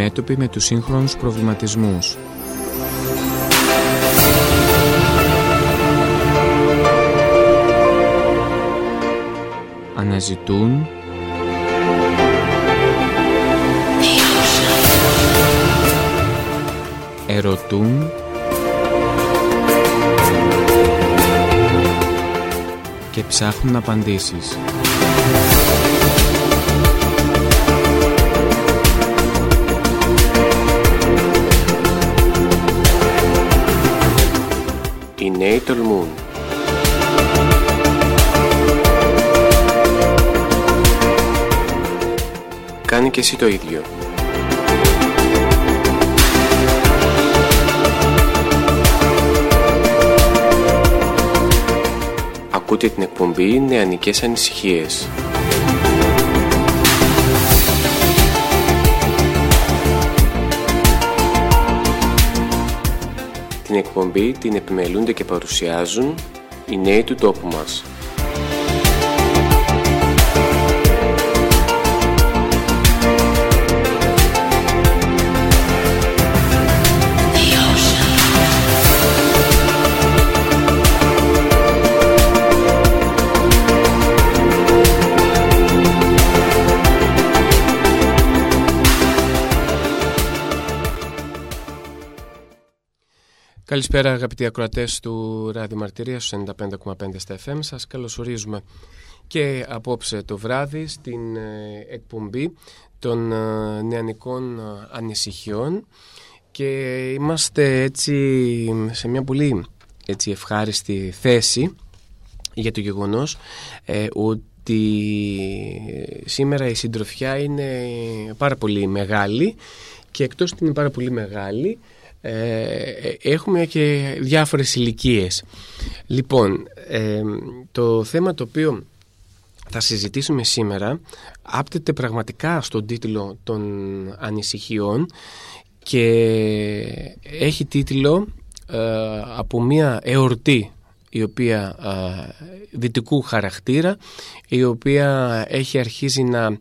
Οι νέοι αντιμέτωποι με τους σύγχρονους προβληματισμούς. Αναζητούν ερωτούν και ψάχνουν απαντήσεις. Οι νέοι τολμούν. Κάνει και εσύ το ίδιο. Ακούτε την εκπομπή Νεανικές Ανησυχίες. Εκπομπή την επιμελούνται και παρουσιάζουν οι νέοι του τόπου μας. Καλησπέρα αγαπητοί ακροατές του Ράδιο Μαρτυρία στους 95,5 στα FM. Σας καλωσορίζουμε και απόψε το βράδυ στην ε, εκπομπή των ε, νεανικών ε, ανησυχιών και είμαστε έτσι σε μια πολύ έτσι, ευχάριστη θέση για το γεγονός ότι σήμερα η συντροφιά είναι πάρα πολύ μεγάλη και εκτός ότι είναι πάρα πολύ μεγάλη ε, έχουμε και διάφορες ηλικίες. Λοιπόν, ε, το θέμα το οποίο θα συζητήσουμε σήμερα άπτεται πραγματικά στον τίτλο των ανησυχιών και έχει τίτλο ε, από μια εορτή η οποία δυτικού χαρακτήρα η οποία έχει αρχίσει να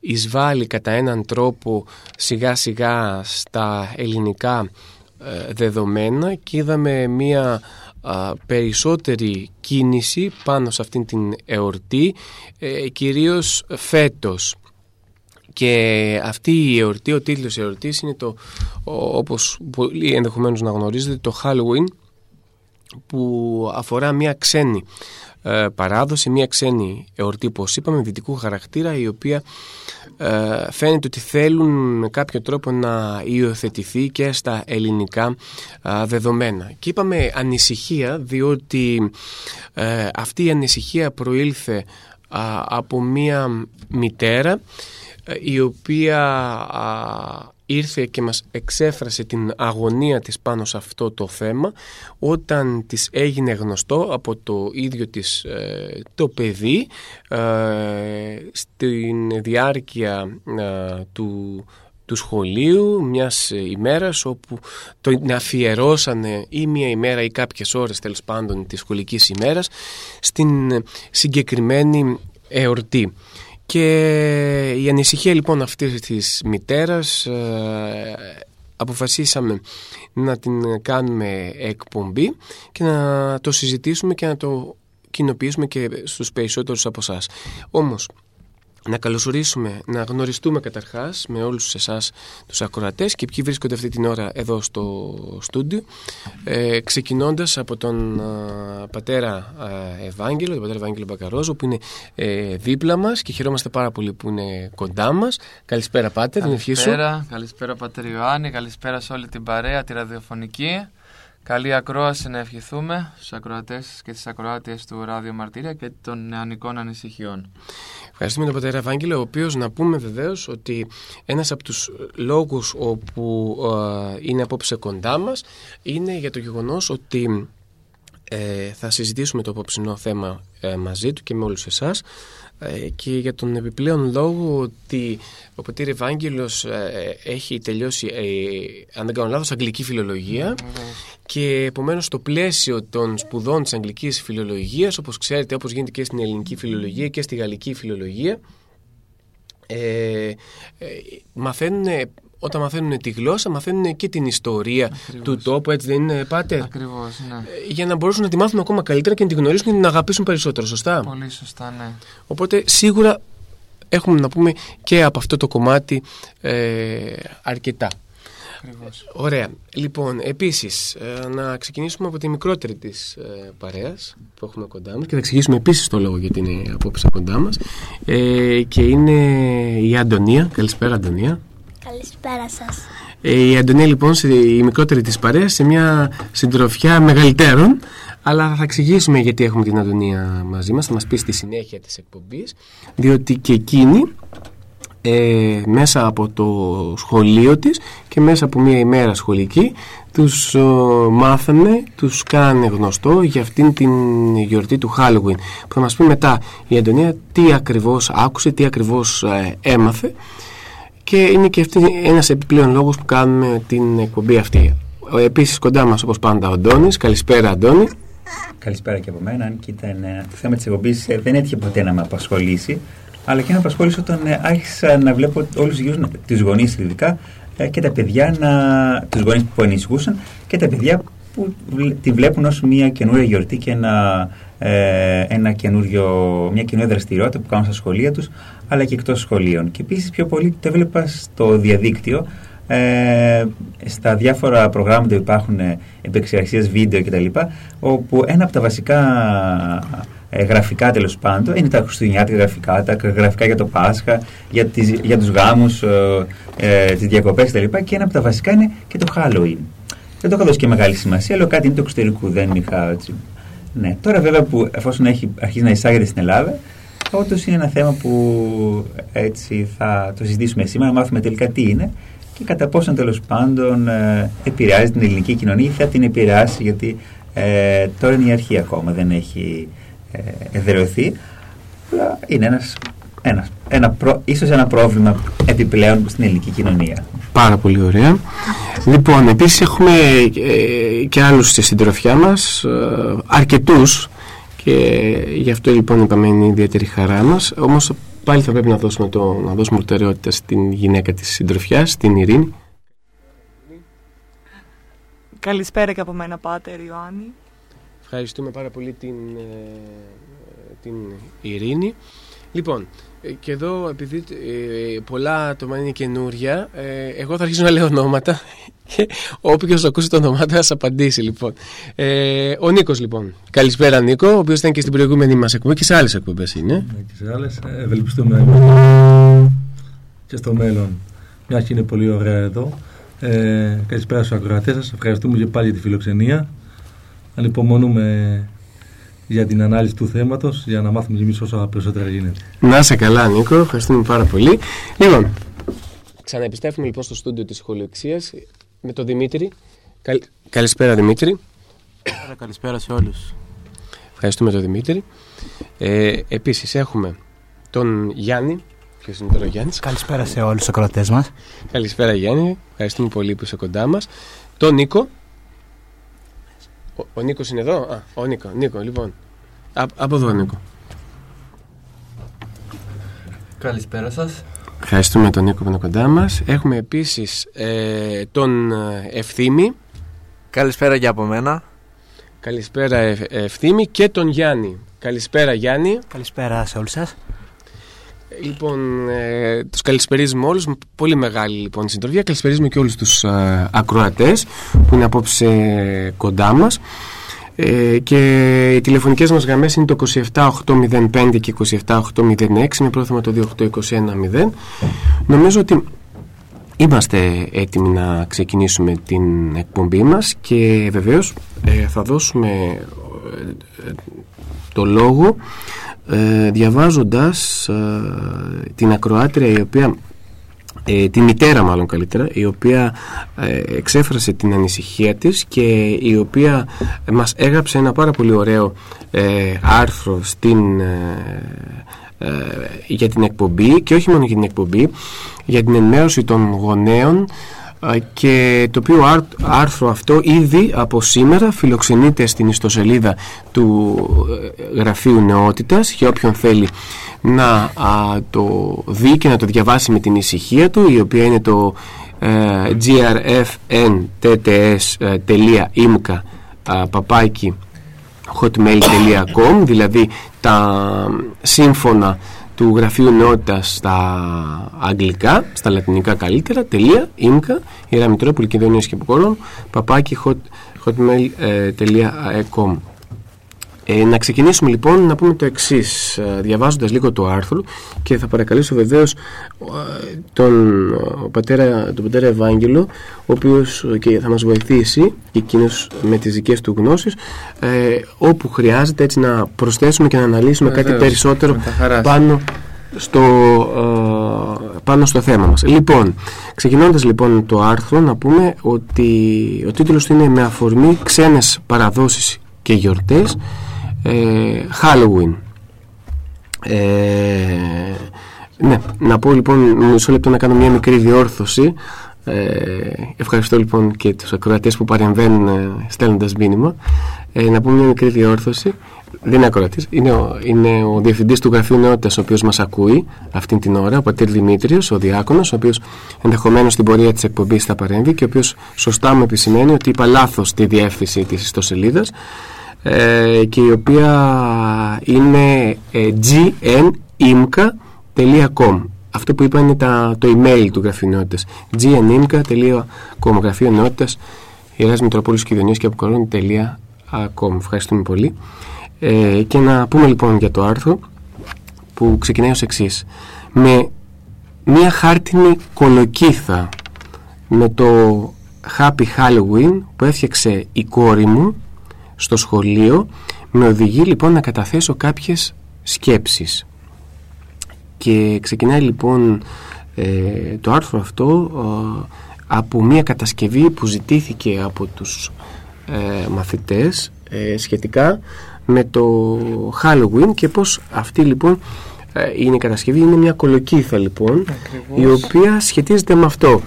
εισβάλλει κατά έναν τρόπο σιγά σιγά στα ελληνικά ε, δεδομένα και είδαμε μία περισσότερη κίνηση πάνω σε αυτήν την εορτή ε, κυρίως φέτος. Και αυτή η εορτή, ο τίτλος εορτής είναι το όπως πολύ ενδεχομένως να γνωρίζετε το Halloween που αφορά μια ξένη ε, παράδοση, μια ξένη εορτή όπως είπαμε δυτικού χαρακτήρα η οποία ε, φαίνεται ότι θέλουν με κάποιο τρόπο να υιοθετηθεί και στα ελληνικά δεδομένα. Και είπαμε ανησυχία διότι ε, αυτή η ανησυχία προήλθε από μία μητέρα η οποία ήρθε και μας εξέφρασε την αγωνία της πάνω σε αυτό το θέμα όταν της έγινε γνωστό από το ίδιο της ε, το παιδί ε, στην διάρκεια ε, του, του σχολείου μιας ημέρας όπου το αφιερώσανε ή μια ημέρα ή κάποιες ώρες τέλος πάντων της σχολικής ημέρας στην συγκεκριμένη εορτή. Και η ανησυχία λοιπόν αυτής της μητέρας ε, αποφασίσαμε να την κάνουμε εκπομπή και να το συζητήσουμε και να το κοινοποιήσουμε και στους περισσότερους από εσάς. Όμως να καλωσορίσουμε, να γνωριστούμε καταρχάς με όλους εσάς τους ακροατές και ποιοι βρίσκονται αυτή την ώρα εδώ στο στούντιο ε, ξεκινώντας από τον πατέρα Ευάγγελο, τον πατέρα Ευάγγελο Μπακαρόζο που είναι ε, δίπλα μας και χαιρόμαστε πάρα πολύ που είναι κοντά μας. Καλησπέρα Πάτερ, την ευχή σου. Καλησπέρα, καλησπέρα Πάτερ Ιωάννη, καλησπέρα σε όλη την παρέα, τη ραδιοφωνική. Καλή ακρόαση να ευχηθούμε στους ακροατές και τις ακροάτιες του Ράδιο Μαρτύρια και των νεανικών ανησυχιών. Ευχαριστούμε τον πατέρα Ευάγγελο, ο οποίος να πούμε βεβαίως ότι ένας από τους λόγους όπου ε, είναι απόψε κοντά μας είναι για το γεγονός ότι ε, θα συζητήσουμε το απόψινό θέμα ε, μαζί του και με όλους εσάς ε, και για τον επιπλέον λόγο ότι ο πατήρ Ευάγγελος ε, έχει τελειώσει, ε, αν δεν κάνω λάθος, αγγλική φιλολογία και επομένως στο πλαίσιο των σπουδών της αγγλικής φιλολογίας, όπως ξέρετε, όπως γίνεται και στην ελληνική φιλολογία και στη γαλλική φιλολογία, ε, ε, μαθαίνουν όταν μαθαίνουν τη γλώσσα, μαθαίνουν και την ιστορία του τόπου, έτσι δεν είναι, Πάτερ; Ακριβώς, ναι. Ε, για να μπορέσουν να τη μάθουν ακόμα καλύτερα και να τη γνωρίσουν και να την αγαπήσουν περισσότερο, σωστά; Πολύ σωστά, ναι. Οπότε σίγουρα έχουμε να πούμε και από αυτό το κομμάτι ε, αρκετά. Ακριβώς. Ωραία. Λοιπόν, επίσης, ε, να ξεκινήσουμε από τη μικρότερη της ε, παρέας που έχουμε κοντά μας και θα εξηγήσουμε επίσης το λόγο γιατί είναι απόψε κοντά μας ε, και είναι η Αντωνία. Καλησπέρα Αντωνία. Καλησπέρα σας. Ε, η Αντωνία λοιπόν, η μικρότερη της παρέας, σε μια συντροφιά μεγαλύτερων. Αλλά θα εξηγήσουμε γιατί έχουμε την Αντωνία μαζί μας, θα μας πει στη συνέχεια της εκπομπής. Διότι και εκείνη ε, μέσα από το σχολείο της και μέσα από μια ημέρα σχολική τους μάθανε, τους κάνανε γνωστό για αυτήν την γιορτή του Halloween. Που θα μας πει μετά η Αντωνία τι ακριβώς άκουσε, τι ακριβώς ε, έμαθε και είναι και αυτή ένας επιπλέον λόγος που κάνουμε την εκπομπή αυτή. Επίσης κοντά μας όπως πάντα ο Αντώνης. Καλησπέρα Αντώνη. Καλησπέρα και από μένα. Αν και ήταν, το θέμα της εκπομπής ε, δεν έτυχε ποτέ να με απασχολήσει αλλά και να απασχολήσει όταν ε, άρχισα να βλέπω όλους τους γύρους, τους γονείς ειδικά ε, και τα παιδιά, να, τους γονείς που ανησυχούσαν και τα παιδιά που τη βλέπουν ως μια καινούρια γιορτή και ένα, ε, ένα καινούριο, μια καινούργια δραστηριότητα που κάνουν στα σχολεία τους αλλά και εκτός σχολείων. Και επίσης πιο πολύ το έβλεπα στο διαδίκτυο ε, στα διάφορα προγράμματα που υπάρχουν επεξεργασίες βίντεο κτλ. όπου ένα από τα βασικά ε, γραφικά τέλος πάντων είναι τα χριστουγεννιάτικα γραφικά, τα γραφικά για το Πάσχα, για, τις, για τους γάμους, ε, ε, τις διακοπές κτλ. Και ένα από τα βασικά είναι και το Halloween. Δεν το είχα δώσει και μεγάλη σημασία, αλλά κάτι είναι το εξωτερικού, δεν είχα έτσι. Ναι. Τώρα βέβαια που εφόσον έχει αρχίσει να εισάγεται στην Ελλάδα, όντως είναι ένα θέμα που έτσι θα το συζητήσουμε σήμερα, να μάθουμε τελικά τι είναι και κατά πόσον τέλος πάντων ε, επηρεάζει την ελληνική κοινωνία ή θα την επηρεάσει, γιατί ε, τώρα είναι η αρχή ακόμα, δεν έχει ε, εδραιωθεί. Αλλά είναι ένας, ένας, ένα προ, ίσως ένα πρόβλημα επιπλέον στην ελληνική κοινωνία. Πάρα πολύ ωραία. Λοιπόν, επίσης έχουμε ε, και άλλους στη συντροφιά μας, ε, αρκετούς και γι' αυτό λοιπόν είπαμε είναι η ιδιαίτερη χαρά μας. Όμως πάλι θα πρέπει να δώσουμε, το, να δώσουμε προτεραιότητα στην γυναίκα της συντροφιάς, στην Ειρήνη. Καλησπέρα και από μένα, Πάτερ Ιωάννη. Ευχαριστούμε πάρα πολύ την, ε, την Ειρήνη. Λοιπόν, ε, και εδώ επειδή ε, πολλά άτομα είναι καινούρια, εγώ θα αρχίσω να λέω ονόματα και όποιος ακούσει το ονομάτι θα απαντήσει λοιπόν. Ε, ο Νίκος λοιπόν. Καλησπέρα Νίκο, ο οποίος ήταν και στην προηγούμενη μας εκπομπή και σε άλλες εκπομπές είναι. Ναι, και σε άλλες. Ευελπιστούμε και στο μέλλον. Μια και είναι πολύ ωραία εδώ. Ε, καλησπέρα στους ακροατές σας. Ευχαριστούμε και πάλι για τη φιλοξενία ανυπομονούμε για την ανάλυση του θέματος για να μάθουμε και εμείς όσο περισσότερα γίνεται. Να είσαι καλά Νίκο, ευχαριστούμε πάρα πολύ. Λοιπόν, ξαναεπιστρέφουμε λοιπόν στο στούντιο της σχολιοξίας με τον Δημήτρη. Καλησπέρα Δημήτρη. Καλησπέρα σε όλους. Ευχαριστούμε τον Δημήτρη. Ε, επίσης έχουμε τον Γιάννη. Ποιος είναι τώρα ο Γιάννης; Καλησπέρα σε όλους τους ακροατές μας. Καλησπέρα Γιάννη. Ευχαριστούμε πολύ που είσαι κοντά μας. Τον Νίκο. Ο, ο Νίκος είναι εδώ; Α, ο Νίκο, Νίκο λοιπόν. Α, από εδώ Νίκο. Καλησπέρα σας. Ευχαριστούμε τον Νίκο που είναι κοντά μας. Έχουμε επίσης ε, τον ε, Ευθύμη. Καλησπέρα και από μένα. Καλησπέρα Ευθύμη και τον Γιάννη. Καλησπέρα Γιάννη. Καλησπέρα σε όλους σας. Λοιπόν, ε, τους καλησπερίζουμε όλους, πολύ μεγάλη λοιπόν συντροφία. Καλησπερίζουμε και όλους τους ε, ακροατές που είναι απόψε κοντά μας. Ε, και οι τηλεφωνικές μας γραμμές είναι το 27805 και 27806 με πρόθεμα το 28210. Νομίζω ότι είμαστε έτοιμοι να ξεκινήσουμε την εκπομπή μας και βεβαίως ε, θα δώσουμε ε, το λόγο ε, διαβάζοντας ε, την ακροάτρια η οποία ε, τη μητέρα μάλλον καλύτερα η οποία ε, εξέφρασε την ανησυχία της και η οποία μας έγραψε ένα πάρα πολύ ωραίο άρθρο στην, για την εκπομπή και όχι μόνο για την εκπομπή για την ενημέρωση των γονέων και το οποίο άρθρο αυτό ήδη από σήμερα φιλοξενείται στην ιστοσελίδα του ε, Γραφείου Νεότητας για όποιον θέλει να α, το δει και να το διαβάσει με την ησυχία του η οποία είναι το ε, grfntts.imca παπάκι hotmail.com δηλαδή τα σύμφωνα του Γραφείου Νεότητας στα αγγλικά, στα λατινικά καλύτερα, τελεία, ίμκα, Ιερά Μητρόπολη Κινδονίας και Ποκόλων, παπάκι hot, hotmail.com ε, να ξεκινήσουμε λοιπόν να πούμε το εξής, ε, διαβάζοντας λίγο το άρθρο και θα παρακαλέσω βεβαίως ε, τον, πατέρα, τον πατέρα Ευάγγελο, ο οποίος και θα μας βοηθήσει εκείνος με τις δικές του γνώσεις, ε, όπου χρειάζεται έτσι να προσθέσουμε και να αναλύσουμε κάτι περισσότερο πάνω στο, πάνω στο θέμα μας. Λοιπόν, ξεκινώντας λοιπόν το άρθρο να πούμε ότι ο τίτλος του είναι «Με αφορμή ξένες παραδόσεις και γιορτές ε, Halloween. Ε, ναι, να πω λοιπόν μισό λεπτό να κάνω μια μικρή διόρθωση. Ε, ευχαριστώ λοιπόν και τους ακροατές που παρεμβαίνουν ε, στέλνοντας μήνυμα. Ε, να πω μια μικρή διόρθωση. Δεν είναι ακροατής, είναι ο, είναι ο διευθυντής του Γραφείου Νεότητας ο οποίος μας ακούει αυτήν την ώρα, ο πατήρ Δημήτριος, ο διάκονος, ο οποίος ενδεχομένως στην πορεία της εκπομπής θα παρέμβει και ο οποίος σωστά μου επισημαίνει ότι είπα λάθος τη διεύθυνση της ιστοσελίδας ε, και η οποία είναι ε, gnimca.com αυτό που είπα είναι τα, το email του γραφείου νεότητας gnimca.com γραφείο νεότητας Ιεράς Μητροπόλης Κιδονίας και Αποκορών.com Ευχαριστούμε πολύ. Ε, και να πούμε λοιπόν για το άρθρο που ξεκινάει ως εξής. με μια χάρτινη κολοκύθα με το Happy Halloween που έφτιαξε η κόρη μου στο σχολείο με οδηγεί λοιπόν να καταθέσω κάποιες σκέψεις. Και ξεκινάει λοιπόν ε, το άρθρο αυτό ε, από μια κατασκευή που ζητήθηκε από τους ε, μαθητές σχετικά με το Halloween και πως αυτή λοιπόν είναι η κατασκευή. Είναι μια κολοκύθα λοιπόν η οποία σχετίζεται με αυτό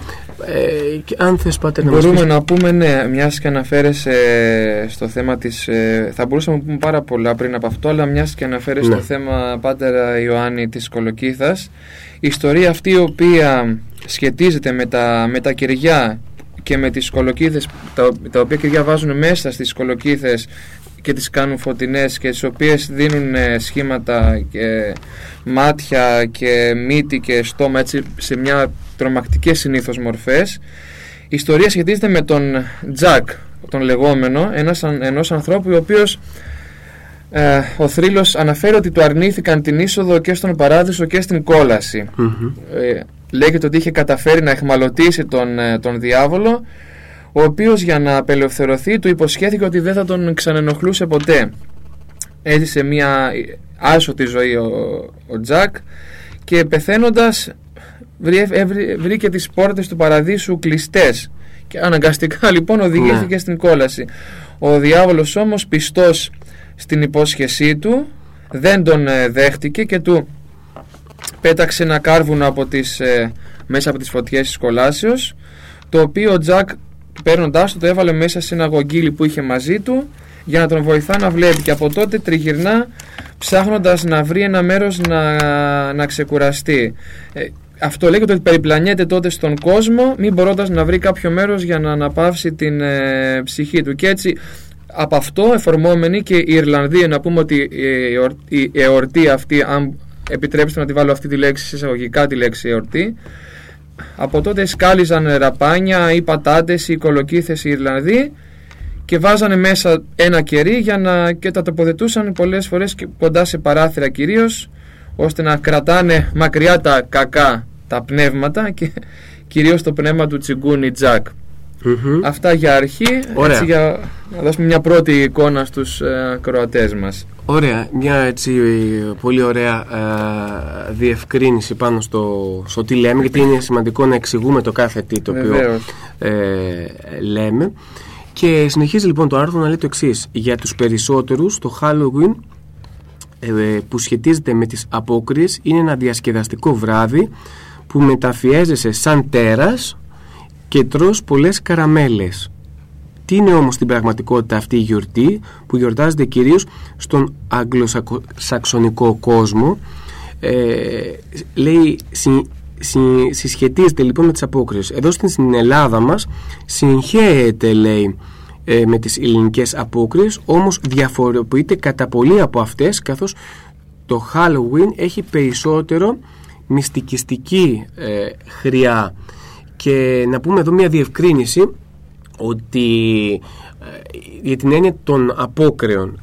ε, αν θες πάτε να Μπορούμε να πούμε, ναι, μιας και αναφέρεσαι στο θέμα της... Ε, θα μπορούσαμε να πούμε πάρα πολλά πριν από αυτό, αλλά μιας και αναφέρεσαι στο ναι. θέμα, Πάτερα Ιωάννη, της Κολοκύθας, η ιστορία αυτή η οποία σχετίζεται με τα, με τα κεριά και με τις κολοκύθες, τα, τα οποία κεριά βάζουν μέσα στις κολοκύθες και τις κάνουν φωτεινές και τις οποίες δίνουν ε, σχήματα και μάτια και μύτη και στόμα έτσι σε μια τρομακτικές συνήθως μορφές. Η ιστορία σχετίζεται με τον Τζακ τον λεγόμενο ένας, ενός ανθρώπου ο οποίος ε, ο θρύλος αναφέρει ότι του αρνήθηκαν την είσοδο και στον παράδεισο και στην κόλαση. Ε, λέγεται ότι είχε καταφέρει να εχμαλωτήσει τον, ε, τον διάβολο ο οποίος για να απελευθερωθεί του υποσχέθηκε ότι δεν θα τον ξανενοχλούσε ποτέ. Έζησε μια άσωτη ζωή ο, ο Τζακ και πεθαίνοντας βρήκε τις πόρτες του παραδείσου κλειστές και αναγκαστικά λοιπόν οδηγήθηκε ναι. στην κόλαση. Ο διάβολος όμως πιστός στην υπόσχεσή του δεν τον ε, δέχτηκε και του πέταξε ένα κάρβουνο από τις, ε, μέσα από τις φωτιές της κολάσεως το οποίο ο Τζακ παίρνοντάς το, το έβαλε μέσα σε ένα γογγίλι που είχε μαζί του για να τον βοηθά να βλέπει. Και από τότε τριγυρνά ψάχνοντας να βρει ένα μέρος να, να ξεκουραστεί. Ε, αυτό λέγεται ότι περιπλανιέται τότε στον κόσμο, μην μπορώντας να βρει κάποιο μέρος για να αναπαύσει την ε, ψυχή του. Και έτσι από αυτό εφορμόμενοι και οι Ιρλανδοί, να πούμε ότι η εορτή αυτή, αν επιτρέψετε να τη βάλω αυτή τη λέξη εισαγωγικά, τη λέξη εορτή, από τότε σκάλιζαν ραπάνια ή πατάτες ή κολοκύθες οι Ιρλανδοί και βάζανε μέσα ένα κερί για να και τα τοποθετούσαν πολλές φορές κοντά σε παράθυρα κυρίως ώστε να κρατάνε μακριά τα κακά τα πνεύματα και κυρίως το πνεύμα του τσιγκούνι Τζακ. Αυτά για αρχή, έτσι για να δώσουμε μια πρώτη εικόνα στους ε, Κροατές μας. Ωραία, μια έτσι πολύ ωραία ε, διευκρίνηση πάνω στο, στο τι λέμε γιατί είναι σημαντικό να εξηγούμε το κάθε τι το οποίο ε, λέμε και συνεχίζει λοιπόν το άρθρο να λέει το εξής. για τους περισσότερους το Halloween ε, που σχετίζεται με τις απόκριες είναι ένα διασκεδαστικό βράδυ που μεταφιέζεσαι σαν τέρας και τρως πολλές καραμέλες τι είναι όμως στην πραγματικότητα αυτή η γιορτή που γιορτάζεται κυρίως στον αγγλοσαξονικό κόσμο Ε, λέει, συ, συ, συσχετίζεται λοιπόν με τις απόκριες. Εδώ στην Ελλάδα μας συγχέεται λέει ε, με τις ελληνικές απόκριες όμως διαφοροποιείται κατά πολύ από αυτές καθώς το Halloween έχει περισσότερο μυστικιστική ε, χρειά. Και να πούμε εδώ μια διευκρίνηση ότι ε, για την έννοια των απόκρεων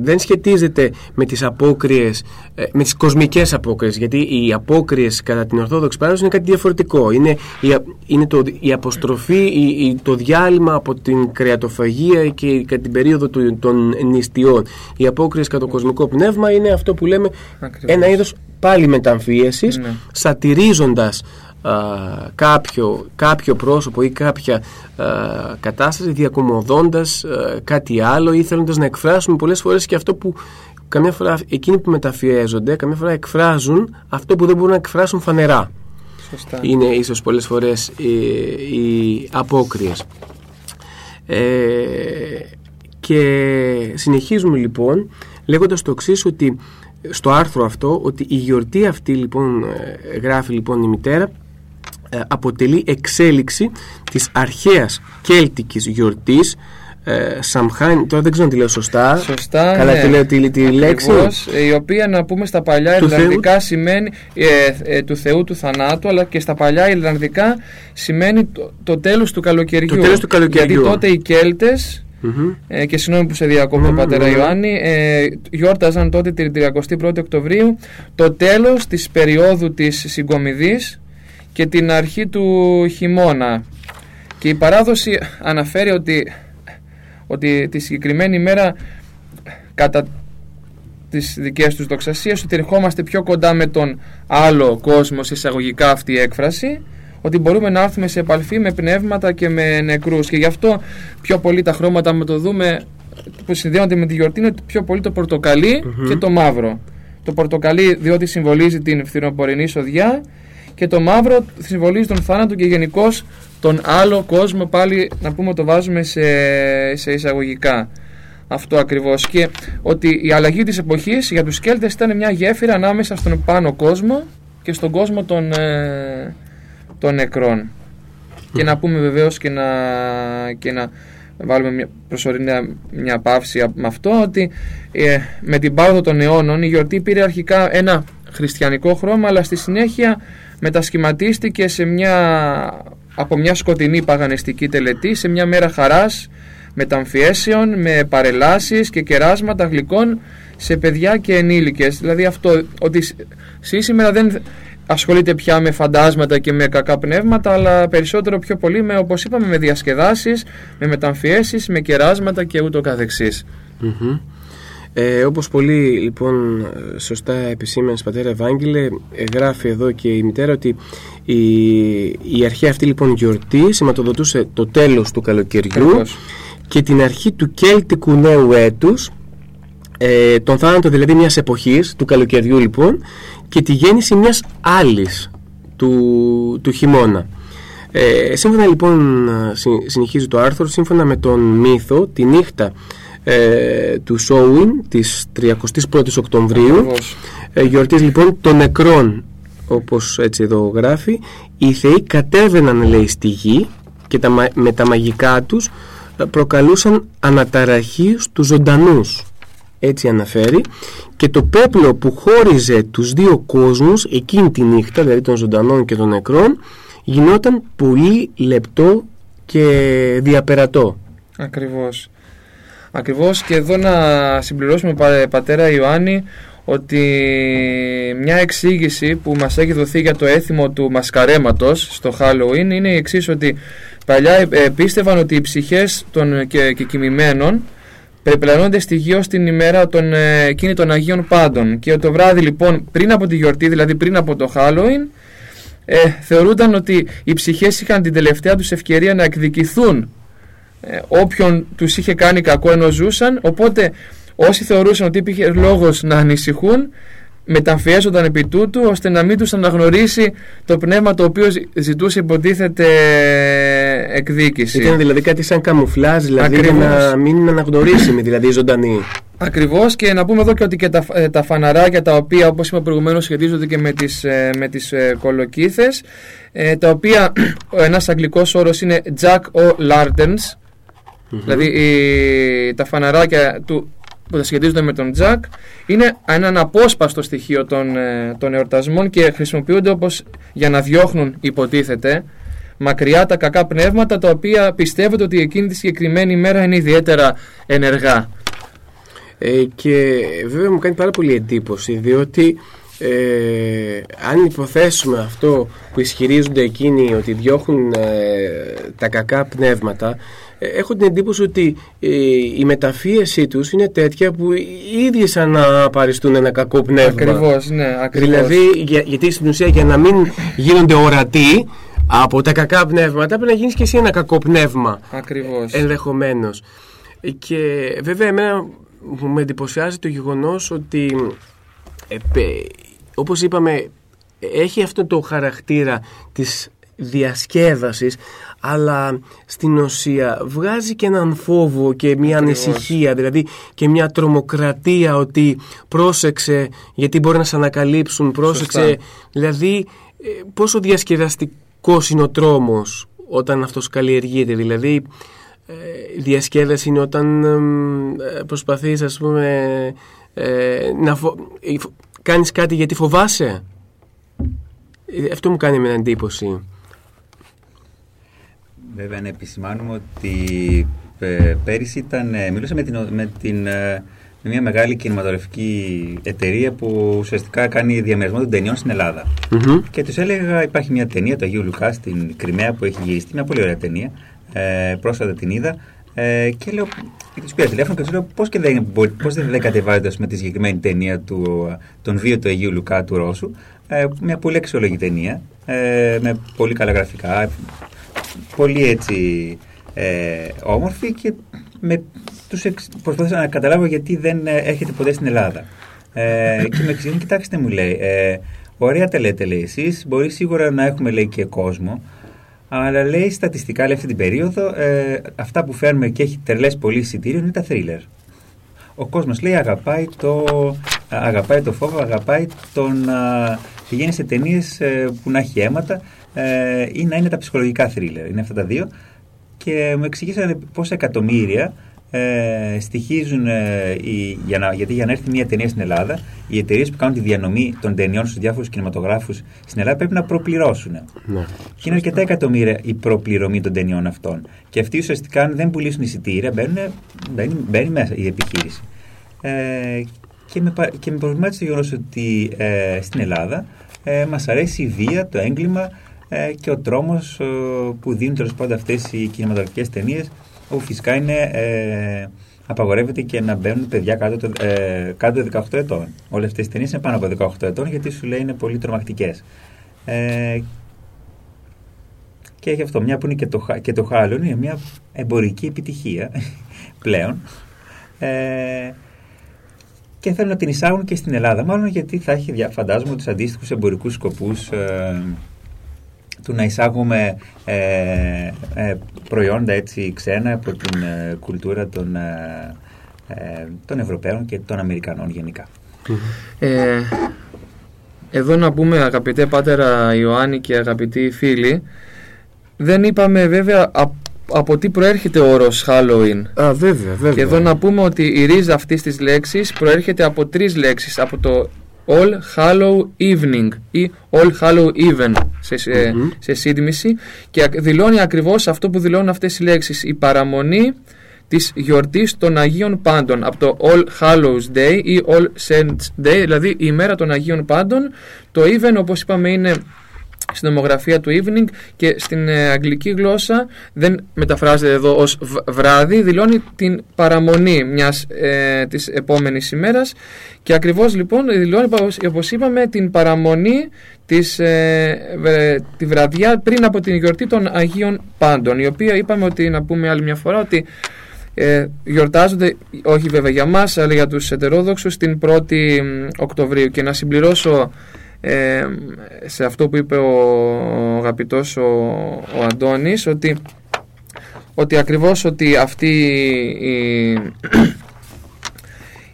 δεν σχετίζεται με τις απόκριες ε, με τις κοσμικές απόκριες γιατί οι απόκριες κατά την Ορθόδοξη παράδοση είναι κάτι διαφορετικό. Είναι, η, είναι το, η αποστροφή η, το διάλειμμα από την κρεατοφαγία και κατά την περίοδο του, των νηστιών. Οι απόκριες κατά το κοσμικό πνεύμα είναι αυτό που λέμε ένα είδος πάλι μεταμφίεσης ναι. σατυρίζοντας κάποιο, κάποιο πρόσωπο ή κάποια κατάσταση διακομωδώντας κάτι άλλο ή θέλοντας να εκφράσουν πολλές φορές και αυτό που καμιά φορά εκείνοι που μεταφιέζονται καμιά φορά εκφράζουν αυτό που δεν μπορούν να εκφράσουν φανερά. Σωστά. Είναι ίσως πολλές φορές οι, οι απόκριες. Ε, και συνεχίζουμε λοιπόν λέγοντας το εξής ότι στο άρθρο αυτό ότι η γιορτή αυτή λοιπόν ε, γράφει λοιπόν η μητέρα ε, αποτελεί εξέλιξη της αρχαίας κέλτικης γιορτής ε, Σαμχάιν, τώρα δεν ξέρω αν τη λέω σωστά. Σωστά. Καλά, ναι. τη λέω τη, τη λέξη. Η οποία να πούμε στα παλιά Ιρλανδικά σημαίνει ε, ε, του Θεού του θανάτου, αλλά και στα παλιά Ιρλανδικά σημαίνει το, το τέλος του καλοκαιριού. Το τέλος του καλοκαιριού. Γιατί τότε οι Κέλτες. Mm-hmm. Ε, και συγγνώμη που σε διακόπτω, mm-hmm. πατέρα Ιωάννη. Ε, γιόρταζαν τότε την 31η Οκτωβρίου το τέλος της περίοδου της συγκομιδής και την αρχή του χειμώνα. Και η παράδοση αναφέρει ότι, ότι τη συγκεκριμένη μέρα κατά τις δικές τους δοξασίες ότι ερχόμαστε πιο κοντά με τον άλλο κόσμο σε εισαγωγικά αυτή η έκφραση ότι μπορούμε να έρθουμε σε επαλφή με πνεύματα και με νεκρούς. Και γι' αυτό πιο πολύ τα χρώματα με το δούμε που συνδέονται με τη γιορτή είναι πιο πολύ το πορτοκαλι και το μαύρο. Το πορτοκαλί διότι συμβολίζει την φθινοπορεινή σοδιά και το μαύρο συμβολίζει τον θάνατο και γενικώς τον άλλο κόσμο. Πάλι να πούμε το βάζουμε σε, σε εισαγωγικά αυτό ακριβώς. Και ότι η αλλαγή της εποχής για τους Κέλτες ήταν μια γέφυρα ανάμεσα στον πάνω κόσμο και στον κόσμο των, ε, των νεκρών. Και να πούμε βεβαίως και να, και να βάλουμε μια προσωρινή μια παύση με αυτό ότι ε, με την πάροδο των αιώνων η γιορτή πήρε αρχικά ένα χριστιανικό χρώμα αλλά στη συνέχεια μετασχηματίστηκε σε μια, από μια σκοτεινή παγανιστική τελετή σε μια μέρα χαράς μεταμφιέσεων με παρελάσεις και κεράσματα γλυκών σε παιδιά και ενήλικες. Δηλαδή αυτό ότι σήμερα δεν ασχολείται πια με φαντάσματα και με κακά πνεύματα αλλά περισσότερο πιο πολύ με όπως είπαμε με διασκεδάσεις με μεταμφιέσεις, με κεράσματα και ούτω καθεξής ε, όπως πολύ λοιπόν σωστά επισήμανε πατέρα Ευάγγελε ε, γράφει εδώ και η μητέρα ότι η, η αρχή αυτή λοιπόν γιορτή σηματοδοτούσε το τέλος του καλοκαιριού και την αρχή του κέλτικου νέου έτους ε, τον θάνατο δηλαδή μιας εποχής του καλοκαιριού λοιπόν και τη γέννηση μιας άλλης του, του χειμώνα. Ε, σύμφωνα λοιπόν συνεχίζει το άρθρο σύμφωνα με τον μύθο τη νύχτα ε, του Σόουιν της 31ης Οκτωβρίου. Ε, γιορτής λοιπόν των νεκρών όπως έτσι εδώ γράφει. Οι θεοί κατέβαιναν λέει στη γη και τα, με τα μαγικά τους ε, προκαλούσαν αναταραχή στους ζωντανούς. Έτσι αναφέρει. Και το πέπλο που χώριζε τους δύο κόσμους εκείνη τη νύχτα δηλαδή των ζωντανών και των νεκρών γινόταν πολύ λεπτό και διαπερατό. Ακριβώς Ακριβώς. Και εδώ να συμπληρώσουμε πατέρα Ιωάννη ότι μια εξήγηση που μας έχει δοθεί για το έθιμο του μασκαρέματος στο Halloween είναι η εξής ότι παλιά ε, πίστευαν ότι οι ψυχές των και, και κοιμημένων περιπλανώνται στη γη ως την ημέρα των, ε, εκείνη των Αγίων Πάντων. Και το βράδυ λοιπόν πριν από τη γιορτή δηλαδή πριν από το Halloween ε, θεωρούνταν ότι οι ψυχές είχαν την τελευταία τους ευκαιρία να εκδικηθούν ε, όποιον τους είχε κάνει κακό ενώ ζούσαν οπότε όσοι θεωρούσαν ότι υπήρχε λόγος να ανησυχούν μεταμφιέζονταν επί τούτου ώστε να μην τους αναγνωρίσει το πνεύμα το οποίο ζητούσε υποτίθεται εκδίκηση. Ήταν δηλαδή κάτι σαν καμουφλάζ, δηλαδή για να μην είναι αναγνωρίσιμη δηλαδή ζωντανή. Ακριβώς και να πούμε εδώ και ότι και τα, ε, τα φαναράκια τα οποία όπως είπα προηγουμένως σχετίζονται και με τις, ε, με τις ε, κολοκύθες ε, τα οποία ένας αγγλικός όρος είναι Jack O' Lanterns δηλαδή η, τα φαναράκια του, που θα σχετίζονται με τον Jack είναι ένα αναπόσπαστο στοιχείο των, ε, των εορτασμών και χρησιμοποιούνται όπως για να διώχνουν υποτίθεται μακριά τα κακά πνεύματα τα οποία πιστεύετε ότι εκείνη τη συγκεκριμένη ημέρα είναι ιδιαίτερα ενεργά. Ε, και βέβαια μου κάνει πάρα πολύ εντύπωση διότι ε, αν υποθέσουμε αυτό που ισχυρίζονται εκείνοι ότι διώχνουν ε, τα κακά πνεύματα ε, έχω την εντύπωση ότι ε, η μεταφίεσή τους είναι τέτοια που ήδη σαν να παριστούν ένα κακό πνεύμα. Ακριβώς, ναι, ακριβώς. Δηλαδή, για, γιατί στην ουσία για να μην γίνονται ορατοί από τα κακά πνεύματα πρέπει να γίνεις και εσύ ένα κακό πνεύμα. Ακριβώς. Ενδεχομένως. Και βέβαια εμένα μου με εντυπωσιάζει το γεγονός ότι ε, όπως είπαμε έχει αυτό το χαρακτήρα της διασκέδασης αλλά στην ουσία βγάζει και έναν φόβο και μια ανησυχία δηλαδή και μια τρομοκρατία ότι πρόσεξε γιατί μπορεί να σε ανακαλύψουν πρόσεξε. Δηλαδή ε, πόσο διασκεδαστικός είναι ο τρόμος όταν αυτός καλλιεργείται δηλαδή ε, διασκέδαση είναι όταν ε, προσπαθείς ας πούμε ε, να φο... κάνεις κάτι γιατί φοβάσαι. Αυτό μου κάνει μια εντύπωση Βέβαια να επισημάνουμε ότι ε, πέρυσι ήταν, ε, μιλούσα με, την, με, την, ε, με μια μεγάλη κινηματογραφική εταιρεία που ουσιαστικά κάνει διαμερισμό των ταινιών στην Ελλάδα. Μμμ. Και τους έλεγα: Υπάρχει μια ταινία, το Αγίου Λουκά, στην Κρυμαία που έχει γυριστεί, μια πολύ ωραία ταινία. Ε, πρόσφατα την είδα. Ε, και λέω, και τους πήρα τηλέφωνο και τους λέω: Πώς δεν, μπορεί- πώς δεν, δεν κατεβάζετε ας πούμε, τη συγκεκριμένη ταινία του, τον βίο του Αγίου Λουκά του Ρώσου. Ε, μια πολύ αξιόλογη ταινία. Ε, με πολύ καλά γραφικά. Πολύ έτσι ε, όμορφη και με, τους εξ, προσπάθησα να καταλάβω γιατί δεν ε, έρχεται ποτέ στην Ελλάδα. Ε, και με εξηγούν, κοιτάξτε μου λέει, ε, ωραία τα λέτε λέει εσείς, μπορεί σίγουρα να έχουμε λέει και κόσμο, αλλά λέει στατιστικά λέει αυτή την περίοδο ε, αυτά που φέρνουμε και έχει τρελές πολύ εισιτήριο είναι τα thriller. Ο κόσμος λέει αγαπάει το, αγαπάει το φόβο, αγαπάει τον α, πηγαίνει σε ταινίες που να έχει αίματα ε, ή να είναι τα ψυχολογικά thriller. Είναι αυτά τα δύο. Και μου εξηγήσανε πόσα εκατομμύρια ε, στοιχίζουν ε, οι- για να, γιατί για να έρθει μια ταινία στην Ελλάδα, οι εταιρείες που κάνουν τη διανομή των ταινιών στους διάφορους κινηματογράφους στην Ελλάδα πρέπει να προπληρώσουν. Ναι. Και είναι αρκετά εκατομμύρια η προπληρωμή των ταινιών αυτών. Και αυτοί ουσιαστικά, αν δεν πουλήσουν εισιτήρια, μπαίνουν, μπαίνει, μπαίνει μέσα η επιχείρηση. Ε, και, με, πα- και με προβλημάτισε το γεγονός ότι ε, στην Ελλάδα ε, μας αρέσει η βία, το έγκλημα ε, και ο τρόμος που δίνουν τέλος πάντων αυτές οι κινηματογραφικές ταινίες, όπου φυσικά είναι. Ε, απαγορεύεται και να μπαίνουν παιδιά κάτω, το, ε, κάτω των 18 ετών. Όλες αυτές οι ταινίες είναι πάνω από 18 ετών γιατί σου λέει είναι πολύ τρομακτικές. Ε, και έχει αυτό, μια που είναι και το, χα- και το Halloween, είναι μια εμπορική επιτυχία πλέον. Ε, και θέλουν να την εισάγουν και στην Ελλάδα, μάλλον γιατί θα έχει, δια- φαντάζομαι, τους αντίστοιχους εμπορικούς σκοπούς ε, του να εισάγουμε ε, ε, προϊόντα έτσι ξένα από την ε, κουλτούρα των, ε, ε, των Ευρωπαίων και των Αμερικανών γενικά. Ε, εδώ να πούμε αγαπητέ Πάτερα Ιωάννη και αγαπητοί φίλοι δεν είπαμε βέβαια απ- από τι προέρχεται ο όρος Halloween; Α, βέβαια, βέβαια. Και εδώ να πούμε ότι η ρίζα αυτής της λέξης προέρχεται από τρεις λέξεις. Από το All Hallow Evening ή All Hallow Even σε, σε, Μμμ. σε σύντμηση και ακ- δηλώνει ακριβώς αυτό που δηλώνουν αυτές οι λέξεις. Η παραμονή της γιορτής των Αγίων Πάντων από το All Hallows Day ή All Saints Day, δηλαδή η ημέρα των Αγίων Πάντων. Το Even όπως είπαμε είναι στην ομογραφία του evening και στην ε, αγγλική γλώσσα δεν μεταφράζεται εδώ ως β- βράδυ, δηλώνει την παραμονή μιας ε, της επόμενης ημέρας. Και ακριβώς λοιπόν δηλώνει όπως, όπως είπαμε την παραμονή της, ε, ε, τη βραδιά πριν από την γιορτή των Αγίων Πάντων η οποία είπαμε ότι να πούμε άλλη μια φορά ότι ε, γιορτάζονται όχι βέβαια για μας αλλά για τους ετερόδοξους την 1η μ, Οκτωβρίου. Και να συμπληρώσω ε, σε αυτό που είπε ο, ο αγαπητός ο, ο Αντώνης ότι, ότι ακριβώς ότι αυτή η,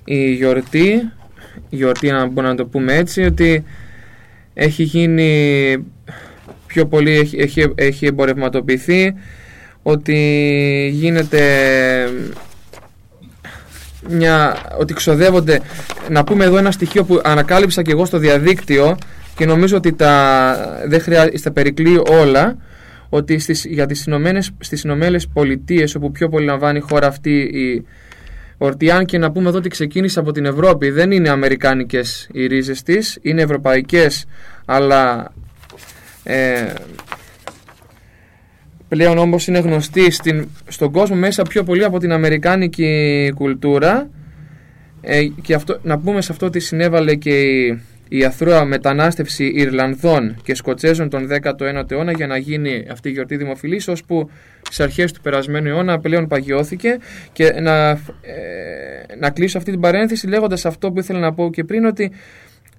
η γιορτή, η γιορτή να μπορούμε να το πούμε έτσι, ότι έχει γίνει πιο πολύ, έχει, έχει, έχει εμπορευματοποιηθεί, ότι γίνεται μια, ότι ξοδεύονται να πούμε εδώ ένα στοιχείο που ανακάλυψα και εγώ στο διαδίκτυο και νομίζω ότι τα, δεν χρειάζεται, τα περικλεί όλα ότι στις, για τις Ηνωμένες, στις Ηνωμένες Πολιτείες όπου πιο πολύ λαμβάνει η χώρα αυτή η Ορτιάν και να πούμε εδώ ότι ξεκίνησε από την Ευρώπη δεν είναι αμερικάνικες οι ρίζες της είναι ευρωπαϊκές αλλά ε, πλέον όμως είναι γνωστή στην, στον κόσμο μέσα πιο πολύ από την αμερικάνικη κουλτούρα. Ε, και αυτό, να πούμε σε αυτό ότι συνέβαλε και η, η αθρώα μετανάστευση Ιρλανδών και Σκοτσέζων τον 19ο αιώνα για να γίνει αυτή η γιορτή δημοφιλής ώσπου στις αρχές του περασμένου αιώνα πλέον παγιώθηκε. Και να, ε, να κλείσω αυτή την παρένθεση λέγοντας αυτό που ήθελα να πω και πριν ότι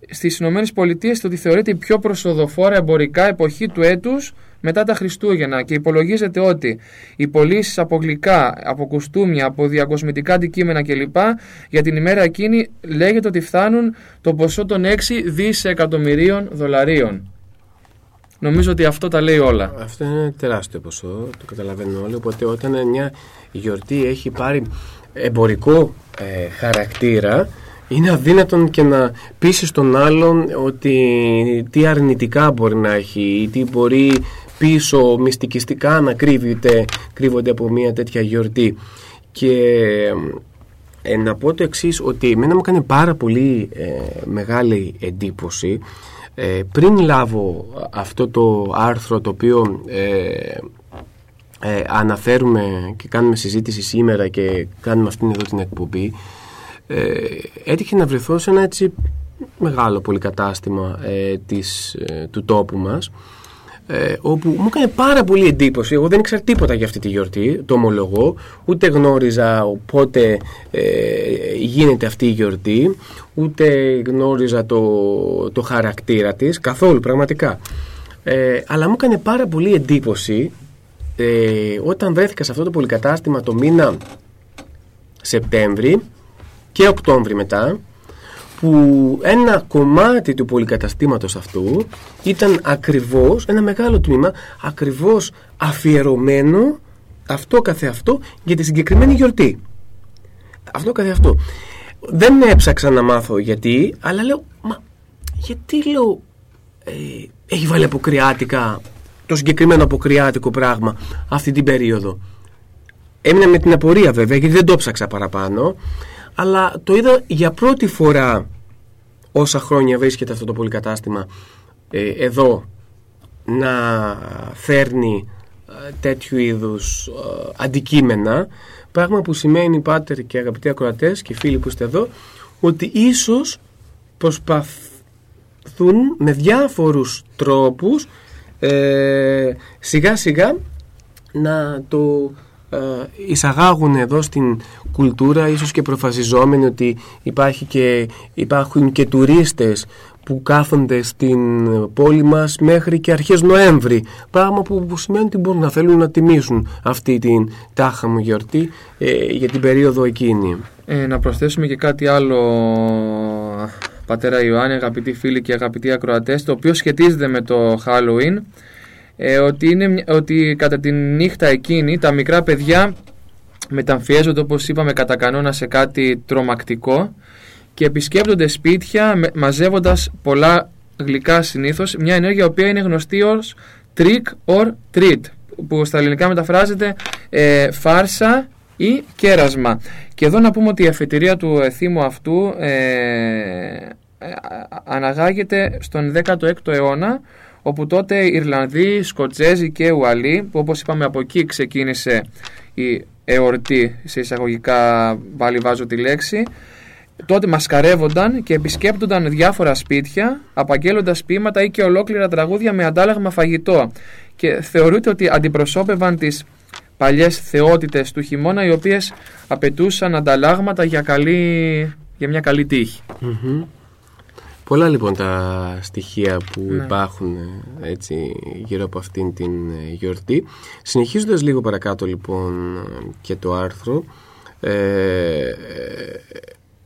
στις Ηνωμένες Πολιτείες το ότι θεωρείται η πιο προσοδοφόρα εμπορικά εποχή του έτους μετά τα Χριστούγεννα και υπολογίζεται ότι οι πωλήσεις από γλυκά, από κουστούμια, από διακοσμητικά αντικείμενα κλπ. για την ημέρα εκείνη λέγεται ότι φτάνουν το ποσό των 6 δισεκατομμυρίων δολαρίων. Νομίζω ότι αυτό τα λέει όλα. Αυτό είναι ένα τεράστιο ποσό, το καταλαβαίνουν όλοι. Οπότε όταν μια γιορτή έχει πάρει εμπορικό ε, χαρακτήρα, είναι αδύνατον και να πείσει τον άλλον ότι τι αρνητικά μπορεί να έχει ή τι μπορεί πίσω μυστικιστικά να κρύβεται, κρύβονται από μια τέτοια γιορτή. Και ε, να πω το εξής ότι εμένα μου κάνει πάρα πολύ ε, μεγάλη εντύπωση ε, πριν λάβω αυτό το άρθρο το οποίο αναφέρουμε και κάνουμε συζήτηση σήμερα και κάνουμε αυτήν εδώ την εκπομπή έτυχε να βρεθώ σε ένα έτσι μεγάλο πολυκατάστημα της, του τόπου μας ε, όπου μου έκανε πάρα πολύ εντύπωση. Εγώ δεν ήξερα τίποτα για αυτή τη γιορτή, το ομολογώ. Ούτε γνώριζα πότε ε, γίνεται αυτή η γιορτή, ούτε γνώριζα το, το χαρακτήρα της, καθόλου πραγματικά. Ε, αλλά μου έκανε πάρα πολύ εντύπωση ε, όταν βρέθηκα σε αυτό το πολυκατάστημα το μήνα Σεπτέμβρη και Οκτώβρη μετά που ένα κομμάτι του πολυκαταστήματος αυτού ήταν ακριβώς, ένα μεγάλο τμήμα, ακριβώς αφιερωμένο αυτό καθεαυτό για τη συγκεκριμένη γιορτή. Αυτό καθεαυτό. Δεν έψαξα να μάθω γιατί, αλλά λέω, μα γιατί λέω, ε, έχει βάλει αποκριάτικα το συγκεκριμένο αποκριάτικο πράγμα αυτή την περίοδο. Έμεινα με την απορία βέβαια γιατί δεν το ψάξα παραπάνω αλλά το είδα για πρώτη φορά όσα χρόνια βρίσκεται αυτό το πολυκατάστημα ε, εδώ να φέρνει ε, τέτοιου είδους ε, αντικείμενα. Πράγμα που σημαίνει πάτερ και αγαπητοί ακροατές και φίλοι που είστε εδώ ότι ίσως προσπαθούν με διάφορους τρόπους σιγά σιγά να το ε, εισαγάγουν εδώ στην κουλτούρα ίσως και προφασιζόμενοι ότι υπάρχει και, υπάρχουν και τουρίστες που κάθονται στην πόλη μας μέχρι και αρχές Νοέμβρη πράγμα που, που σημαίνει ότι μπορούν να θέλουν να τιμήσουν αυτή την τάχα μου γιορτή ε, για την περίοδο εκείνη. Ε, να προσθέσουμε και κάτι άλλο πατέρα Ιωάννη, αγαπητοί φίλοι και αγαπητοί ακροατές το οποίο σχετίζεται με το Halloween ε, ότι, είναι, ότι κατά τη νύχτα εκείνη τα μικρά παιδιά μεταμφιέζονται όπως είπαμε κατά κανόνα σε κάτι τρομακτικό και επισκέπτονται σπίτια μαζεύοντας πολλά γλυκά συνήθως μια ενέργεια η οποία είναι γνωστή ως trick or treat που στα ελληνικά μεταφράζεται ε, φάρσα ή κέρασμα. Και εδώ να πούμε ότι η αφετηρία του εθήμου αυτού ε, ε αναγάγεται στον 16ο αιώνα όπου τότε Ιρλανδοί, Σκοτσέζοι και Ουαλοί, που όπως είπαμε από εκεί ξεκίνησε η εορτή, σε εισαγωγικά πάλι βάζω τη λέξη, τότε μασκαρεύονταν και επισκέπτονταν διάφορα σπίτια, απαγγέλλοντας ποίηματα ή και ολόκληρα τραγούδια με αντάλλαγμα φαγητό. Και θεωρείται ότι αντιπροσώπευαν τις παλιές θεότητες του χειμώνα, οι οποίες απαιτούσαν ανταλλάγματα για, καλή, για μια καλή Πολλά λοιπόν τα στοιχεία που ναι. υπάρχουν ε, έτσι, γύρω από αυτήν την ε, γιορτή. Συνεχίζοντας λίγο παρακάτω λοιπόν και το άρθρο, ε,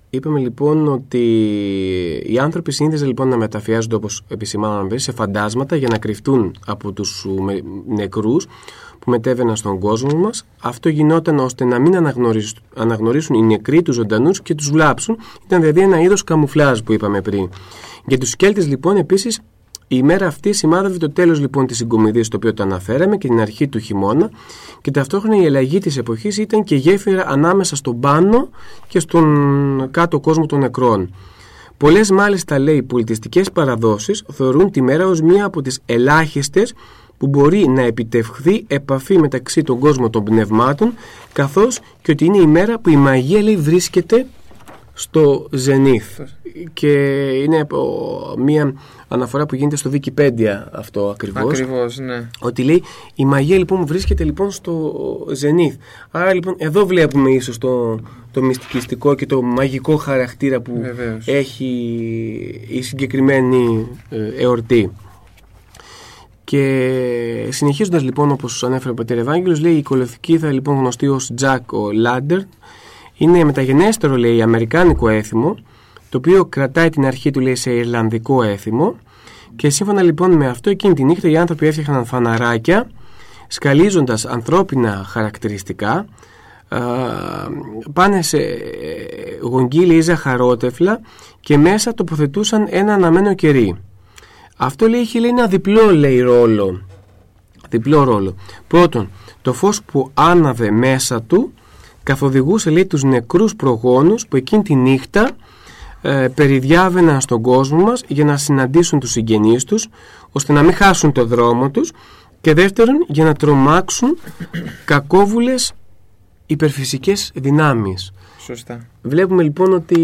Είπαμε λοιπόν ότι οι άνθρωποι σύνδεσαν λοιπόν να μεταφιάζονται όπως επισημάναμε πριν σε φαντάσματα για να κρυφτούν από τους με- νεκρούς που μετέβαιναν στον κόσμο μας. Αυτό γινόταν ώστε να μην αναγνωρίσουν, αναγνωρίσουν οι νεκροί τους ζωντανούς και τους βλάψουν. Ήταν δηλαδή ένα είδος καμουφλάζ που είπαμε πριν. Για τους Κέλτες λοιπόν επίσης η ημέρα αυτή σημάδευε το τέλος λοιπόν της συγκομιδής το οποίο το αναφέραμε και την αρχή του χειμώνα και ταυτόχρονα η αλλαγή της εποχής ήταν και γέφυρα ανάμεσα στον πάνω και στον κάτω κόσμο των νεκρών. Πολλές μάλιστα λέει πολιτιστικές παραδόσεις θεωρούν τη μέρα ως μία από τις ελάχιστες που μπορεί να επιτευχθεί επαφή μεταξύ των κόσμων των πνευμάτων καθώς και ότι είναι η μέρα που η μαγεία λέει βρίσκεται στο Ζενίθ και είναι από μία αναφορά που γίνεται στο Wikipedia αυτό ακριβώς Ακριβώς, ναι. ότι λέει η μαγεία λοιπόν βρίσκεται λοιπόν στο Ζενίθ άρα λοιπόν εδώ βλέπουμε ίσως το, το μυστικιστικό και το μαγικό χαρακτήρα που Βεβαίως. έχει η συγκεκριμένη ε, εορτή και συνεχίζοντας λοιπόν όπως ανέφερε ο Πατήρ Ευάγγελος λέει η κολοθική θα λοιπόν γνωστή ως Jack ο Λάντερ είναι μεταγενέστερο λέει αμερικάνικο έθιμο το οποίο κρατάει την αρχή του λέει σε Ιρλανδικό έθιμο. Και σύμφωνα λοιπόν με αυτό εκείνη τη νύχτα οι άνθρωποι έφτιαχναν φαναράκια σκαλίζοντας ανθρώπινα χαρακτηριστικά. Α, πάνε σε ε, γογγίλια ή ζαχαρότεφλα και μέσα τοποθετούσαν ένα αναμένο κερί. Αυτό λέει έχει λέει, ένα διπλό λέει ρόλο. Διπλό ρόλο. Πρώτον, το φως που άναβε μέσα του καθοδηγούσε λέει τους νεκρούς προγόνους που εκείνη τη νύχτα ε, περιδιάβαιναν στον κόσμο μας για να συναντήσουν τους συγγενείς τους ώστε να μην χάσουν το δρόμο τους και δεύτερον για να τρομάξουν κακόβουλες υπερφυσικές δυνάμεις. Σωστά. Βλέπουμε λοιπόν ότι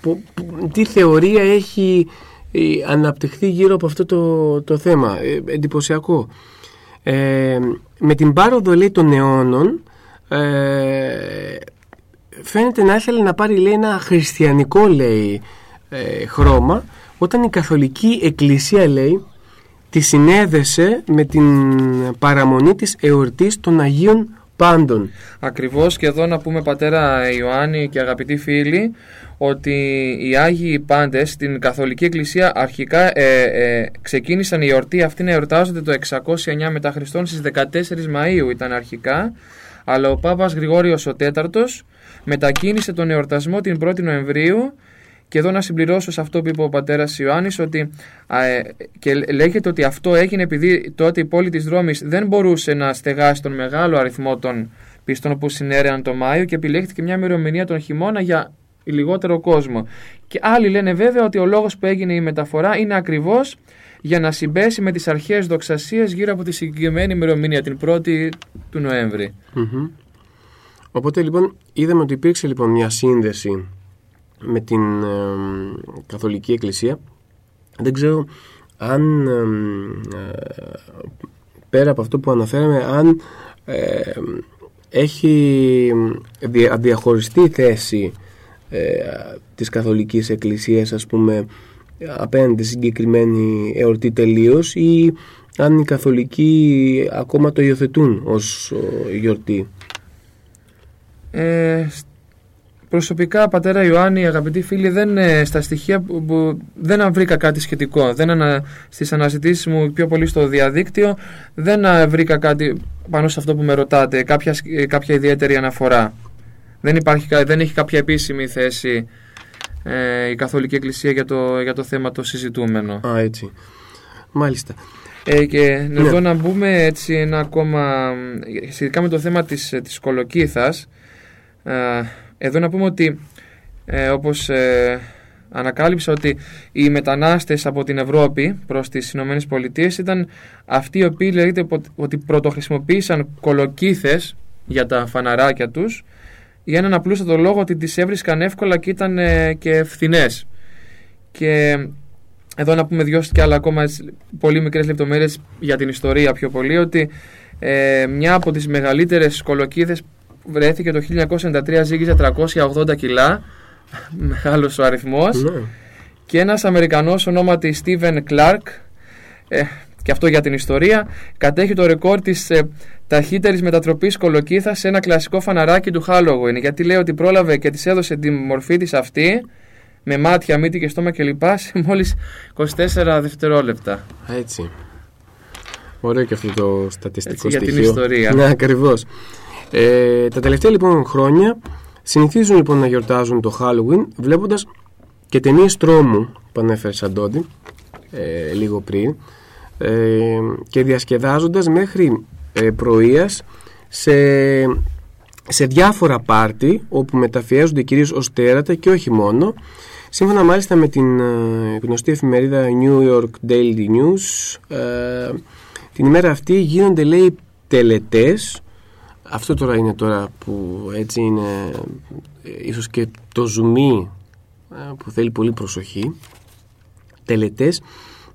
πο- πο- τι θεωρία έχει ε, αναπτυχθεί γύρω από αυτό το, το θέμα. Ε, εντυπωσιακό. Ε, με την πάροδο λέει των αιώνων ε, φαίνεται να ήθελε να πάρει λέει ένα χριστιανικό λέει ε, χρώμα όταν η καθολική εκκλησία λέει τη συνέδεσε με την παραμονή της εορτής των Αγίων Πάντων. Ακριβώς και εδώ να πούμε πατέρα Ιωάννη και αγαπητοί φίλοι ότι οι Άγιοι Πάντες στην Καθολική Εκκλησία αρχικά ε, ε, ξεκίνησαν η εορτή αυτή να εορτάζονται το 609 μετά Χριστόν στις 14 Μαΐου ήταν αρχικά αλλά ο Πάπας Γρηγόριος ο Τέταρτος μετακίνησε τον εορτασμό την 1η Νοεμβρίου και εδώ να συμπληρώσω σε αυτό που είπε ο πατέρας Ιωάννης ότι α, ε, και λέγεται ότι αυτό έγινε επειδή τότε η πόλη της Ρώμης δεν μπορούσε να στεγάσει τον μεγάλο αριθμό των πιστών που συνέρεαν το Μάιο και επιλέχθηκε μια ημερομηνία τον χειμώνα για λιγότερο κόσμο. Και άλλοι λένε βέβαια ότι ο λόγος που έγινε η μεταφορά είναι ακριβώς για να συμπέσει με τις αρχαίες δοξασίες γύρω από τη συγκεκριμένη ημερομηνία, την 1η του Νοέμβρη. Μμμ. Οπότε λοιπόν είδαμε ότι υπήρξε λοιπόν μια σύνδεση με την ε, Καθολική Εκκλησία. Δεν ξέρω αν ε, ε, πέρα από αυτό που αναφέραμε αν ε, έχει δια- αδιαχωριστεί η θέση ε, της Καθολικής Εκκλησίας ας πούμε απέναντι στη συγκεκριμένη εορτή τελείως ή αν οι Καθολικοί ακόμα το υιοθετούν ως ε, γιορτή; Ε, σ- προσωπικά, πατέρα Ιωάννη, αγαπητοί φίλοι, δεν, ε, στα στοιχεία που, που δεν βρήκα κάτι σχετικό. Δεν ανα, στις αναζητήσεις μου πιο πολύ στο διαδίκτυο δεν α, βρήκα κάτι πάνω σε αυτό που με ρωτάτε, κάποια, σ- ε, κάποια ιδιαίτερη αναφορά. Δεν, υπάρχει, κα- δεν έχει κάποια επίσημη θέση ε, η Καθολική Εκκλησία για το, για το θέμα το συζητούμενο. Α, έτσι. Μάλιστα. Ε, και Ναι. εδώ να μπούμε έτσι ένα ακόμα μ, σχετικά με το θέμα της, ε, της κολοκύθας ε, εδώ να πούμε ότι ε, όπως ε, ανακάλυψα ότι οι μετανάστες από την Ευρώπη προς τις Ηνωμένες Πολιτείες ήταν αυτοί οι οποίοι λέγεται πο- ότι πρωτοχρησιμοποίησαν κολοκύθες για τα φαναράκια τους για έναν απλούστατο λόγο ότι τις έβρισκαν εύκολα και ήταν ε, και φθηνές. Και εδώ να πούμε δυο και άλλα ακόμα έτσι, πολύ μικρές λεπτομέρειες για την ιστορία πιο πολύ ότι ε, μια από τις μεγαλύτερες κολοκύθες βρέθηκε το 1993 ζύγιζε 380 κιλά μεγάλος ο αριθμός Ναι. και ένας Αμερικανός ονόματι Steven Clark ε, και αυτό για την ιστορία, κατέχει το ρεκόρ της ε, ταχύτερης μετατροπής κολοκύθα σε ένα κλασικό φαναράκι του Halloween. Γιατί λέει ότι πρόλαβε και της έδωσε τη μορφή της αυτή, με μάτια, μύτη και στόμα κλπ. σε μόλις 24 δευτερόλεπτα. Έτσι. Ωραίο και αυτό το στατιστικό Έτσι, στοιχείο. Για την ιστορία. Ναι, ακριβώς. Ε, τα τελευταία λοιπόν χρόνια συνηθίζουν λοιπόν να γιορτάζουν το Halloween βλέποντας και ταινίες τρόμου που ανέφερε Αντώνη ε, λίγο πριν ε, και διασκεδάζοντας μέχρι ε, πρωίας σε, σε διάφορα πάρτι όπου μεταφιέζονται κυρίως ως τέρατα και όχι μόνο σύμφωνα μάλιστα με την ε, γνωστή εφημερίδα New York Daily News ε, την ημέρα αυτή γίνονται λέει τελετές αυτό τώρα είναι τώρα που έτσι είναι ε, ίσως και το ζουμί ε, που θέλει πολύ προσοχή. Τελετές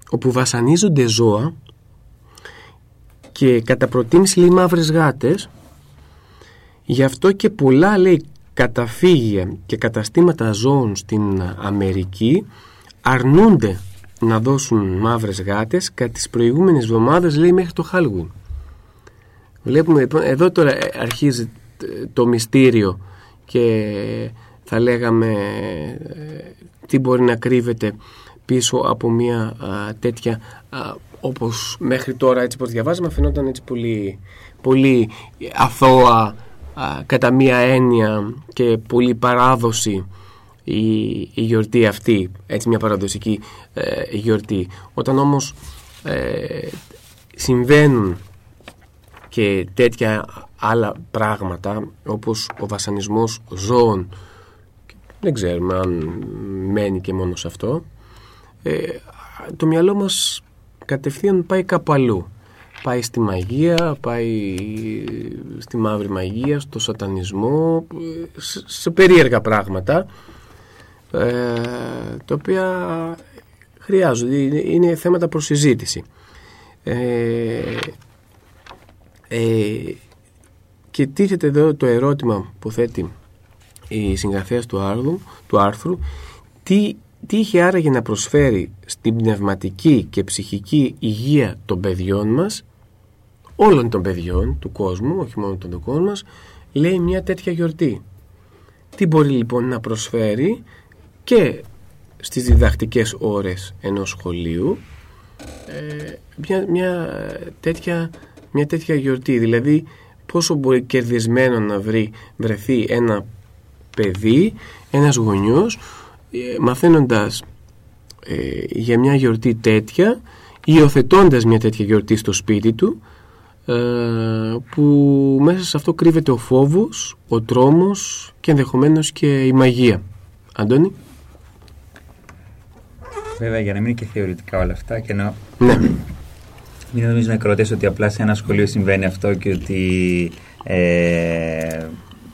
όπου βασανίζονται ζώα και κατά προτίμηση λέει μαύρες γάτες. Γι' αυτό και πολλά λέει καταφύγια και καταστήματα ζώων στην Αμερική αρνούνται να δώσουν μαύρες γάτες κατά τις προηγούμενες εβδομάδες λέει μέχρι το Halloween Βλέπουμε λοιπόν, εδώ τώρα αρχίζει το μυστήριο και θα λέγαμε ε, τι μπορεί να κρύβεται πίσω από μια α, τέτοια α, όπως μέχρι τώρα έτσι πως διαβάζαμε φαινόταν έτσι πολύ, πολύ αθώα α, κατά μία έννοια και πολύ παράδοση η, η γιορτή αυτή. Έτσι μια παραδοσική ε, γιορτή. Όταν όμως ε, συμβαίνουν και τέτοια άλλα πράγματα όπως ο βασανισμός ζώων. Δεν ξέρουμε αν μένει και μόνο σε αυτό. Ε, το μυαλό μας κατευθείαν πάει κάπου αλλού. Πάει στη μαγεία πάει στη μαύρη μαγεία στο σατανισμό σε, σε περίεργα πράγματα ε, τα οποία χρειάζονται είναι θέματα προς συζήτηση. Ε, ε, και τίθεται εδώ το ερώτημα που θέτει η συγγραφέας του άρθρου, του άρθρου. Τι, τι είχε άραγε να προσφέρει στην πνευματική και ψυχική υγεία των παιδιών μας όλων των παιδιών του κόσμου, όχι μόνο των δικών μας λέει μια τέτοια γιορτή. Τι μπορεί λοιπόν να προσφέρει και στις διδακτικές ώρες ενός σχολείου ε, μια, μια τέτοια μια τέτοια γιορτή. Δηλαδή πόσο μπορεί κερδισμένο να βρει, βρεθεί ένα παιδί, ένας γονιός ε, μαθαίνοντας ε, για μια γιορτή τέτοια υιοθετώντας μια τέτοια γιορτή στο σπίτι του ε, που μέσα σε αυτό κρύβεται ο φόβος, ο τρόμος και ενδεχομένως και η μαγεία. Αντώνη; Βέβαια για να μην είναι και θεωρητικά όλα αυτά και να ναι. Μην νομίζω να κρατήσω ότι απλά σε ένα σχολείο συμβαίνει αυτό και ότι ε,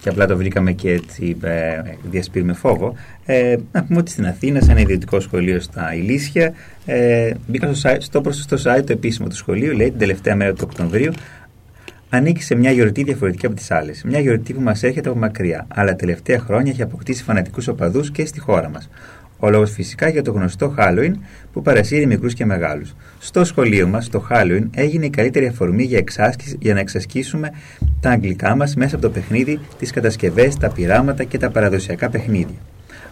και απλά το βρήκαμε και έτσι ε, διασπείρουμε φόβο. Ε, να πούμε ότι στην Αθήνα, σε ένα ιδιωτικό σχολείο στα Ηλίσια, ε, μπήκα στο, site, στο, στο site το επίσημο του σχολείου, λέει την τελευταία μέρα του Οκτωβρίου, ανήκει σε μια γιορτή διαφορετική από τις άλλες. Μια γιορτή που μας έρχεται από μακριά, αλλά τελευταία χρόνια έχει αποκτήσει φανατικούς οπαδούς και στη χώρα μας. Ο λόγος φυσικά για το γνωστό Halloween που παρασύρει μικρούς και μεγάλους. Στο σχολείο μας, το Halloween έγινε η καλύτερη αφορμή για, εξάσκηση, για να εξασκήσουμε τα αγγλικά μας μέσα από το παιχνίδι, τις κατασκευές, τα πειράματα και τα παραδοσιακά παιχνίδια.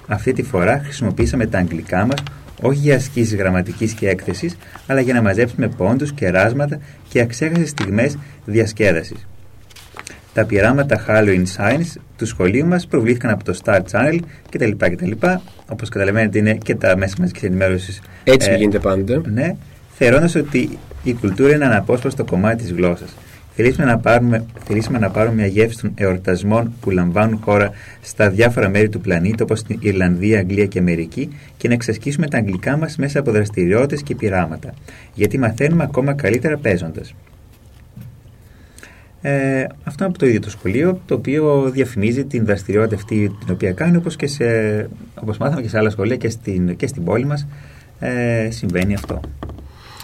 Αυτή τη φορά χρησιμοποίησαμε τα αγγλικά μας όχι για ασκήσεις γραμματικής και έκθεσης, αλλά για να μαζέψουμε πόντους, κεράσματα και αξέχαστες στιγμές διασκέδασης. Τα πειράματα Halloween Science του σχολείου μας προβλήθηκαν από το Star Channel κτλ. κτλ. Όπως καταλαβαίνετε, είναι και τα μέσα μαζικής ενημέρωσης. Έτσι ε, γίνεται πάντα. Ναι, θεωρώντας ότι η κουλτούρα είναι αναπόσπαστο κομμάτι της γλώσσας. Θελήσαμε να, πάρουμε, θελήσαμε να πάρουμε μια γεύση των εορτασμών που λαμβάνουν χώρα στα διάφορα μέρη του πλανήτη, όπως στην Ιρλανδία, Αγγλία και Αμερική, και να εξασκήσουμε τα αγγλικά μας μέσα από δραστηριότητες και πειράματα. Γιατί μαθαίνουμε ακόμα καλύτερα παίζοντας. Ε, αυτό είναι από το ίδιο το σχολείο, το οποίο διαφημίζει την δραστηριότητα αυτή την οποία κάνει, όπως, και σε, όπως μάθαμε και σε άλλα σχολεία και στην, και στην πόλη μας, ε, συμβαίνει αυτό.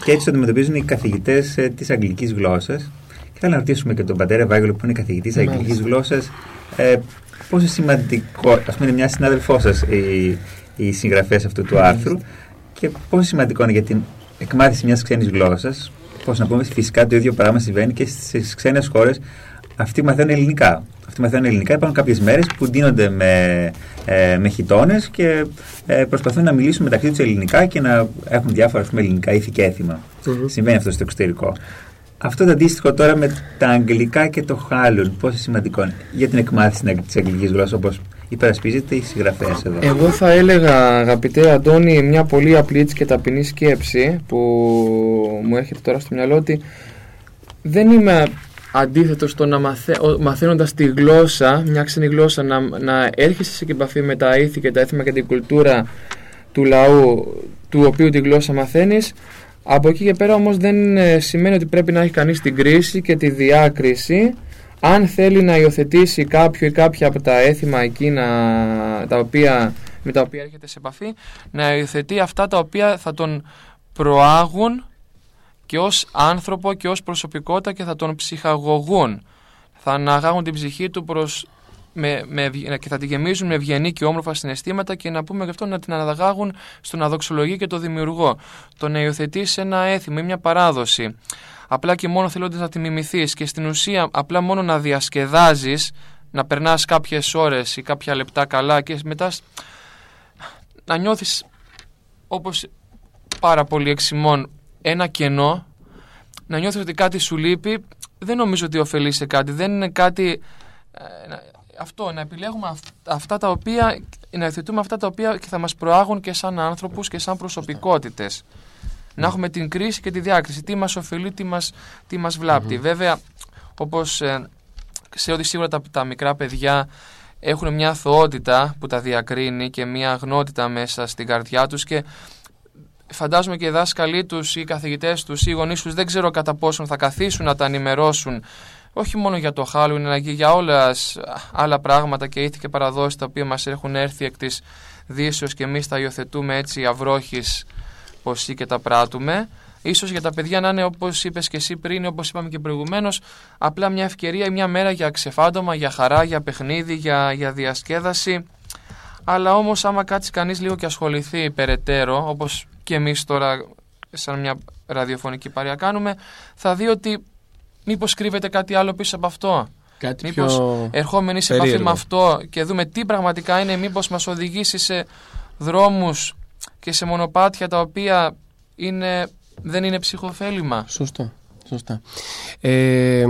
Και έτσι το αντιμετωπίζουν οι καθηγητές ε, της αγγλικής γλώσσας. Και θέλω να ρωτήσουμε και τον πατέρα Βάγγελο που είναι καθηγητής αγγλικής γλώσσας, ε, πόσο σημαντικό, ας πούμε είναι μια συνάδελφός σας η, η συγγραφέας αυτού του άρθρου και πόσο σημαντικό είναι για την εκμάθηση μιας ξένης γλώσσας Πώς να πούμε, φυσικά το ίδιο πράγμα συμβαίνει και στις ξένες χώρες. Αυτοί μαθαίνουν ελληνικά. Αυτοί μαθαίνουν ελληνικά. Υπάρχουν κάποιες μέρες που ντύνονται με, ε, με χιτώνες και ε, προσπαθούν να μιλήσουν μεταξύ τους ελληνικά και να έχουν διάφορα πούμε, ελληνικά ήθη και έθιμα. Συμβαίνει αυτό στο εξωτερικό. Αυτό το αντίστοιχο τώρα με τα αγγλικά και το χάλουν, πόσο σημαντικό είναι για την εκμάθηση της αγγλικής γλώσσας, όπως υπερασπίζεται η συγγραφέα εδώ. Εγώ θα έλεγα, αγαπητέ Αντώνη, μια πολύ απλή και ταπεινή σκέψη που μου έρχεται τώρα στο μυαλό ότι δεν είμαι αντίθετος στο να μαθα... μαθαίνοντας τη γλώσσα, μια ξένη γλώσσα, να, να έρχεσαι σε επαφή με τα ήθη και τα έθιμα και την κουλτούρα του λαού του οποίου τη γλώσσα μαθαίνεις από εκεί και πέρα όμως δεν ε, σημαίνει ότι πρέπει να έχει κανείς την κρίση και τη διάκριση αν θέλει να υιοθετήσει κάποιο ή κάποια από τα έθιμα εκείνα τα οποία, με τα οποία έρχεται σε επαφή να υιοθετεί αυτά τα οποία θα τον προάγουν και ως άνθρωπο και ως προσωπικότητα και θα τον ψυχαγωγούν θα αναγάγουν την ψυχή του προς με, με, και θα τη γεμίζουν με ευγενή και όμορφα συναισθήματα και να πούμε γι' αυτό να την αναδαγάγουν στον αδοξολογή και το δημιουργό. Το να υιοθετήσει ένα έθιμο ή μια παράδοση, απλά και μόνο θέλοντας να τη μιμηθείς και στην ουσία απλά μόνο να διασκεδάζεις, να περνάς κάποιες ώρες ή κάποια λεπτά καλά και μετά να νιώθεις όπως πάρα πολύ εξημών ένα κενό, να νιώθεις ότι κάτι σου λείπει, δεν νομίζω ότι ωφελεί σε κάτι. Δεν είναι κάτι ε, αυτό, να επιλέγουμε αυτά τα οποία, να ευθετούμε αυτά τα οποία θα μας προάγουν και σαν άνθρωπους και σαν προσωπικότητες. Να έχουμε την κρίση και τη διάκριση. Τι μας ωφελεί, τι μας, τι μας βλαπτει Βέβαια, όπως ε, ξέρω ότι σίγουρα τα, τα μικρά παιδιά έχουν μια αθωότητα που τα διακρίνει και μια αγνότητα μέσα στην καρδιά τους και φαντάζομαι και οι δάσκαλοι τους, οι καθηγητές τους, οι γονείς τους δεν ξέρω κατά πόσον θα καθίσουν να τα ενημερώσουν όχι μόνο για το Halloween αλλά και για όλα άλλα πράγματα και ήθη και παραδόσεις τα οποία μας έχουν έρθει εκ της Δύσεως και εμείς τα υιοθετούμε έτσι αυρόχης πως ή και τα πράττουμε. Ίσως για τα παιδιά να είναι όπως είπες και εσύ πριν, όπως είπαμε και προηγουμένως, απλά μια ευκαιρία ή μια μέρα για ξεφάντωμα, για χαρά, για παιχνίδι, για, για διασκέδαση. Αλλά όμως άμα κάτσει κανείς λίγο και ασχοληθεί περαιτέρω, όπως και εμείς τώρα σαν μια ραδιοφωνική παρέα κάνουμε, θα δει ότι Μήπως κρύβεται κάτι άλλο πίσω από αυτό. Κάτι μήπως πιο ερχόμενοι σε επαφή με αυτό και δούμε τι πραγματικά είναι, μήπως μας οδηγήσει σε δρόμους και σε μονοπάτια τα οποία είναι, δεν είναι ψυχοφέλημα. Σωστό. Σωστά. Ε,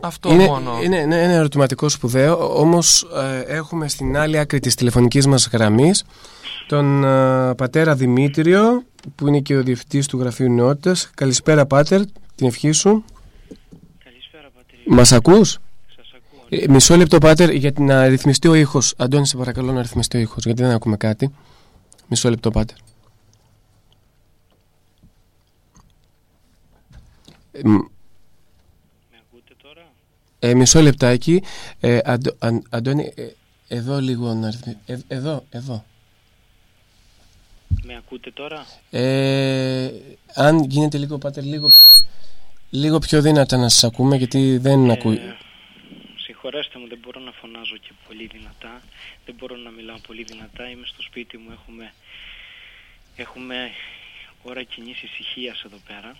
Αυτό είναι, μόνο. Είναι, είναι ένα ερωτηματικό σπουδαίο, όμως ε, έχουμε στην άλλη άκρη της τηλεφωνικής μας γραμμής τον ε, πατέρα Δημήτριο, που είναι και ο διευθυντής του Γραφείου Νεότητας. Καλησπέρα Πάτερ, την ευχή σου. Μας ακούς; Ε, μισό λεπτό, Πάτερ, για να ρυθμιστεί ο ήχος. Αντώνη, σε παρακαλώ να ρυθμιστεί ο ήχος, γιατί δεν ακούμε κάτι. Μισό λεπτό, Πάτερ. Με ακούτε τώρα; Ε, μισό λεπτάκι. Ε, Αντω, αν, Αντώνη, ε, εδώ λίγο να ρυθμιστεί. Ε, εδώ, εδώ. Με ακούτε τώρα; Ε, αν γίνεται λίγο, Πάτερ, λίγο λίγο πιο δύνατα να σας ακούμε γιατί δεν ε, ακούει. Συγχωρέστε μου, δεν μπορώ να φωνάζω και πολύ δυνατά. Δεν μπορώ να μιλάω πολύ δυνατά. Είμαι στο σπίτι μου, έχουμε, έχουμε ώρα κοινή ησυχία εδώ πέρα.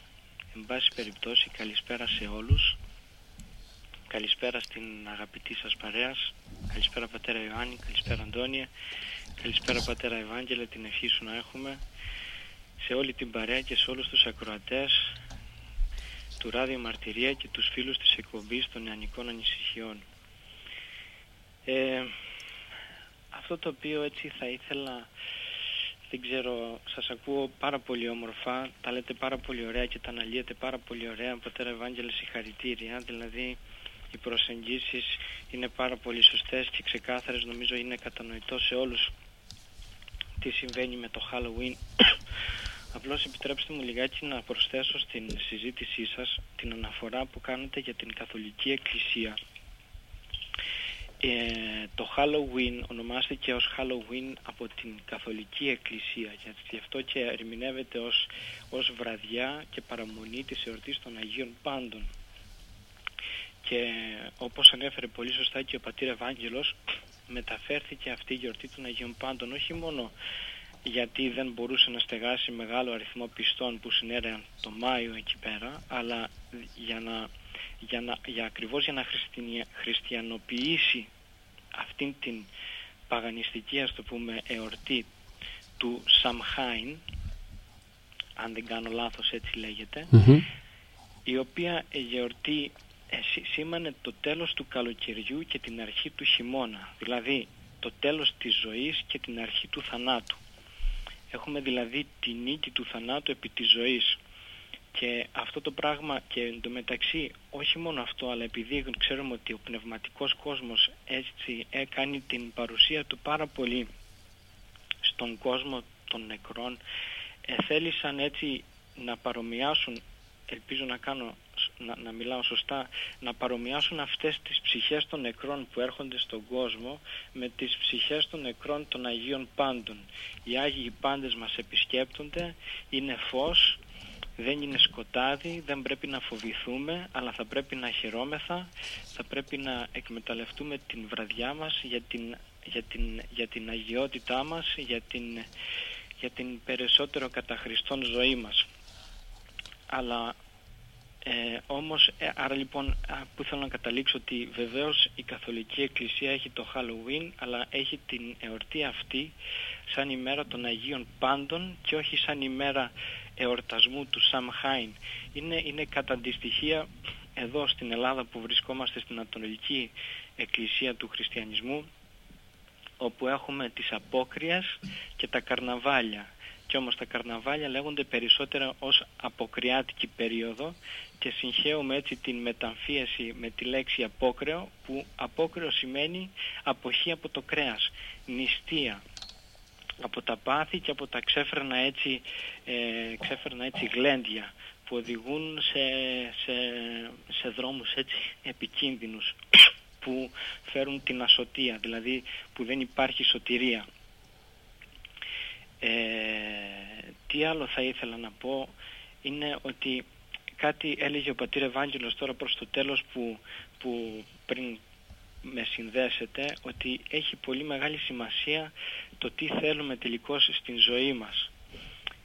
Εν πάση περιπτώσει, καλησπέρα σε όλους. Καλησπέρα στην αγαπητή σας παρέας. Καλησπέρα πατέρα Ιωάννη, καλησπέρα Αντώνια. Καλησπέρα πατέρα Ευάγγελε, την ευχή σου να έχουμε. Σε όλη την παρέα και σε όλους τους ακροατές του Ράδιο Μαρτυρία και τους φίλους της εκπομπής των Νεανικών Ανησυχιών. Ε, αυτό το οποίο έτσι θα ήθελα, δεν ξέρω, σας ακούω πάρα πολύ όμορφα, τα λέτε πάρα πολύ ωραία και τα αναλύετε πάρα πολύ ωραία, Πατέρα Ευάγγελε συγχαρητήρια, δηλαδή οι προσεγγίσεις είναι πάρα πολύ σωστές και ξεκάθαρες, νομίζω είναι κατανοητό σε όλους τι συμβαίνει με το Halloween. Απλώς επιτρέψτε μου λιγάκι να προσθέσω στην συζήτησή σας την αναφορά που κάνετε για την Καθολική Εκκλησία. Ε, το Halloween ονομάστηκε ως Halloween από την Καθολική Εκκλησία γιατί γι' αυτό και ερμηνεύεται ως, ως βραδιά και παραμονή της εορτής των Αγίων Πάντων. Και όπως ανέφερε πολύ σωστά και ο πατήρ Ευάγγελος μεταφέρθηκε αυτή η γιορτή των Αγίων Πάντων όχι μόνο γιατί δεν μπορούσε να στεγάσει μεγάλο αριθμό πιστών που συνέρεαν το Μάιο εκεί πέρα, αλλά για, να, για, να, για ακριβώς για να χριστιανοποιήσει αυτήν την παγανιστική, ας το πούμε, εορτή του Σαμχάιν, αν δεν κάνω λάθος έτσι η οποία γιορτή ε, σήμανε το τέλος του καλοκαιριού και την αρχή του χειμώνα, δηλαδή το τέλος της ζωής και την αρχή του θανάτου. Έχουμε δηλαδή τη νίκη του θανάτου επί της ζωής. Και αυτό το πράγμα και εντωμεταξύ όχι μόνο αυτό αλλά επειδή ξέρουμε ότι ο πνευματικός κόσμος έτσι έκανε την παρουσία του πάρα πολύ στον κόσμο των νεκρών ε, θέλησαν έτσι να παρομοιάσουν ελπίζω να κάνω να, να μιλάω σωστά να παρομοιάσουν αυτές τις ψυχές των νεκρών που έρχονται στον κόσμο με τις ψυχές των νεκρών των Αγίων Πάντων. Οι Άγιοι Πάντες μας επισκέπτονται είναι φως δεν είναι σκοτάδι, δεν πρέπει να φοβηθούμε, αλλά θα πρέπει να χαιρόμεθα, θα πρέπει να εκμεταλλευτούμε την βραδιά μας για την, για την, για την αγιότητά μας, για την, για την περισσότερο καταχριστών ζωή μας. Αλλά ε, όμως, ε, άρα λοιπόν που θέλω να καταλήξω ότι βεβαίως η Καθολική Εκκλησία έχει το Halloween αλλά έχει την εορτή αυτή σαν ημέρα των Αγίων Πάντων και όχι σαν ημέρα εορτασμού του Σαμχάιν. Είναι, είναι κατά αντιστοιχεία εδώ στην Ελλάδα που βρισκόμαστε στην Ανατολική Εκκλησία του Χριστιανισμού όπου έχουμε τις απόκριες και τα καρναβάλια. Και όμως τα καρναβάλια λέγονται περισσότερα ως αποκριάτικη περίοδο και συγχαίουμε έτσι την μεταμφίεση με τη λέξη απόκρεο που απόκρεο σημαίνει αποχή από το κρέας, νηστεία από τα πάθη και από τα ξέφερνα έτσι, ε, ξέφερνα έτσι γλέντια που οδηγούν σε, σε, σε δρόμους έτσι επικίνδυνους που φέρουν την ασωτεία, δηλαδή που δεν υπάρχει σωτηρία. Ε, τι άλλο θα ήθελα να πω είναι ότι κάτι έλεγε ο πατήρ Ευάγγελος τώρα προς το τέλος που, που πριν με συνδέσετε ότι έχει πολύ μεγάλη σημασία το τι θέλουμε τελικώς στην ζωή μας.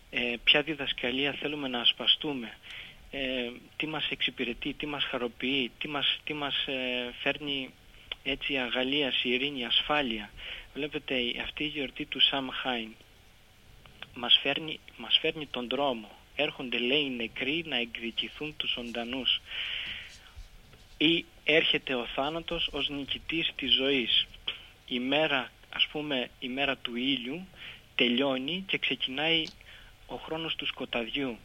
Ε, ποια διδασκαλία θέλουμε να ασπαστούμε. Ε, τι μας εξυπηρετεί, τι μας χαροποιεί, τι μας, τι μας ε, φέρνει έτσι αγαλίαση, ειρήνη, ασφάλεια. Βλέπετε αυτή η γιορτή του Σαμ Χάιν μας φέρνει, μας φέρνει τον δρόμο. Έρχονται λέει οι νεκροί να εκδικηθούν τους ζωντανούς. Ή έρχεται ο θάνατος ως νικητής της ζωής. Η μέρα, ας πούμε, η μέρα του ήλιου τελειώνει και ξεκινάει ο χρόνος του σκοταδιού.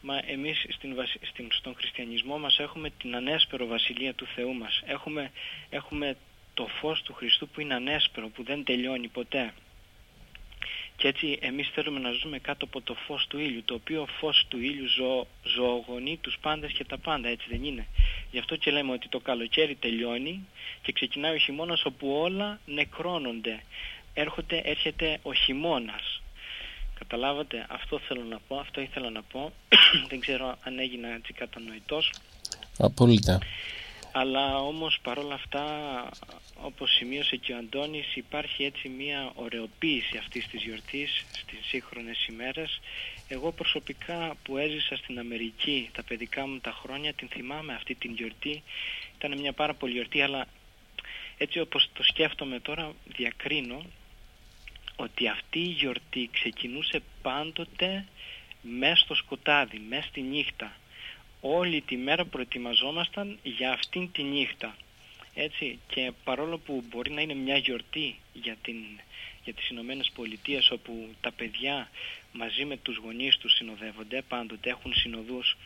Μα εμείς στην, στην, στον χριστιανισμό μας έχουμε την ανέσπερο βασιλεία του Θεού μας. Έχουμε, έχουμε το φως του Χριστού που είναι ανέσπερο, που δεν τελειώνει ποτέ. Και έτσι εμείς θέλουμε να ζούμε κάτω από το φως του ήλιου, το οποίο φως του ήλιου ζω, ζωογονεί τους πάντες και τα πάντα, έτσι δεν είναι. Γι' αυτό και λέμε ότι το καλοκαίρι τελειώνει και ξεκινάει ο χειμώνας όπου όλα νεκρώνονται. Έρχονται, έρχεται ο χειμώνας. Καταλάβατε, αυτό θέλω να πω, αυτό ήθελα να πω. δεν ξέρω αν έγινα έτσι κατανοητός. Απόλυτα αλλά όμως παρόλα αυτά όπως σημείωσε και ο Αντώνης υπάρχει έτσι μια ωρεοποίηση αυτής της γιορτής στις σύγχρονες ημέρες. Εγώ προσωπικά που έζησα στην Αμερική τα παιδικά μου τα χρόνια την θυμάμαι αυτή την γιορτή. Ήταν μια πάρα πολύ γιορτή αλλά έτσι όπως το σκέφτομαι τώρα διακρίνω ότι αυτή η γιορτή ξεκινούσε πάντοτε μέσα στο σκοτάδι, μέσα στη νύχτα. Όλη τη μέρα προετοιμαζόμασταν για αυτήν τη νύχτα. Έτσι, και παρόλο που μπορεί να είναι μια γιορτή για, την, για τις Ηνωμένες Πολιτείες όπου τα παιδιά μαζί με τους γονείς τους συνοδεύονται, πάντοτε έχουν συνοδούς,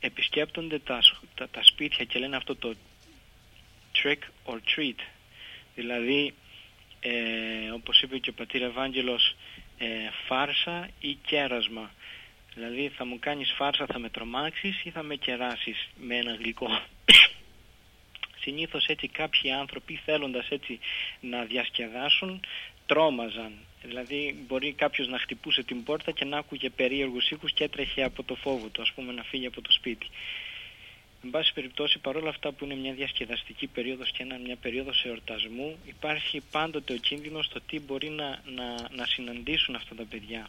επισκέπτονται τα, τα, σπίτια και λένε αυτό το trick or treat. Δηλαδή, ε, όπως είπε και ο πατήρ Ευάγγελος, ε, φάρσα ή κέρασμα. Δηλαδή θα μου κάνεις φάρσα, θα με τρομάξεις ή θα με κεράσεις με ένα γλυκό. Συνήθως έτσι κάποιοι άνθρωποι θέλοντας έτσι να διασκεδάσουν τρόμαζαν. Δηλαδή μπορεί κάποιος να χτυπούσε την πόρτα και να άκουγε περίεργους ήχους και έτρεχε από το φόβο του, ας πούμε να φύγει από το σπίτι. Εν πάση περιπτώσει, παρόλα αυτά που είναι μια διασκεδαστική περίοδος και ένα, μια περίοδος εορτασμού, υπάρχει πάντοτε ο κίνδυνος στο τι μπορεί να, να, να συναντήσουν αυτά τα παιδιά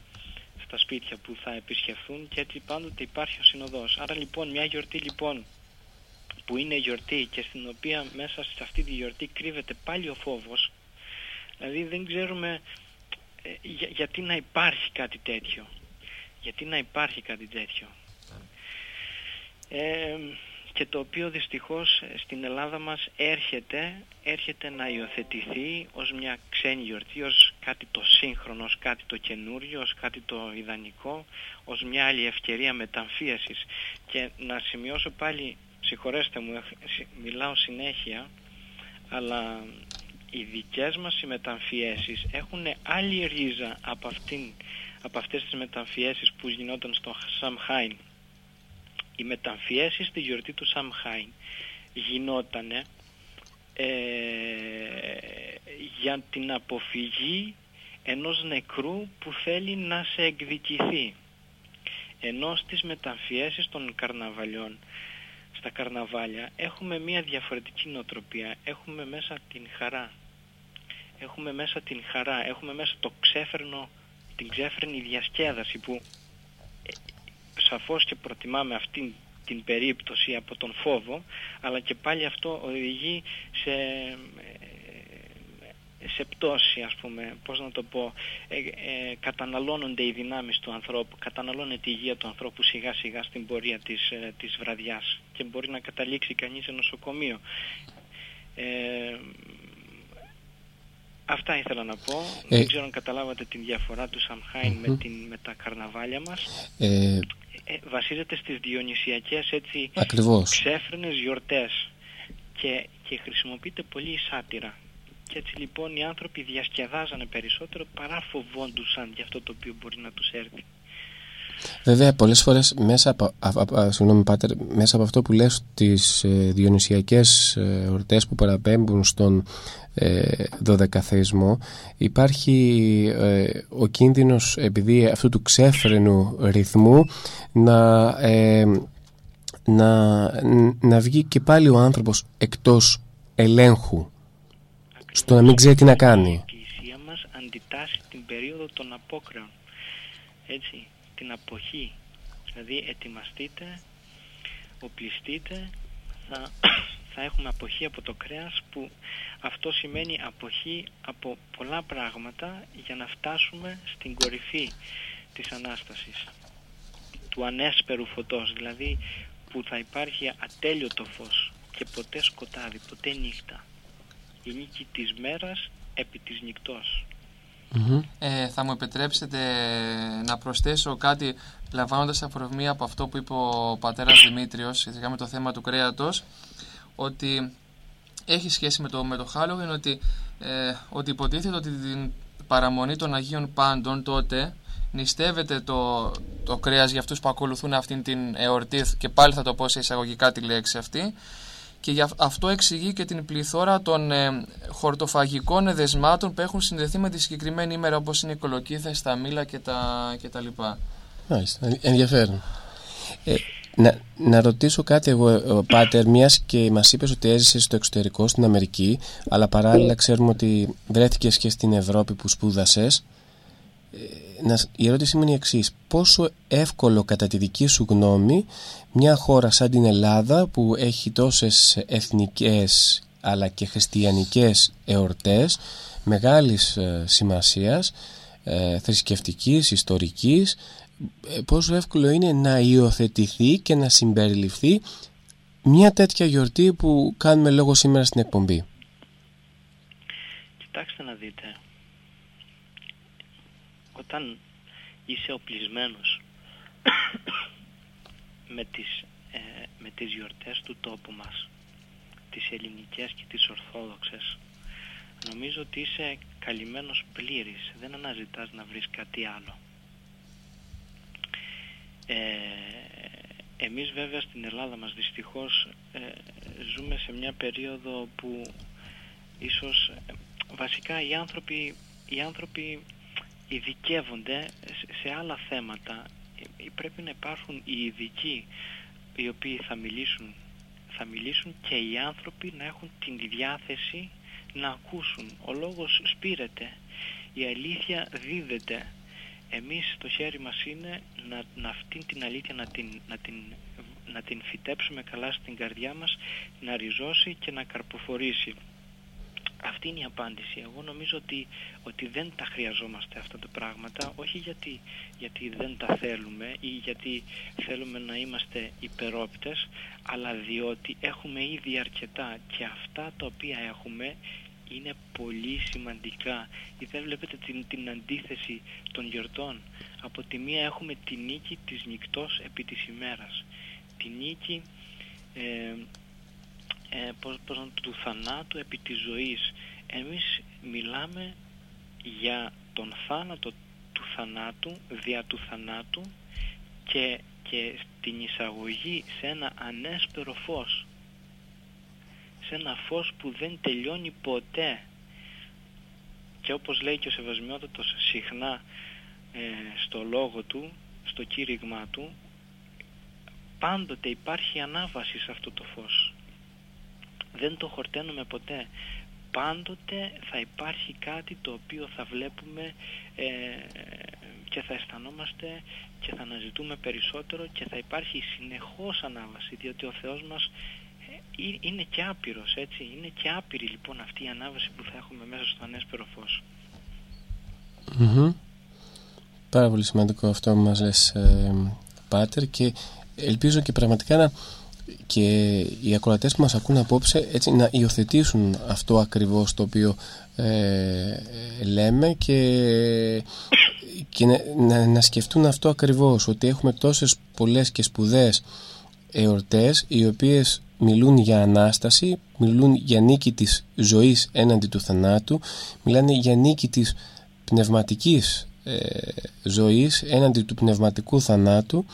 στα σπίτια που θα επισκεφθούν και έτσι πάντοτε υπάρχει ο συνοδός. Άρα λοιπόν μια γιορτή λοιπόν που είναι γιορτή και στην οποία μέσα σε αυτή τη γιορτή κρύβεται πάλι ο φόβος, δηλαδή δεν ξέρουμε ε, γιατί να υπάρχει κάτι τέτοιο. Γιατί να υπάρχει κάτι τέτοιο. Ε, και το οποίο δυστυχώς στην Ελλάδα μας έρχεται, έρχεται να υιοθετηθεί ως μια ξένη γιορτή, ως κάτι το σύγχρονο, ως κάτι το καινούριο, ως κάτι το ιδανικό, ως μια άλλη ευκαιρία μεταμφίεσης. Και να σημειώσω πάλι, συγχωρέστε μου, μιλάω συνέχεια, αλλά οι δικές μας οι μεταμφιέσεις έχουν άλλη ρίζα από, αυτήν, από αυτές τις μεταμφιέσεις που γινόταν στο Σαμχάιν οι μεταμφιέσεις στη γιορτή του Σαμχάιν γινότανε ε, για την αποφυγή ενός νεκρού που θέλει να σε εκδικηθεί. Ενώ στις μεταμφιέσεις των καρναβαλιών, στα καρναβάλια, έχουμε μία διαφορετική νοοτροπία. Έχουμε μέσα την χαρά. Έχουμε μέσα την χαρά. Έχουμε μέσα το ξέφρενο, την ξέφρενη διασκέδαση που σαφώς και προτιμάμε αυτήν την περίπτωση από τον φόβο αλλά και πάλι αυτό οδηγεί σε, σε πτώση ας πούμε πώς να το πω ε, ε, καταναλώνονται οι δυνάμεις του ανθρώπου καταναλώνεται η υγεία του ανθρώπου σιγά σιγά στην πορεία της, ε, της βραδιάς και μπορεί να καταλήξει κανείς σε νοσοκομείο ε, Αυτά ήθελα να πω. Ε, Δεν ξέρω αν καταλάβατε την διαφορά του Σαμχάιν με, την, με τα καρναβάλια μας. Ε, ε, βασίζεται στις διονυσιακές έτσι Ακριβώς. ξέφρενες γιορτές και, και χρησιμοποιείται πολύ σάτυρα. Και έτσι λοιπόν οι άνθρωποι διασκεδάζανε περισσότερο παρά φοβόντουσαν για αυτό το οποίο μπορεί να τους έρθει. Βέβαια, πολλές φορές μέσα, από, μέσα από αυτό που λες τις ε, διονυσιακές ε, εορτές που παραπέμπουν στον ε, δωδεκαθεϊσμό υπάρχει ε, ο κίνδυνος επειδή αυτού του ξέφρενου ρυθμού να, ε, να, να βγει και πάλι ο άνθρωπος εκτός ελέγχου στο να μην ξέρει τι να κάνει. Η Εκκλησία μας αντιτάσσει την περίοδο των απόκρεων έτσι την αποχή. Δηλαδή ετοιμαστείτε, οπλιστείτε, θα, θα έχουμε αποχή από το κρέας που αυτό σημαίνει αποχή από πολλά πράγματα για να φτάσουμε στην κορυφή της Ανάστασης του ανέσπερου φωτός δηλαδή που θα υπάρχει ατέλειωτο φως και ποτέ σκοτάδι, ποτέ νύχτα η νίκη της μέρας επί της νυχτός. Ε, θα μου επιτρέψετε να προσθέσω κάτι λαμβάνοντας αφορμή από αυτό που είπε ο πατέρας Δημήτριος σχετικά με το θέμα του κρέατος ότι έχει σχέση με το, με το Halloween ότι, ε, ότι υποτίθεται ότι την παραμονή των Αγίων Πάντων τότε νηστεύεται το, το κρέας για αυτούς που ακολουθούν αυτήν την εορτή και πάλι θα το πω σε εισαγωγικά τη λέξη αυτή και γι' αυτό εξηγεί και την πληθώρα των ε, χορτοφαγικών εδεσμάτων που έχουν συνδεθεί με τη συγκεκριμένη ημέρα όπως είναι η κολοκύθα, τα μήλα και τα, και τα λοιπά. Μάλιστα, ενδιαφέρον. Ε, να, να ρωτήσω κάτι εγώ, ο Πάτερ, μιας και μας είπες ότι έζησες στο εξωτερικό, στην Αμερική, αλλά παράλληλα ξέρουμε ότι βρέθηκες και στην Ευρώπη που σπούδασες. Ε, η ερώτηση μου είναι η εξής. Πόσο εύκολο κατά τη δική σου γνώμη μια χώρα σαν την Ελλάδα που έχει τόσες εθνικές αλλά και χριστιανικές εορτές μεγάλης ε, σημασίας ε, θρησκευτικής, ιστορικής ε, πόσο εύκολο είναι να υιοθετηθεί και να συμπεριληφθεί μια τέτοια γιορτή που κάνουμε λόγο σήμερα στην εκπομπή. Κοιτάξτε να δείτε. Όταν είσαι οπλισμένος με τις, ε, με τις γιορτές του τόπου μας, τις ελληνικές και τις ορθόδοξες, νομίζω ότι είσαι καλυμμένος πλήρης. Δεν αναζητάς να βρεις κάτι άλλο. Ε, εμείς βέβαια στην Ελλάδα μας δυστυχώς ε, ζούμε σε μια περίοδο που ίσως ε, βασικά οι άνθρωποι, οι άνθρωποι ειδικεύονται σε άλλα θέματα. Ε, πρέπει να υπάρχουν οι ειδικοί οι οποίοι θα μιλήσουν θα μιλήσουν και οι άνθρωποι να έχουν την διάθεση να ακούσουν. Ο λόγος σπήρεται, η αλήθεια δίδεται. Εμείς το χέρι μας είναι να, να αυτήν την αλήθεια να την, να, την, να την φυτέψουμε καλά στην καρδιά μας, να ριζώσει και να καρποφορήσει. Αυτή είναι η απάντηση. Εγώ νομίζω ότι, ότι δεν τα χρειαζόμαστε αυτά τα πράγματα, όχι γιατί, γιατί δεν τα θέλουμε ή γιατί θέλουμε να είμαστε υπερόπτες, αλλά διότι έχουμε ήδη αρκετά και αυτά τα οποία έχουμε είναι πολύ σημαντικά. Δεν βλέπετε την, την αντίθεση των γιορτών. Από τη μία έχουμε τη νίκη της νυχτός επί της ημέρας. Τη νίκη ε, ε, πώς, του θανάτου επί της ζωής. Εμείς μιλάμε για τον θάνατο του θανάτου, δια του θανάτου και, και την εισαγωγή σε ένα ανέσπερο φως. Σε ένα φως που δεν τελειώνει ποτέ. Και όπως λέει και ο Σεβασμιότατος συχνά ε, στο λόγο του, στο κήρυγμά του, πάντοτε υπάρχει ανάβαση σε αυτό το φως δεν το χορταίνουμε ποτέ. Πάντοτε θα υπάρχει κάτι το οποίο θα βλέπουμε ε, και θα αισθανόμαστε και θα αναζητούμε περισσότερο και θα υπάρχει συνεχώς ανάβαση διότι ο Θεός μας ε, είναι και άπειρος έτσι. Είναι και άπειρη λοιπόν αυτή η ανάβαση που θα έχουμε μέσα στο ανέσπερο φως. Πάρα πολύ σημαντικό αυτό που μας λες ε, Πάτερ και ελπίζω και πραγματικά να και οι ακροατές που μας ακούν απόψε έτσι να υιοθετήσουν αυτό ακριβώς το οποίο ε, λέμε και, και να, να, σκεφτούν αυτό ακριβώς ότι έχουμε τόσες πολλές και σπουδαίες εορτές οι οποίες μιλούν για Ανάσταση, μιλούν για νίκη της ζωής έναντι του θανάτου, μιλάνε για νίκη της πνευματικής ε, ζωής έναντι του πνευματικού θανάτου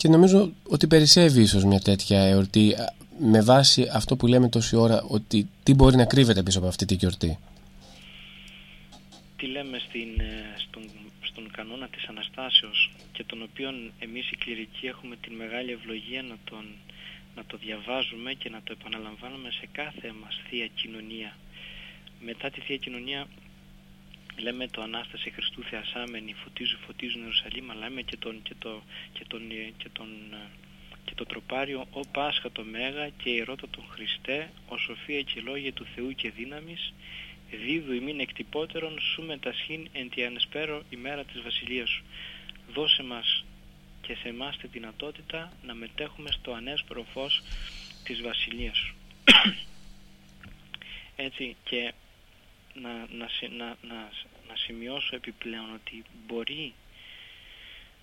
και νομίζω ότι περισσεύει ίσως μια τέτοια εορτή με βάση αυτό που λέμε τόση ώρα ότι τι μπορεί να κρύβεται πίσω από αυτή τη γιορτή. Τι λέμε στην, ε, στον, στον κανόνα της Αναστάσεως και τον οποίον εμείς οι κληρικοί έχουμε την μεγάλη ευλογία να, τον, να το διαβάζουμε και να το επαναλαμβάνουμε σε κάθε μας Θεία Κοινωνία. Μετά τη Θεία Κοινωνία λέμε το Ανάσταση Χριστού Θεασάμενη, φωτίζουν, φωτίζουν Ιερουσαλήμ, αλλά λέμε και τον, και το, και τον, και τον, και το τροπάριο «Ο Πάσχα το Μέγα και η Ρώτα τον Χριστέ, ο Σοφία και Λόγια του Θεού και δύναμης, δίδου ημίν εκτυπώτερον σου μετασχήν εν τη ανεσπέρο ημέρα της Βασιλείας σου. Δώσε μας και σε εμάς τη δυνατότητα να μετέχουμε στο ανέσπερο φως της Βασιλείας σου. Έτσι και να, να, να, να, να σημειώσω επιπλέον ότι μπορεί,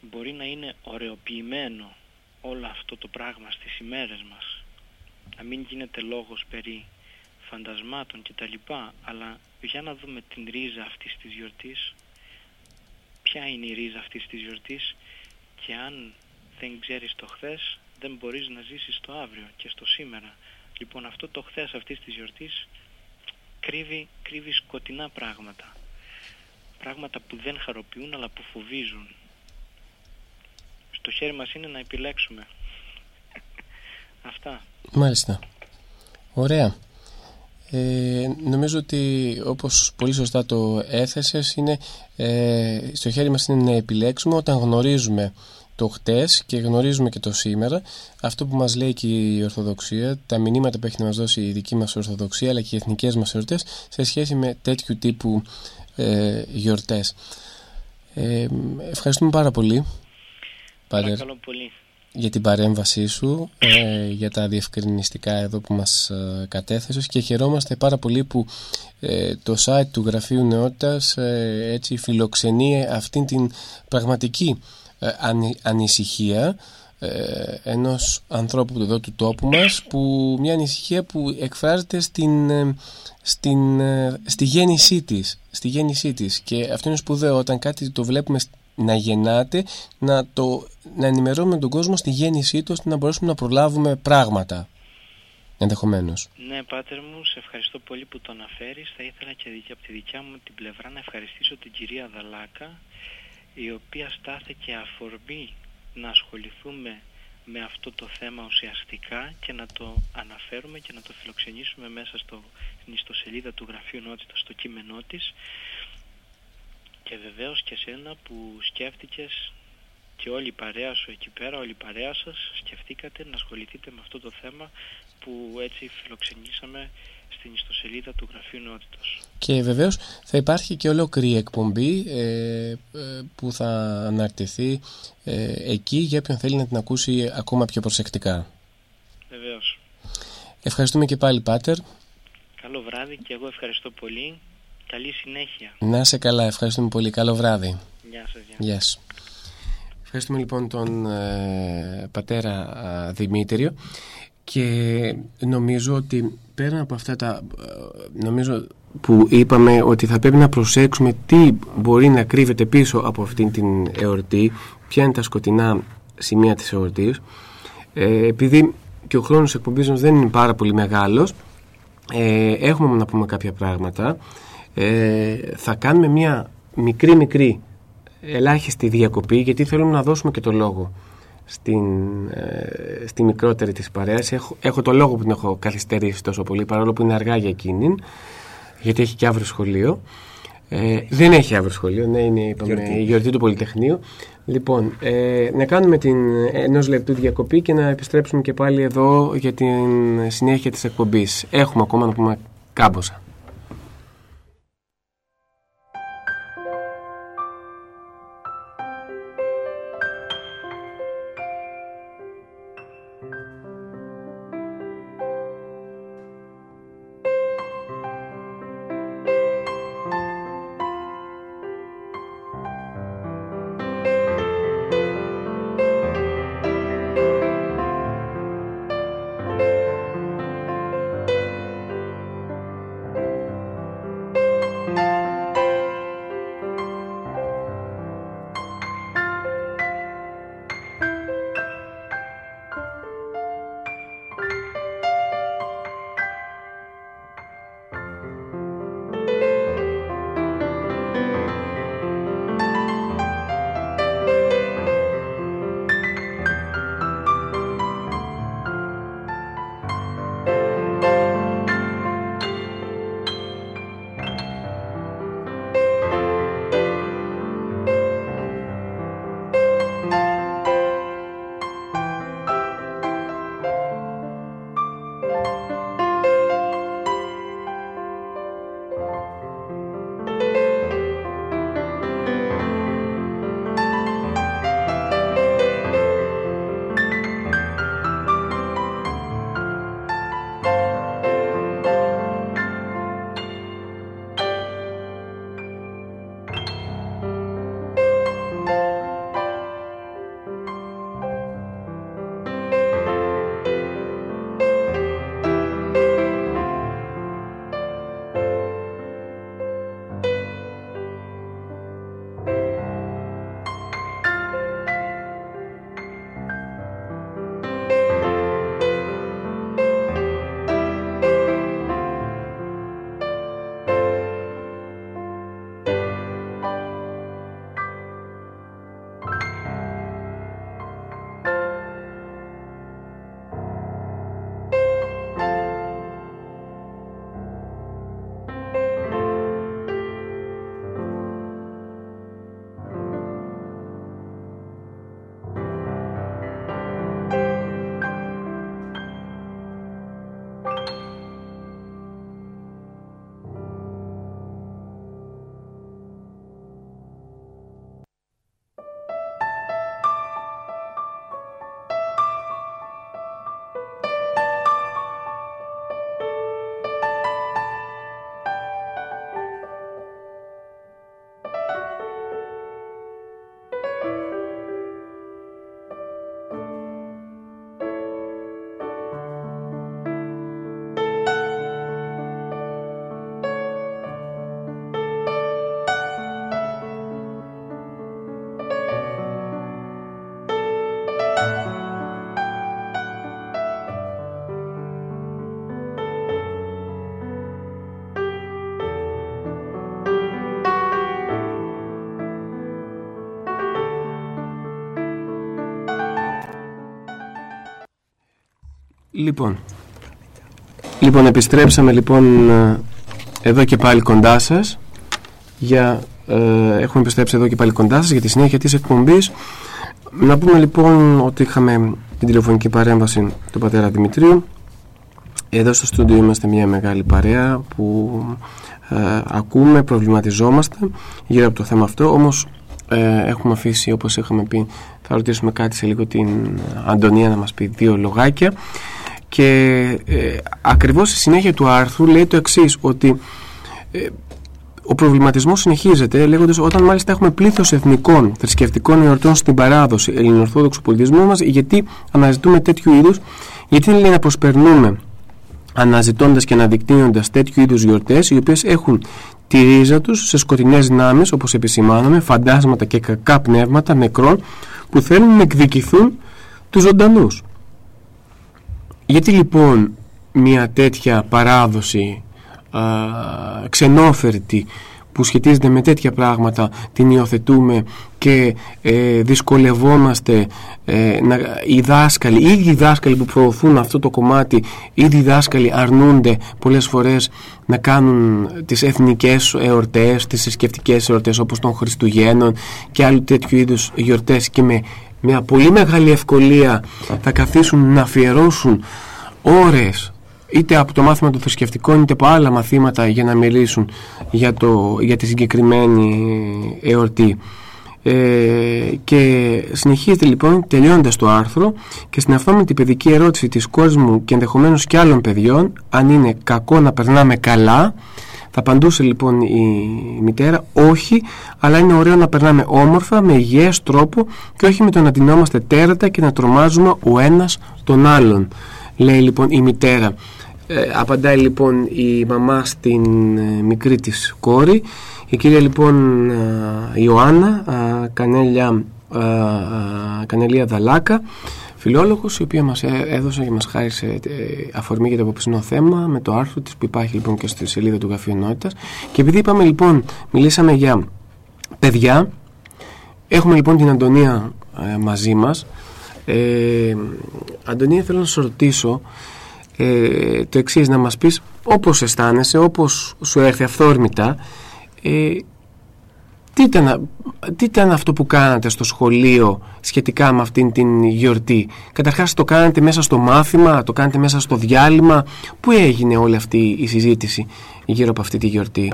μπορεί να είναι ωρεοποιημένο όλο αυτό το πράγμα στις ημέρες μας. Να μην γίνεται λόγος περί φαντασμάτων και τα λοιπά αλλά για να δούμε την ρίζα αυτής της γιορτής ποια είναι η ρίζα αυτής της γιορτής και αν δεν ξέρεις το χθες δεν μπορείς να ζήσεις το αύριο και στο σήμερα. Λοιπόν αυτό το χθες αυτής της γιορτής κρύβει, κρύβει σκοτεινά πράγματα. Πράγματα που δεν χαροποιούν αλλά που φοβίζουν. Στο χέρι μας είναι να επιλέξουμε. Αυτά. Μάλιστα. Ωραία. Ε, νομίζω ότι όπως πολύ σωστά το έθεσες είναι ε, στο χέρι μας είναι να επιλέξουμε όταν γνωρίζουμε το χτες και γνωρίζουμε και το σήμερα. Αυτό που μας λέει και η Ορθοδοξία τα μηνύματα που έχει να μας δώσει η δική μας Ορθοδοξία αλλά και οι εθνικές μας εορτές σε σχέση με τέτοιου τύπου ε, γιορτές. Ε, ευχαριστούμε πάρα πολύ Παρακαλώ πολύ. Για την παρέμβασή σου, ε, για τα διευκρινιστικά εδώ που μας ε, κατέθεσες και χαιρόμαστε πάρα πολύ που ε, το site του Γραφείου Νεότητας ε, έτσι φιλοξενεί αυτήν την πραγματική ε, ανησυχία ε, ενός ανθρώπου εδώ του τόπου μας που μια ανησυχία που εκφράζεται στην, ε, στην, στη γέννησή της, στη γέννησή της και αυτό είναι σπουδαίο όταν κάτι το βλέπουμε να γεννάται να, το, να ενημερώνουμε τον κόσμο στη γέννησή του ώστε να μπορέσουμε να προλάβουμε πράγματα ενδεχομένως. Ναι, πάτερ μου, σε ευχαριστώ πολύ που το αναφέρεις. Θα ήθελα και από τη δικιά μου την πλευρά να ευχαριστήσω την κυρία Δαλάκα η οποία στάθηκε αφορμή να ασχοληθούμε με αυτό το θέμα ουσιαστικά και να το αναφέρουμε και να το φιλοξενήσουμε μέσα στο, στην ιστοσελίδα του Γραφείου Νότητας στο κείμενό της. Και βεβαίως και σένα που σκέφτηκες και όλη η παρέα σου εκεί πέρα, όλη η παρέα σας σκεφτήκατε να ασχοληθείτε με αυτό το θέμα που έτσι φιλοξενήσαμε στην ιστοσελίδα του Γραφείου Νότητος. Και βεβαίως θα υπάρχει και ολόκληρη εκπομπή ε, ε, που θα αναρτηθεί ε, εκεί για όποιον θέλει να την ακούσει ακόμα πιο προσεκτικά. Βεβαίως. Ευχαριστούμε και πάλι Πάτερ. Καλό βράδυ και εγώ ευχαριστώ πολύ. Καλή συνέχεια. Να σε καλά, ευχαριστούμε πολύ. Καλό βράδυ. Γεια σας. Γεια σας. Ευχαριστούμε λοιπόν τον ε, πατέρα Δημήτριο και νομίζω ότι πέρα από αυτά τα ε, νομίζω που είπαμε ότι θα πρέπει να προσέξουμε τι μπορεί να κρύβεται πίσω από αυτήν την εορτή ποια είναι τα σκοτεινά σημεία της εορτής. Ε, επειδή και ο χρόνος εκπομπής μας δεν είναι πάρα πολύ μεγάλος ε, έχουμε να πούμε κάποια πράγματα. Ε, θα κάνουμε μια μικρή μικρή ελάχιστη διακοπή γιατί θέλουμε να δώσουμε και το λόγο στην, ε, στη μικρότερη της παρέας. Έχω, έχω το λόγο που την έχω καθυστερήσει τόσο πολύ παρόλο που είναι αργά για εκείνη γιατί έχει και αύριο σχολείο. Ε, δεν έχει αύριο σχολείο, ναι, είναι είπαμε, η γιορτή του Πολυτεχνείου. Λοιπόν, ε, να κάνουμε την ενός λεπτού διακοπή και να επιστρέψουμε και πάλι εδώ για την συνέχεια της εκπομπής. Έχουμε ακόμα να πούμε κάμποσα. Λοιπόν, λοιπόν επιστρέψαμε λοιπόν ε, εδώ και πάλι κοντά σας. Για, ε, έχουμε επιστρέψει εδώ και πάλι κοντά σας για τη συνέχεια της εκπομπής. Να πούμε λοιπόν ότι είχαμε την τηλεφωνική παρέμβαση του πατέρα Δημητρίου. Εδώ στο στούντιο είμαστε μια μεγάλη παρέα που ε, ακούμε, προβληματιζόμαστε γύρω από το θέμα αυτό. Όμως ε, έχουμε αφήσει όπως είχαμε πει θα ρωτήσουμε κάτι σε λίγο την Αντωνία να μας πει δύο λογάκια και ε, ακριβώς στη συνέχεια του άρθρου λέει το εξής ότι ε, ο προβληματισμός συνεχίζεται λέγοντας όταν μάλιστα έχουμε πλήθος εθνικών θρησκευτικών εορτών στην παράδοση ελληνοορθόδοξου πολιτισμού μας, γιατί αναζητούμε τέτοιου είδους, γιατί λέει να προσπερνούμε αναζητώντας και αναδεικνύοντας τέτοιου είδους γιορτές, οι οποίες έχουν τη ρίζα τους σε σκοτεινές δυνάμεις, όπως επισημάναμε, φαντάσματα και κακά πνεύματα νεκρών που θέλουν να εκδικηθούν τους ζωντανούς. Γιατί λοιπόν μια τέτοια παράδοση α, ξενόφερτη που σχετίζεται με τέτοια πράγματα την υιοθετούμε και ε, δυσκολευόμαστε ε, να, οι δάσκαλοι, οι ίδιοι οι δάσκαλοι που προωθούν αυτό το κομμάτι οι ίδιοι οι δάσκαλοι αρνούνται πολλές φορές να κάνουν τις εθνικές εορτές, τις θρησκευτικέ εορτές όπως των Χριστουγέννων και άλλου τέτοιου είδους γιορτές και με μια πολύ μεγάλη ευκολία θα καθίσουν να αφιερώσουν ώρες είτε από το μάθημα των θρησκευτικών είτε από άλλα μαθήματα για να μιλήσουν για, το, για τη συγκεκριμένη εορτή. Ε, και συνεχίζεται λοιπόν τελειώνοντας το άρθρο και στην αυτόματη παιδική ερώτηση της κόρης μου και ενδεχομένως και άλλων παιδιών αν είναι κακό να περνάμε καλά θα απαντούσε λοιπόν η μητέρα όχι αλλά είναι ωραίο να περνάμε όμορφα με υγιές τρόπο και όχι με το να ντυνόμαστε τέρατα και να τρομάζουμε ο ένας τον άλλον λέει λοιπόν η μητέρα. Ε, απαντάει λοιπόν η μαμά στην ε, μικρή της κόρη. Η κυρία λοιπόν ε, Ιωάννα Κανέλια, Κανελία Δαλάκα φιλόλογος η οποία μας έδωσε και μας χάρισε αφορμή για το απόψινό θέμα με το άρθρο της που υπάρχει λοιπόν και στη σελίδα του Γραφείου Ενότητας. Και επειδή είπαμε λοιπόν μιλήσαμε για παιδιά έχουμε λοιπόν την Αντωνία μαζί μας. Ε, Αντωνία θέλω να σου ρωτήσω ε, το εξής να μας πεις όπως αισθάνεσαι, όπως σου έρθει αυθόρμητα ε, τι, ήταν, τι ήταν αυτό που κάνατε στο σχολείο σχετικά με αυτήν την γιορτή; Καταρχάς το κάνατε μέσα στο μάθημα, το κάνατε μέσα στο διάλειμμα πού έγινε όλη αυτή η συζήτηση γύρω από αυτή τη γιορτή;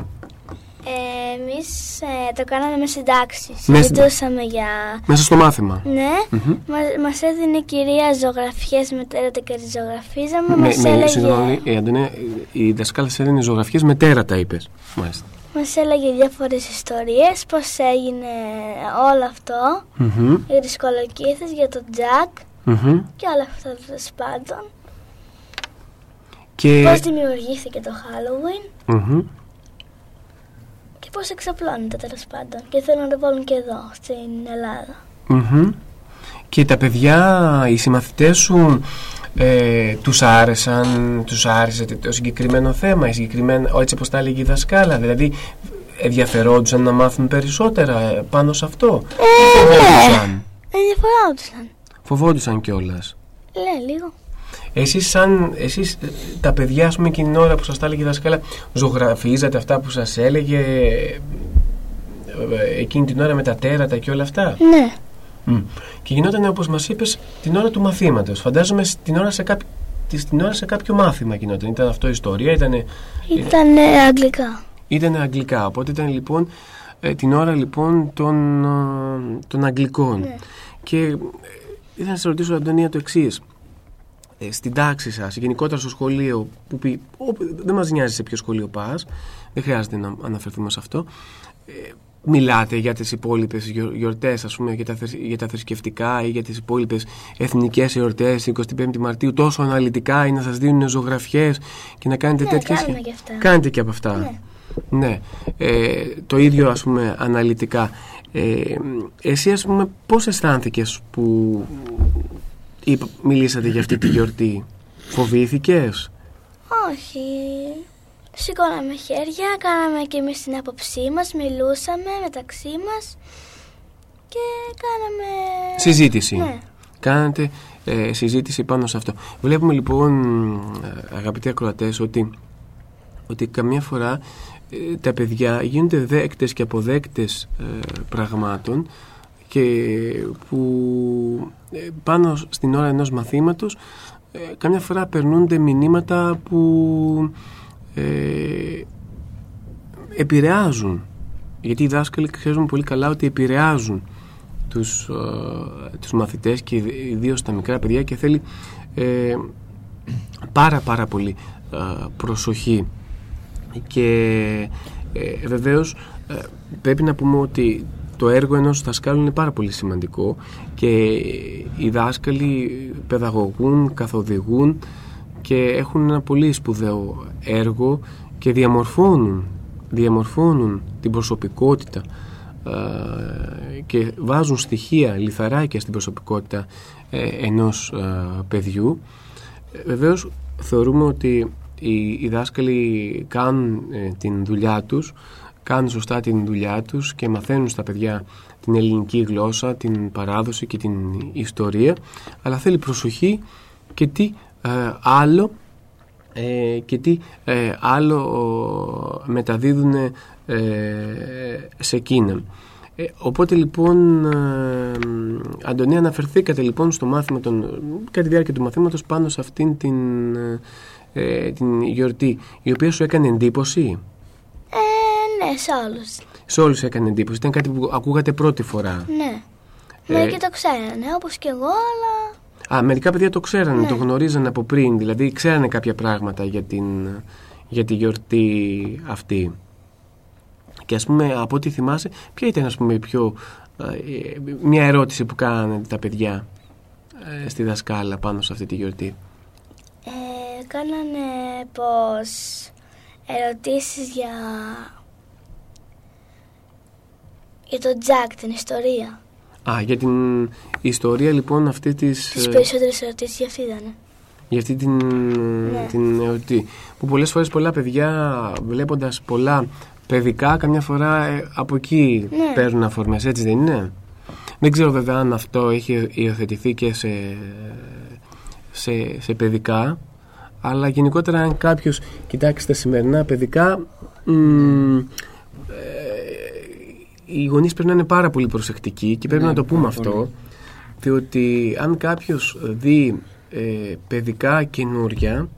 Εμείς ε, το κάναμε με συντάξεις. Συζητούσαμε για... Μέσα στο μάθημα. Ναι. Mm-hmm. Μας, μας έδινε η κυρία ζωγραφιές με τέρατα και τις ζωγραφίζαμε. Με, μας με, έλεγε... Συγγνώμη, η, Αντωνία, η δασκάλα σε έδινε ζωγραφιές με τέρατα, είπες. Μάλιστα. Μας έλεγε διάφορες ιστορίες, πώς έγινε όλο αυτό. Mm-hmm. Για τις κολοκύθες, για τον Τζακ mm-hmm. και όλα αυτά τα πάντων. Και... Πώς δημιουργήθηκε το Halloween. Mm-hmm πώς εξαπλώνεται τέλος πάντων και θέλω να το βάλουν και εδώ στην Ελλάδα. Mm-hmm. Και τα παιδιά, οι συμμαθητές σου ε, τους άρεσαν, τους άρεσε το συγκεκριμένο θέμα, η συγκεκριμένα, έτσι όπως τα έλεγε η δασκάλα, δηλαδή ενδιαφερόντουσαν να μάθουν περισσότερα ε, πάνω σε αυτό. Ε, φοβόντουσαν. Ναι, ενδιαφερόντουσαν. Φοβόντουσαν κιόλας. Ναι, λίγο. Εσείς, σαν, εσείς τα παιδιά, ας πούμε, εκείνη την ώρα που σας τα έλεγε η δασκάλα, ζωγραφίζατε αυτά που σας έλεγε ε, εκείνη την ώρα με τα τέρατα και όλα αυτά; Ναι. Mm. Και γινόταν όπως μας είπες την ώρα του μαθήματος. Φαντάζομαι την ώρα σε κάποιο, την ώρα σε κάποιο μάθημα γινόταν. Ήταν αυτό ιστορία, ήταν... Ήταν αγγλικά. Ήταν αγγλικά, οπότε ήταν λοιπόν ε, την ώρα λοιπόν των, ε, των αγγλικών. Ναι. Και ήθελα να σε ρωτήσω Αντωνία το εξής. Ε, στην τάξη σας, γενικότερα στο σχολείο, που πει, δεν μας νοιάζει σε ποιο σχολείο πας, δεν χρειάζεται να αναφερθούμε σε αυτό. Ε, μιλάτε για τις υπόλοιπες γιορτές, ας πούμε, για τα, για τα θρησκευτικά ή για τις υπόλοιπες εθνικές εορτές, 25η Μαρτίου, τόσο αναλυτικά ή να σας δίνουν ζωγραφιές και να κάνετε ναι, τέτοια... Κάνουμε και αυτά. Κάνετε και από αυτά. Ναι. ναι. Ε, το ίδιο, ας πούμε, αναλυτικά. Ε, εσύ, ας πούμε, πώς αισθάνθηκες που ή μιλήσατε για αυτή τη γιορτή; Φοβήθηκες; Όχι. Σηκώναμε χέρια, κάναμε και εμείς την άποψή μας, μιλούσαμε μεταξύ μας και κάναμε... Συζήτηση. Ναι. Κάνατε ε, συζήτηση πάνω σε αυτό. Βλέπουμε λοιπόν, ε, αγαπητοί ακροατές, ότι, ότι καμιά φορά ε, τα παιδιά γίνονται δέκτες και αποδέκτες πραγμάτων και που πάνω στην ώρα ενός μαθήματος καμιά φορά περνούνται μηνύματα που επηρεάζουν. Γιατί οι δάσκαλοι ξέρουν πολύ καλά ότι επηρεάζουν τους, ε, τους μαθητές και ιδίως τα μικρά παιδιά και θέλει ε, πάρα πάρα πολύ ε, προσοχή. Και ε, βεβαίως ε, πρέπει να πούμε ότι το έργο ενός δασκάλου είναι πάρα πολύ σημαντικό και οι δάσκαλοι παιδαγωγούν, καθοδηγούν και έχουν ένα πολύ σπουδαίο έργο και διαμορφώνουν, διαμορφώνουν την προσωπικότητα ε, και βάζουν στοιχεία, λιθαράκια στην προσωπικότητα ε, ενός ε, παιδιού. Βεβαίως θεωρούμε ότι οι δάσκαλοι κάνουν την δουλειά τους, κάνουν σωστά την δουλειά τους και μαθαίνουν στα παιδιά την ελληνική γλώσσα, την παράδοση και την ιστορία, αλλά θέλει προσοχή και τι άλλο και τι άλλο μεταδίδουν σε εκείνα. Ε, οπότε λοιπόν, ε, Αντωνία, αναφερθήκατε λοιπόν στο μάθημα των, κατά τη διάρκεια του μαθήματος πάνω σε αυτήν την, ε, την γιορτή, η οποία σου έκανε εντύπωση; Ε, ναι, σε όλους. Σε όλους έκανε εντύπωση. Ήταν κάτι που ακούγατε πρώτη φορά. Ναι. Ε, Μερικοί το ξέρανε, όπως και εγώ, αλλά... Α, μερικά παιδιά το ξέρανε, ναι. το γνωρίζανε από πριν, δηλαδή ξέρανε κάποια πράγματα για, την, για τη γιορτή αυτή. Και ας πούμε από ό,τι θυμάσαι, ποια ήταν ας πούμε πιο, ε, μια ερώτηση που κάνανε τα παιδιά ε, στη δασκάλα πάνω σε αυτή τη γιορτή; Ε, κάνανε πως ερωτήσεις για, για τον Τζακ, την ιστορία. Α, για την ιστορία λοιπόν αυτή της... Τις περισσότερες ερωτήσεις για αυτή ήταν. Για αυτή την, ναι. την ερωτή. Που πολλές φορές πολλά παιδιά βλέποντας πολλά παιδικά καμιά φορά ε, από εκεί ναι. παίρνουν αφορμές, έτσι δεν είναι; Δεν ξέρω βέβαια αν αυτό έχει υιοθετηθεί και σε, σε, σε παιδικά, αλλά γενικότερα αν κάποιος κοιτάξει τα σημερινά παιδικά, μ, ε, οι γονείς πρέπει να είναι πάρα πολύ προσεκτικοί και πρέπει ναι, να το πούμε αυτό, διότι αν κάποιος δει ε, παιδικά καινούρια,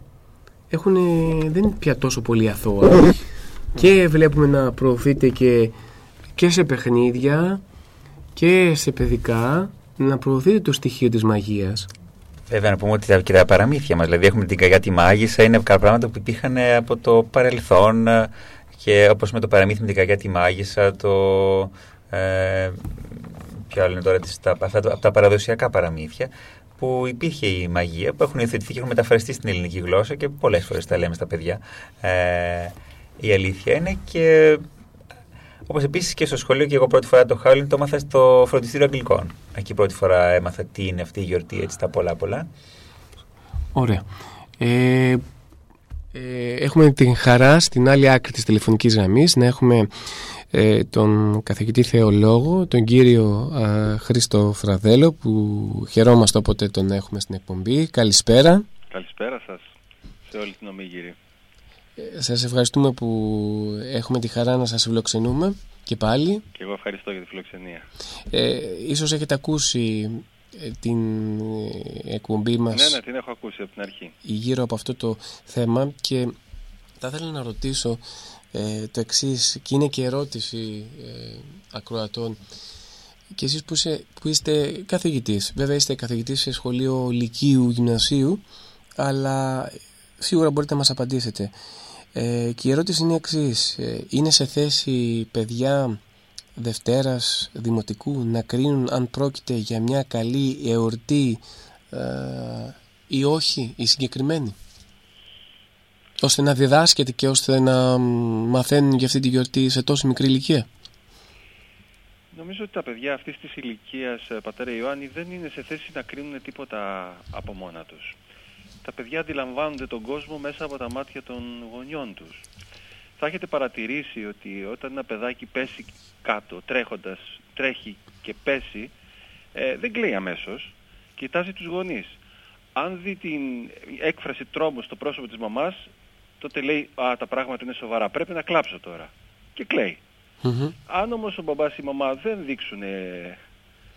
έχουν, δεν είναι πια τόσο πολύ αθώα και βλέπουμε να προωθείται και, και σε παιχνίδια και σε παιδικά να προωθείται το στοιχείο της μαγείας. Βέβαια, να πούμε ότι τα, και τα παραμύθια μας, δηλαδή έχουμε την καγιά τη μάγισσα, είναι πράγματα που υπήρχαν από το παρελθόν και όπως με το παραμύθι με την καγιά τη μάγισσα, το... Ε, ποιο άλλο είναι τώρα, τα, αυτά, από τα παραδοσιακά παραμύθια, που υπήρχε η μαγεία, που έχουν υιοθετηθεί και έχουν μεταφραστεί στην ελληνική γλώσσα και πολλές φορές τα λέμε στα παιδιά. Ε, η αλήθεια είναι και Όπως επίσης και στο σχολείο και εγώ πρώτη φορά το Χάουλιν το έμαθα στο φροντιστήριο Αγγλικών. Εκεί πρώτη φορά έμαθα τι είναι αυτή η γιορτή, έτσι τα πολλά πολλά. Ωραία. Ε, ε, έχουμε την χαρά στην άλλη άκρη της τηλεφωνικής γραμμής να έχουμε ε, τον καθηγητή θεολόγο, τον κύριο ε, Χρήστο Φραδέλο που χαιρόμαστε όποτε τον έχουμε στην εκπομπή. Καλησπέρα. Καλησπέρα σας σε όλη την ομίγυρη. Σας ευχαριστούμε που έχουμε τη χαρά να σας φιλοξενούμε και πάλι. Και εγώ ευχαριστώ για τη φιλοξενία. Ε, ίσως έχετε ακούσει ε, την εκπομπή μας. Ναι, ναι, την έχω ακούσει από την αρχή. Γύρω από αυτό το θέμα και θα ήθελα να ρωτήσω ε, το εξής και είναι και ερώτηση ε, ακροατών. Και εσείς που, που είστε καθηγητής, βέβαια είστε καθηγητής σε σχολείο λυκείου, γυμνασίου, αλλά σίγουρα μπορείτε να μας απαντήσετε. Ε, και η ερώτηση είναι εξής. Ε, είναι σε θέση παιδιά Δευτέρας Δημοτικού να κρίνουν αν πρόκειται για μια καλή εορτή ε, ή όχι η συγκεκριμένη ώστε να διδάσκεται και ώστε να μαθαίνουν για αυτή τη γιορτή σε τόσο μικρή ηλικία. Νομίζω ότι τα παιδιά αυτής της ηλικίας, ε, πατέρα Ιωάννη, δεν είναι σε θέση να κρίνουν τίποτα από μόνα τους τα παιδιά αντιλαμβάνονται τον κόσμο μέσα από τα μάτια των γονιών τους. Θα έχετε παρατηρήσει ότι όταν ένα παιδάκι πέσει κάτω τρέχοντας, τρέχει και πέσει, ε, δεν κλαίει αμέσως. κοιτάζει τους γονείς. Αν δει την έκφραση τρόμου στο πρόσωπο της μαμάς, τότε λέει «Α, τα πράγματα είναι σοβαρά, πρέπει να κλάψω τώρα». Και κλαίει. Αν όμως ο μπαμπάς ή η μαμά δεν δείξουν ε,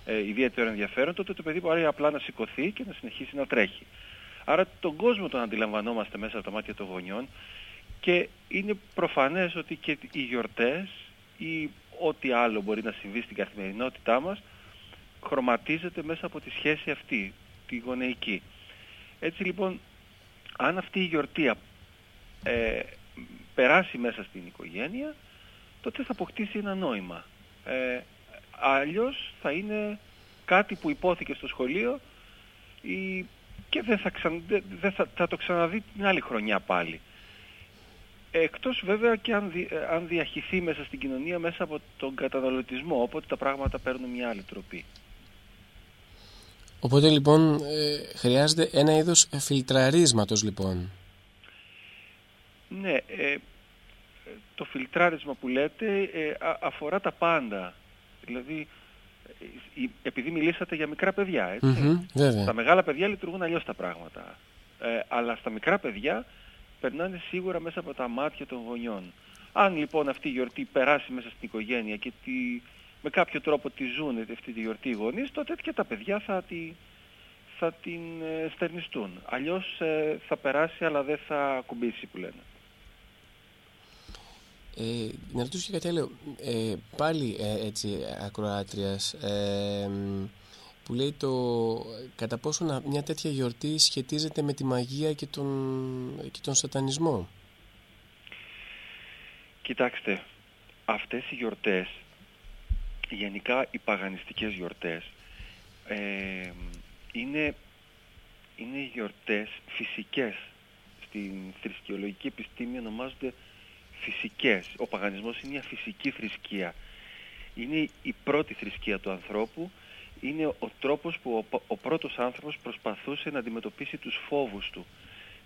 ε, ιδιαίτερο ενδιαφέρον, τότε το παιδί μπορεί απλά να σηκωθεί και να συνεχίσει να τρέχει. Άρα τον κόσμο τον αντιλαμβανόμαστε μέσα από τα μάτια των γονιών και είναι προφανές ότι και οι γιορτές ή ό,τι άλλο μπορεί να συμβεί στην καθημερινότητά μας χρωματίζεται μέσα από τη σχέση αυτή, τη γονεϊκή. Έτσι λοιπόν, αν αυτή η γιορτή ε, περάσει μέσα στην οικογένεια, τότε θα αποκτήσει ένα νόημα. Ε, αλλιώς θα είναι κάτι που υπόθηκε στο σχολείο ή, και δεν θα, δεν θα, θα το ξαναδεί την άλλη χρονιά πάλι. Εκτός βέβαια και αν, δι, ε, αν διαχυθεί μέσα στην κοινωνία μέσα από τον καταναλωτισμό, οπότε τα πράγματα παίρνουν μια άλλη τροπή. Οπότε λοιπόν ε, χρειάζεται ένα είδος φιλτραρίσματος λοιπόν. Ναι, ε, το φιλτράρισμα που λέτε ε, αφορά τα πάντα. Δηλαδή, επειδή μιλήσατε για μικρά παιδιά, έτσι. Στα μεγάλα παιδιά λειτουργούν αλλιώς τα πράγματα. αλλά στα μικρά παιδιά περνάνε σίγουρα μέσα από τα μάτια των γονιών. Αν λοιπόν αυτή η γιορτή περάσει μέσα στην οικογένεια και τη, με κάποιο τρόπο τη ζουν αυτή τη γιορτή οι γονείς, τότε και τα παιδιά θα, τη, θα την ε, στερνιστούν. Αλλιώς ε, θα περάσει αλλά δεν θα ακουμπήσει που λένε. Ε, να ρωτήσω και κάτι άλλο. Ε, πάλι ε, έτσι ακροάτριας ε, που λέει το κατά πόσο μια τέτοια γιορτή σχετίζεται με τη μαγεία και τον, και τον σατανισμό; Κοιτάξτε, αυτές οι γιορτές, γενικά οι παγανιστικές γιορτές, ε, είναι, είναι γιορτές φυσικές. Στην θρησκεολογική επιστήμη ονομάζονται φυσικές. Ο παγανισμός είναι μια φυσική θρησκεία. Είναι η πρώτη θρησκεία του ανθρώπου είναι ο τρόπος που ο, ο πρώτος άνθρωπος προσπαθούσε να αντιμετωπίσει τους φόβους του.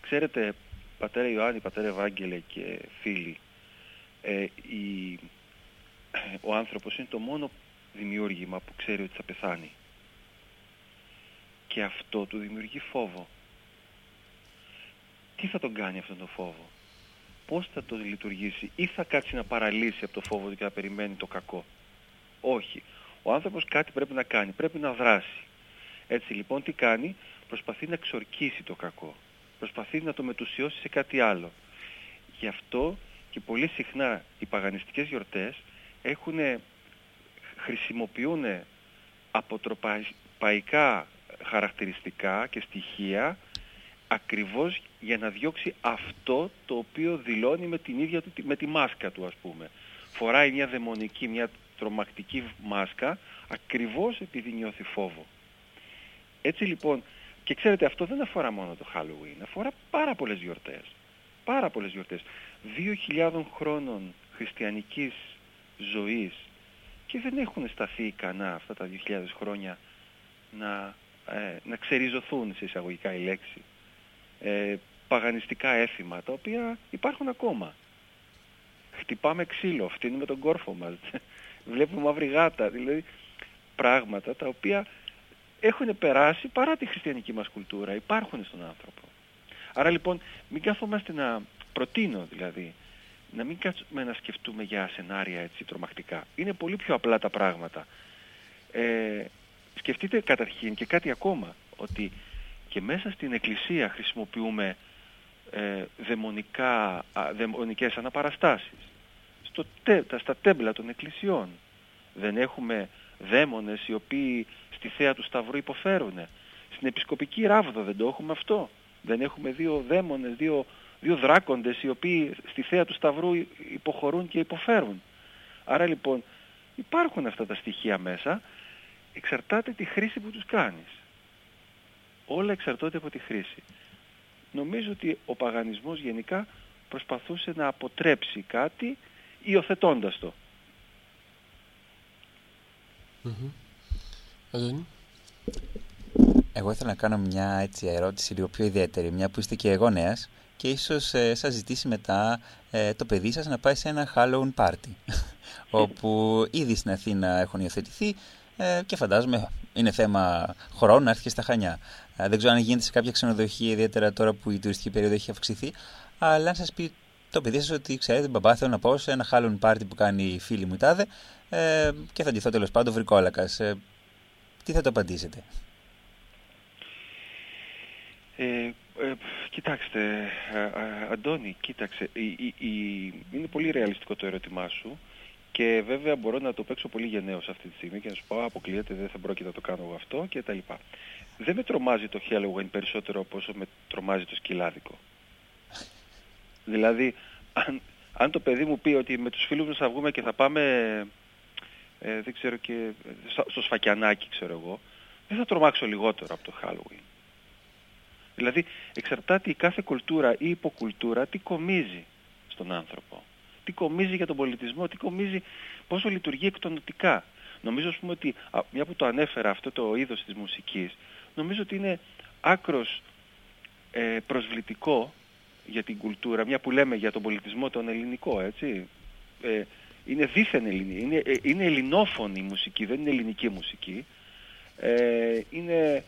Ξέρετε, πατέρα Ιωάννη, πατέρα Ευάγγελε και φίλοι, ε, η, ο άνθρωπος είναι το μόνο δημιούργημα που ξέρει ότι θα πεθάνει. Και αυτό του δημιουργεί φόβο. Τι θα τον κάνει αυτόν τον φόβο; Πώς θα το λειτουργήσει; Ή θα κάτσει να παραλύσει από το φόβο του και να περιμένει το κακό; Όχι. Ο άνθρωπος κάτι πρέπει να κάνει, πρέπει να δράσει. Έτσι λοιπόν τι κάνει, προσπαθεί να εξορκίσει το κακό. Προσπαθεί να το μετουσιώσει σε κάτι άλλο. Γι' αυτό και πολύ συχνά οι παγανιστικές γιορτές έχουν, χρησιμοποιούν αποτροπαϊκά χαρακτηριστικά και στοιχεία ακριβώς για να διώξει αυτό το οποίο δηλώνει με την ίδια του, με τη μάσκα του ας πούμε. Φοράει μια δαιμονική, μια τρομακτική μάσκα ακριβώς επειδή νιώθει φόβο. Έτσι λοιπόν, και ξέρετε αυτό δεν αφορά μόνο το Halloween, αφορά πάρα πολλές γιορτές. Πάρα πολλές γιορτές. 2.000 χρόνων χριστιανικής ζωής και δεν έχουν σταθεί ικανά αυτά τα 2.000 χρόνια να, ε, να ξεριζωθούν σε εισαγωγικά η λέξη. Ε, παγανιστικά έθιμα τα οποία υπάρχουν ακόμα. Χτυπάμε ξύλο, φτύνουμε τον κόρφο μας, βλέπουμε μαύρη γάτα, δηλαδή πράγματα τα οποία έχουν περάσει παρά τη χριστιανική μας κουλτούρα, υπάρχουν στον άνθρωπο. Άρα λοιπόν μην καθόμαστε να προτείνω δηλαδή, να μην κάτσουμε να σκεφτούμε για σενάρια έτσι τρομακτικά. Είναι πολύ πιο απλά τα πράγματα. Ε, σκεφτείτε καταρχήν και κάτι ακόμα, ότι και μέσα στην εκκλησία χρησιμοποιούμε ε, δαιμονικά, δαιμονικές αναπαραστάσεις. Στο, στα τέμπλα των εκκλησιών. Δεν έχουμε δαίμονες οι οποίοι στη θέα του Σταυρού υποφέρουν. Στην επισκοπική ράβδο δεν το έχουμε αυτό. Δεν έχουμε δύο δαίμονες, δύο, δύο δράκοντες οι οποίοι στη θέα του Σταυρού υποχωρούν και υποφέρουν. Άρα λοιπόν υπάρχουν αυτά τα στοιχεία μέσα, εξαρτάται τη χρήση που τους κάνεις. Όλα εξαρτώνται από τη χρήση. Νομίζω ότι ο παγανισμός γενικά προσπαθούσε να αποτρέψει κάτι υιοθετώντας το. Εγώ ήθελα να κάνω μια έτσι, ερώτηση λίγο πιο ιδιαίτερη, μια που είστε και εγώ νέας και ίσως ε, σας ζητήσει μετά ε, το παιδί σας να πάει σε ένα Halloween party όπου ήδη στην Αθήνα έχουν υιοθετηθεί ε, και φαντάζομαι είναι θέμα χρόνου να έρθει και στα Χανιά. Ε, δεν ξέρω αν γίνεται σε κάποια ξενοδοχεία, ιδιαίτερα τώρα που η τουριστική περίοδο έχει αυξηθεί, αλλά αν σας πει το παιδί σας ότι ξέρετε, μπαμπά, θέλω να πάω σε ένα χάλον πάρτι που κάνει η φίλη μου τάδε ε, και θα ντυθώ τέλος πάντων βρικόλακας. Ε, τι θα το απαντήσετε; Ε, ε, κοιτάξτε, Αντώνη, κοίταξε, είναι πολύ ρεαλιστικό το ερώτημά σου και βέβαια μπορώ να το παίξω πολύ γενναίος αυτή τη στιγμή και να σου πω αποκλείεται, δεν θα πρόκειται να το κάνω εγώ αυτό και τα λοιπά. Δεν με τρομάζει το Halloween περισσότερο από όσο με τρομάζει το σκυλάδικο. Δηλαδή, αν, αν το παιδί μου πει ότι με τους φίλους μας θα βγούμε και θα πάμε, ε, δεν ξέρω και, στο σφακιανάκι ξέρω εγώ, δεν θα τρομάξω λιγότερο από το Halloween. Δηλαδή, εξαρτάται η κάθε κουλτούρα ή υποκουλτούρα τι κομίζει στον άνθρωπο. Τι κομίζει για τον πολιτισμό, τι κομίζει, πόσο λειτουργεί εκτονοτικά. Νομίζω, ας πούμε, ότι, μια που το ανέφερα αυτό το είδος της μουσικής, νομίζω ότι είναι άκρος ε, προσβλητικό για την κουλτούρα, μια που λέμε για τον πολιτισμό τον ελληνικό, έτσι. Ε, είναι δίθεν ελληνική, είναι, ε, είναι ελληνόφωνη η μουσική, δεν είναι ελληνική μουσική. Ε, είναι,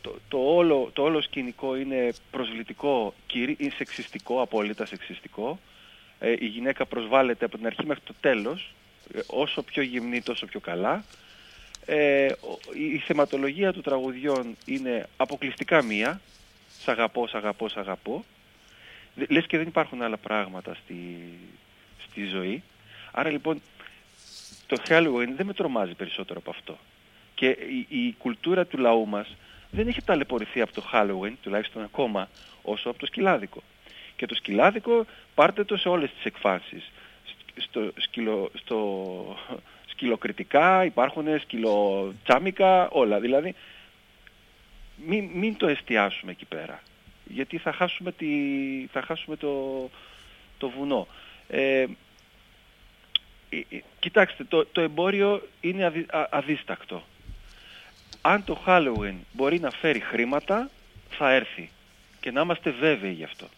το, το, όλο, το όλο σκηνικό είναι προσβλητικό, είναι σεξιστικό, απόλυτα σεξιστικό. Ε, η γυναίκα προσβάλλεται από την αρχή μέχρι το τέλος, ε, όσο πιο γυμνή τόσο πιο καλά. Ε, η θεματολογία του τραγουδιών είναι αποκλειστικά μία, σ' αγαπώ, σ' αγαπώ, σ' αγαπώ λες και δεν υπάρχουν άλλα πράγματα στη, στη ζωή. Άρα λοιπόν το Halloween δεν με τρομάζει περισσότερο από αυτό. Και η, η κουλτούρα του λαού μας δεν έχει ταλαιπωρηθεί από το Halloween, τουλάχιστον ακόμα, όσο από το σκυλάδικο. Και το σκυλάδικο πάρτε το σε όλες τις εκφάνσεις. Στο, σκυλο, στο σκυλοκριτικά, υπάρχουν σκυλοτσάμικα, όλα. Δηλαδή, μην, μην το εστιάσουμε εκεί πέρα γιατί θα χάσουμε, τη, θα χάσουμε το, το βουνό. Ε, ε, ε, κοιτάξτε, το, το εμπόριο είναι αδίστακτο. Αν το Halloween μπορεί να φέρει χρήματα, θα έρθει. Και να είμαστε βέβαιοι γι' αυτό.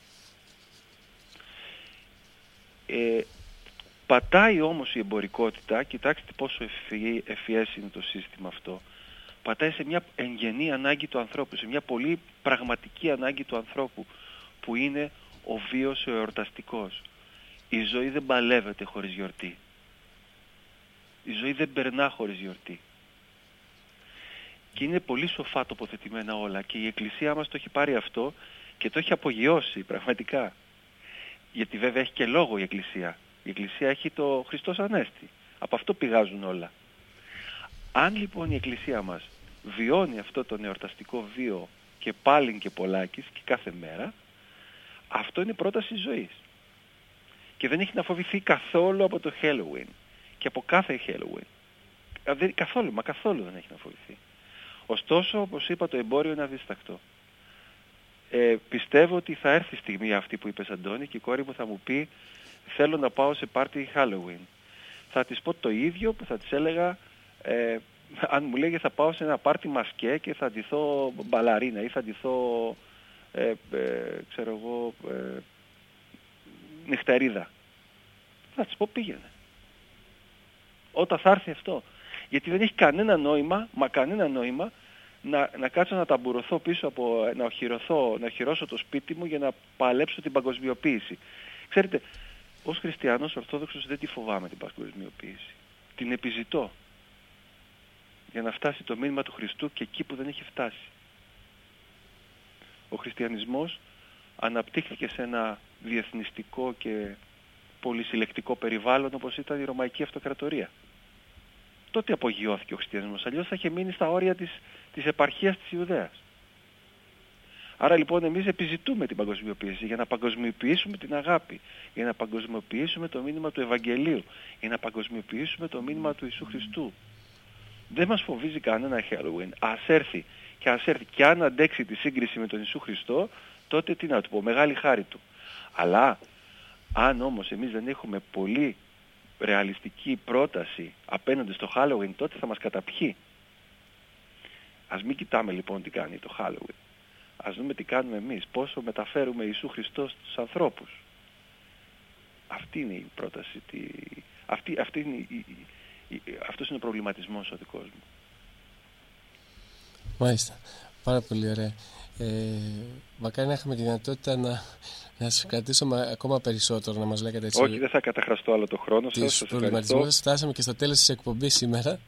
Ε, πατάει όμως η εμπορικότητα, κοιτάξτε πόσο ευφυές είναι το σύστημα αυτό, πατάει σε μια εγγενή ανάγκη του ανθρώπου, σε μια πολύ πραγματική ανάγκη του ανθρώπου, που είναι ο βίος ο εορταστικός. Η ζωή δεν παλεύεται χωρίς γιορτή. Η ζωή δεν περνά χωρίς γιορτή. Και είναι πολύ σοφά τοποθετημένα όλα και η Εκκλησία μας το έχει πάρει αυτό και το έχει απογειώσει πραγματικά. Γιατί βέβαια έχει και λόγο η Εκκλησία. Η Εκκλησία έχει το Χριστός Ανέστη. Από αυτό πηγάζουν όλα. Αν λοιπόν η Εκκλησία μας βιώνει αυτό το νεορταστικό βίο και πάλιν και πολλάκις και κάθε μέρα, αυτό είναι πρόταση ζωής. Και δεν έχει να φοβηθεί καθόλου από το Halloween και από κάθε Halloween. Δεν, καθόλου, μα καθόλου δεν έχει να φοβηθεί. Ωστόσο, όπως είπα, το εμπόριο είναι αδίστακτο. Ε, πιστεύω ότι θα έρθει η στιγμή αυτή που είπες Αντώνη και η κόρη μου θα μου πει θέλω να πάω σε πάρτι Halloween. Θα της πω το ίδιο που θα της έλεγα ε, αν μου λέγε θα πάω σε ένα πάρτι μασκέ και θα ντυθώ μπαλαρίνα ή θα ντυθώ ε, ε, ξέρω εγώ ε, νυχτερίδα. Θα της πω πήγαινε. Όταν θα έρθει αυτό. Γιατί δεν έχει κανένα νόημα μα κανένα νόημα να, να κάτσω να ταμπουρωθώ πίσω από να οχυρωθώ, να οχυρώσω το σπίτι μου για να παλέψω την παγκοσμιοποίηση. Ξέρετε ως χριστιανός ορθόδοξος δεν τη φοβάμαι την παγκοσμιοποίηση. Την επιζητώ για να φτάσει το μήνυμα του Χριστού και εκεί που δεν έχει φτάσει. Ο χριστιανισμός αναπτύχθηκε σε ένα διεθνιστικό και πολυσυλλεκτικό περιβάλλον όπως ήταν η Ρωμαϊκή Αυτοκρατορία. Τότε απογειώθηκε ο χριστιανισμός, αλλιώς θα είχε μείνει στα όρια της, της επαρχίας της Ιουδαίας. Άρα λοιπόν εμείς επιζητούμε την παγκοσμιοποίηση για να παγκοσμιοποιήσουμε την αγάπη, για να παγκοσμιοποιήσουμε το μήνυμα του Ευαγγελίου, για να παγκοσμιοποιήσουμε το μήνυμα του Ιησού Χριστού δεν μας φοβίζει κανένα Halloween. Ας έρθει και ας έρθει και αν αντέξει τη σύγκριση με τον Ιησού Χριστό, τότε τι να του πω, μεγάλη χάρη του. Αλλά αν όμως εμείς δεν έχουμε πολύ ρεαλιστική πρόταση απέναντι στο Halloween, τότε θα μας καταπιεί. Ας μην κοιτάμε λοιπόν τι κάνει το Halloween. Ας δούμε τι κάνουμε εμείς, πόσο μεταφέρουμε Ιησού Χριστό στους ανθρώπους. Αυτή είναι η πρόταση, αυτή, αυτή είναι η, αυτός είναι ο προβληματισμός ο δικός μου. Μάλιστα. Πάρα πολύ ωραία. Ε, μακάρι να είχαμε τη δυνατότητα να, να σα κρατήσω ακόμα περισσότερο, να μας λέγατε έτσι. Όχι, δεν θα καταχραστώ άλλο το χρόνο σας. Του προβληματισμούς σα. Φτάσαμε και στο τέλος της εκπομπής σήμερα.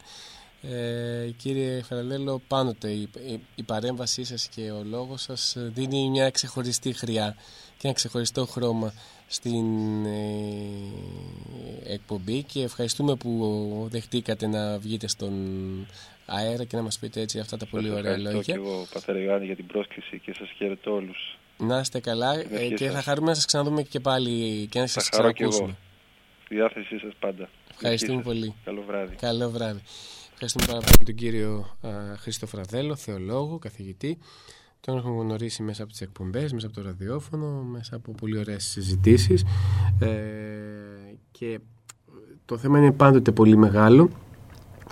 Ε, κύριε Φεραλέλο, πάντοτε η, η, η παρέμβασή σας και ο λόγος σας δίνει μια ξεχωριστή χρειά και ένα ξεχωριστό χρώμα στην ε, εκπομπή και ευχαριστούμε που δεχτήκατε να βγείτε στον αέρα και να μας πείτε έτσι αυτά τα πολύ ωραία λόγια. Ευχαριστώ και εγώ Πατέρα Ιωάννη για την πρόσκληση και σας χαιρετώ όλους. Να είστε καλά ε, και θα χαρούμε να σας ξαναδούμε και πάλι και να σας ξανακούσουμε. Στη διάθεσή σας πάντα. Ευχαριστούμε πολύ. Καλό βράδυ. Καλό βράδυ. Ευχαριστούμε πάρα πολύ τον κύριο Χρήστο Φραδέλο, θεολόγο, καθηγητή. Τον έχουμε γνωρίσει μέσα από τις εκπομπές, μέσα από το ραδιόφωνο, μέσα από πολύ ωραίες συζητήσεις ε, και το θέμα είναι πάντοτε πολύ μεγάλο.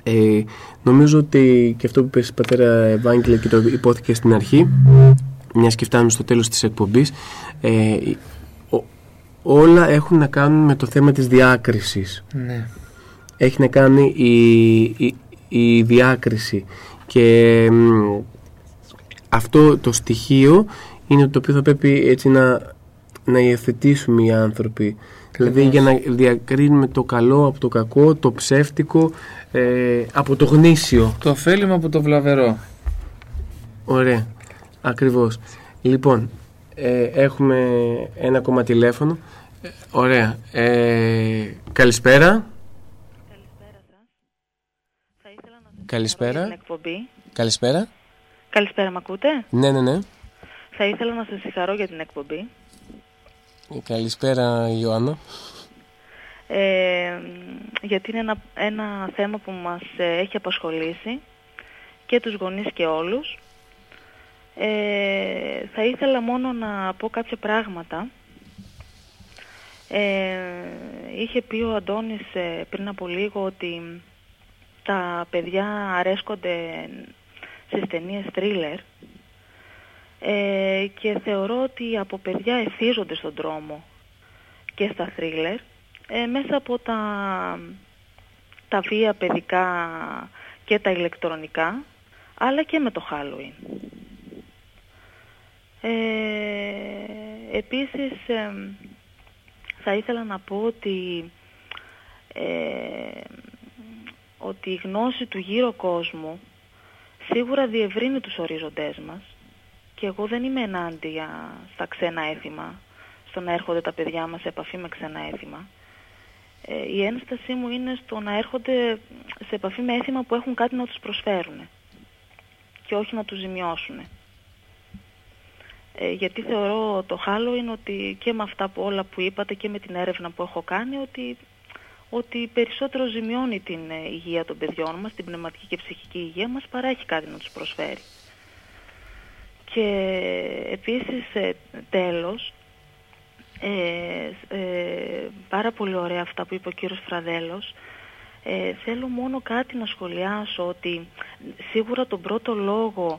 Ε, νομίζω ότι και αυτό που είπες πατέρα Ευάγγελε και το υπόθηκε στην αρχή μιας και φτάνουμε στο τέλος της εκπομπής ε, όλα έχουν να κάνουν με το θέμα της διάκρισης ναι. έχει να κάνει η, η, η διάκριση και αυτό το στοιχείο είναι το οποίο θα πρέπει έτσι να, να υιοθετήσουμε οι άνθρωποι. Δηλαδή για να διακρίνουμε το καλό από το κακό, το ψεύτικο ε, από το γνήσιο. Το ωφέλιμο από το βλαβερό. Ωραία. Ακριβώς. Λοιπόν, ε, έχουμε ένα ακόμα τηλέφωνο. Ε, ωραία. Ε, καλησπέρα. Καλησπέρα. εκπομπή. Καλησπέρα. Καλησπέρα, με ακούτε; Ναι, ναι, ναι. Θα ήθελα να σας συγχαρώ για την εκπομπή. Καλησπέρα, Ιωάννα. Ε, γιατί είναι ένα, ένα θέμα που μας ε, έχει απασχολήσει και τους γονείς και όλους. Ε, θα ήθελα μόνο να πω κάποια πράγματα. Ε, είχε πει ο Αντώνης πριν από λίγο ότι τα παιδιά αρέσκονται στις ταινίες thriller ε, και θεωρώ ότι από παιδιά εθίζονται στον δρόμο και στα thriller ε, μέσα από τα, τα βία παιδικά και τα ηλεκτρονικά αλλά και με το Halloween. Ε, επίσης θα ήθελα να πω ότι ε, ότι η γνώση του γύρω κόσμου σίγουρα διευρύνει τους ορίζοντές μας και εγώ δεν είμαι ενάντια στα ξένα έθιμα, στο να έρχονται τα παιδιά μας σε επαφή με ξένα έθιμα. Ε, η ένστασή μου είναι στο να έρχονται σε επαφή με έθιμα που έχουν κάτι να τους προσφέρουν και όχι να τους ζημιώσουν. Ε, γιατί θεωρώ το Halloween ότι και με αυτά που όλα που είπατε και με την έρευνα που έχω κάνει ότι ότι περισσότερο ζημιώνει την ε, υγεία των παιδιών μας, την πνευματική και ψυχική υγεία μας, παρά έχει κάτι να τους προσφέρει. Και επίσης, ε, τέλος, ε, ε, πάρα πολύ ωραία αυτά που είπε ο κύριος Φραδέλος, ε, θέλω μόνο κάτι να σχολιάσω, ότι σίγουρα τον πρώτο λόγο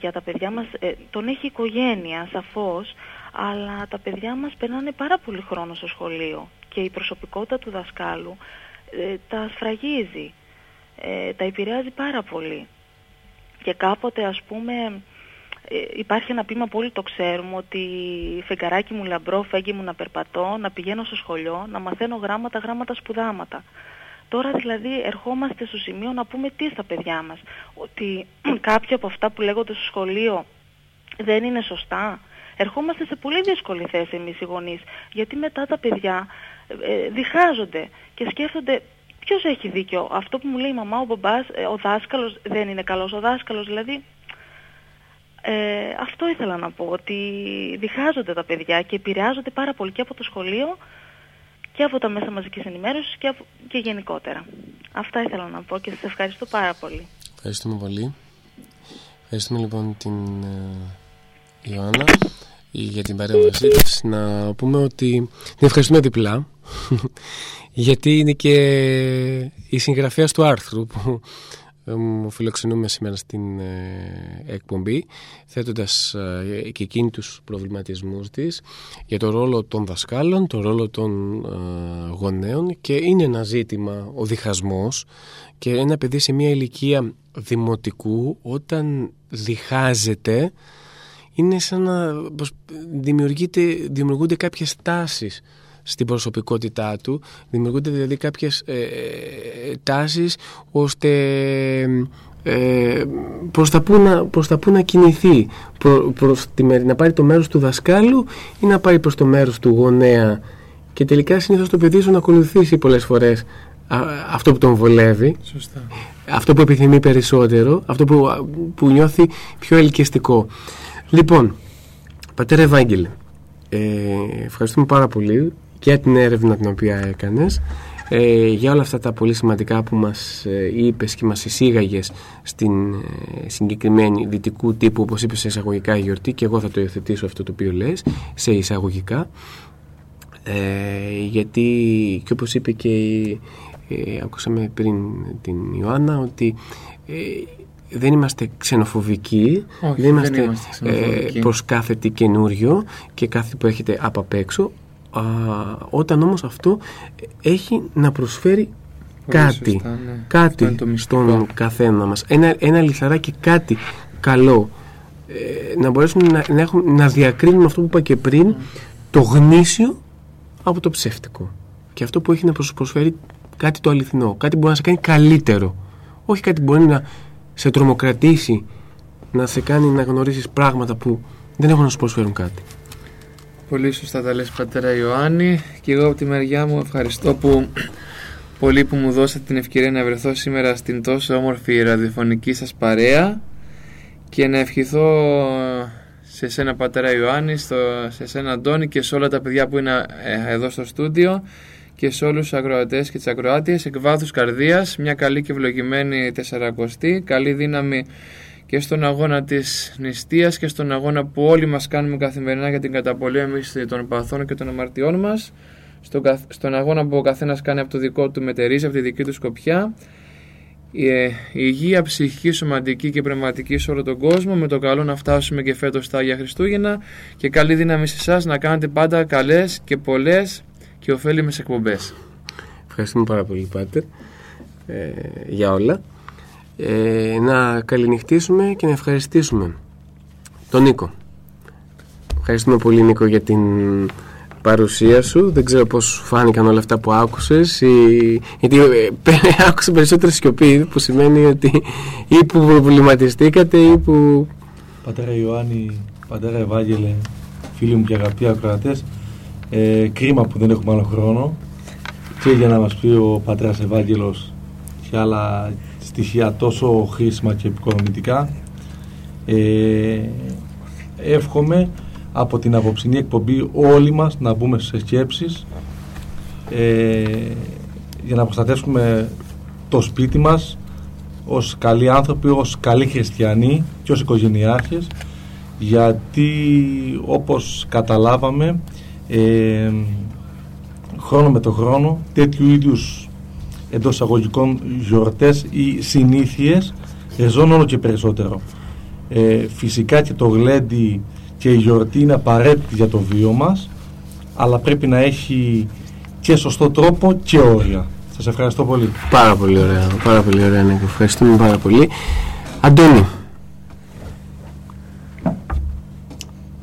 για τα παιδιά μας, τον έχει η οικογένεια σαφώς, αλλά τα παιδιά μας περνάνε πάρα πολύ χρόνο στο σχολείο και η προσωπικότητα του δασκάλου ε, τα σφραγίζει, ε, τα επηρεάζει πάρα πολύ. Και κάποτε ας πούμε ε, υπάρχει ένα πείμα που όλοι το ξέρουμε ότι φεγγαράκι μου λαμπρό, φέγγι μου να περπατώ, να πηγαίνω στο σχολείο, να μαθαίνω γράμματα, γράμματα, σπουδάματα. Τώρα δηλαδή ερχόμαστε στο σημείο να πούμε τι στα παιδιά μας, ότι κάποια από αυτά που λέγονται στο σχολείο δεν είναι σωστά. Ερχόμαστε σε πολύ δύσκολη θέση εμείς οι γονείς, γιατί μετά τα παιδιά ε, διχάζονται και σκέφτονται ποιος έχει δίκιο. Αυτό που μου λέει η μαμά, ο μπαμπάς, ε, ο δάσκαλος δεν είναι καλός. Ο δάσκαλος δηλαδή ε, αυτό ήθελα να πω, ότι διχάζονται τα παιδιά και επηρεάζονται πάρα πολύ και από το σχολείο και από τα μέσα μαζικής ενημέρωσης και, και γενικότερα. Αυτά ήθελα να πω και σας ευχαριστώ πάρα πολύ. Ευχαριστούμε πολύ. Ευχαριστούμε λοιπόν την ε, Ιωάννα για την παρέμβασή της. Να πούμε ότι την ευχαριστούμε διπλά γιατί είναι και η συγγραφέας του άρθρου που μου φιλοξενούμε σήμερα στην εκπομπή θέτοντας και εκείνη τους προβληματισμούς της για το ρόλο των δασκάλων, το ρόλο των γονέων και είναι ένα ζήτημα ο διχασμός και ένα παιδί σε μια ηλικία δημοτικού όταν διχάζεται είναι σαν να δημιουργούνται κάποιες τάσεις στην προσωπικότητά του δημιουργούνται δηλαδή κάποιες ε, τάσεις ώστε ε, προς, τα που να, προς τα που να κινηθεί προ, προς τη, να πάρει το μέρος του δασκάλου ή να πάρει προς το μέρος του γονέα και τελικά συνήθως το παιδί σου να ακολουθήσει πολλές φορές αυτό που τον βολεύει, Σωστά. αυτό που επιθυμεί περισσότερο, αυτό που, που νιώθει πιο ελκυστικό. Λοιπόν, πατέρα Ευάγγελε, ε, ευχαριστούμε πάρα πολύ για την έρευνα την οποία έκανες, ε, για όλα αυτά τα πολύ σημαντικά που μας ε, είπες και μας εισήγαγες στην ε, συγκεκριμένη δυτικού τύπου, όπως είπες, σε εισαγωγικά γιορτή και εγώ θα το υιοθετήσω αυτό το οποίο λες, σε εισαγωγικά. Ε, γιατί και όπως είπε και ε, ακούσαμε πριν την Ιωάννα ότι ε, δεν είμαστε ξενοφοβικοί, Όχι, δεν είμαστε, δεν είμαστε ξενοφοβικοί. ε, προς κάθε τι καινούριο και κάθε που έχετε από απ' έξω, α, όταν όμως αυτό έχει να προσφέρει Πολύ κάτι, σωστά, ναι. Αυτό είναι κάτι το μυστικό. στον καθένα μας, ένα, ένα λιθαράκι κάτι καλό, ε, να μπορέσουμε να, να, έχουμε, να διακρίνουμε αυτό που είπα και πριν, το γνήσιο από το ψεύτικο. Και αυτό που έχει να προσ- προσφέρει κάτι το αληθινό, κάτι που μπορεί να σε κάνει καλύτερο. Όχι κάτι που μπορεί να σε τρομοκρατήσει, να σε κάνει να γνωρίσεις πράγματα που δεν έχουν να σου προσφέρουν κάτι. Πολύ σωστά τα λες πατέρα Ιωάννη. Και εγώ από τη μεριά μου ευχαριστώ που πολύ που μου δώσατε την ευκαιρία να βρεθώ σήμερα στην τόσο όμορφη ραδιοφωνική σας παρέα. Και να ευχηθώ σε σένα πατέρα Ιωάννη, στο, σε σένα Αντώνη και σε όλα τα παιδιά που είναι ε, εδώ στο στούντιο και σε όλους τους ακροατές και τις ακροάτιες εκ βάθους καρδίας μια καλή και ευλογημένη τεσσαρακοστή καλή δύναμη και στον αγώνα της νηστείας και στον αγώνα που όλοι μας κάνουμε καθημερινά για την καταπολέμηση των παθών και των αμαρτιών μας στον, καθ- στον αγώνα που ο καθένας κάνει από το δικό του μετερίζει, από τη δική του σκοπιά. Η, ε, η υγεία ψυχική, σωματική και πνευματική σε όλο τον κόσμο. Με το καλό να φτάσουμε και φέτος στα Άγια Χριστούγεννα και καλή δύναμη σε εσάς να κάνετε πάντα καλές και πολλές και ωφέλιμες εκπομπές. Ευχαριστούμε πάρα πολύ Πάτερ ε, για όλα. Ε, να καληνυχτήσουμε και να ευχαριστήσουμε τον Νίκο. Ευχαριστούμε πολύ Νίκο για την παρουσία σου. Δεν ξέρω πώς σου φάνηκαν όλα αυτά που άκουσες ή... γιατί ε, άκουσα περισσότερη σιωπή που σημαίνει ότι ή που προβληματιστήκατε ή που... Πατέρα Ιωάννη, πατέρα Ευάγγελε, φίλοι μου και αγαπητοί ακροατές, ε, κρίμα που δεν έχουμε άλλο χρόνο και για να μας πει ο πατέρας Ευάγγελος και άλλα στοιχεία τόσο χρήσιμα και επικοδομητικά. Ε, εύχομαι από την απόψινή εκπομπή όλοι μας να μπούμε σε σκέψεις ε, για να προστατεύσουμε το σπίτι μας ως καλοί άνθρωποι, ως καλοί χριστιανοί και ως οικογενειάρχες γιατί όπως καταλάβαμε ε, χρόνο με το χρόνο τέτοιου είδους εντός εισαγωγικών γιορτές ή συνήθειες εζώνουν όλο και περισσότερο. Ε, φυσικά και το γλέντι και η γιορτή είναι απαραίτητη για το βίο μας αλλά πρέπει να έχει και σωστό τρόπο και όρια. Σας ευχαριστώ πολύ. Πάρα πολύ ωραία, πάρα πολύ ωραία Νίκο. Ευχαριστούμε πάρα πολύ. Αντώνη,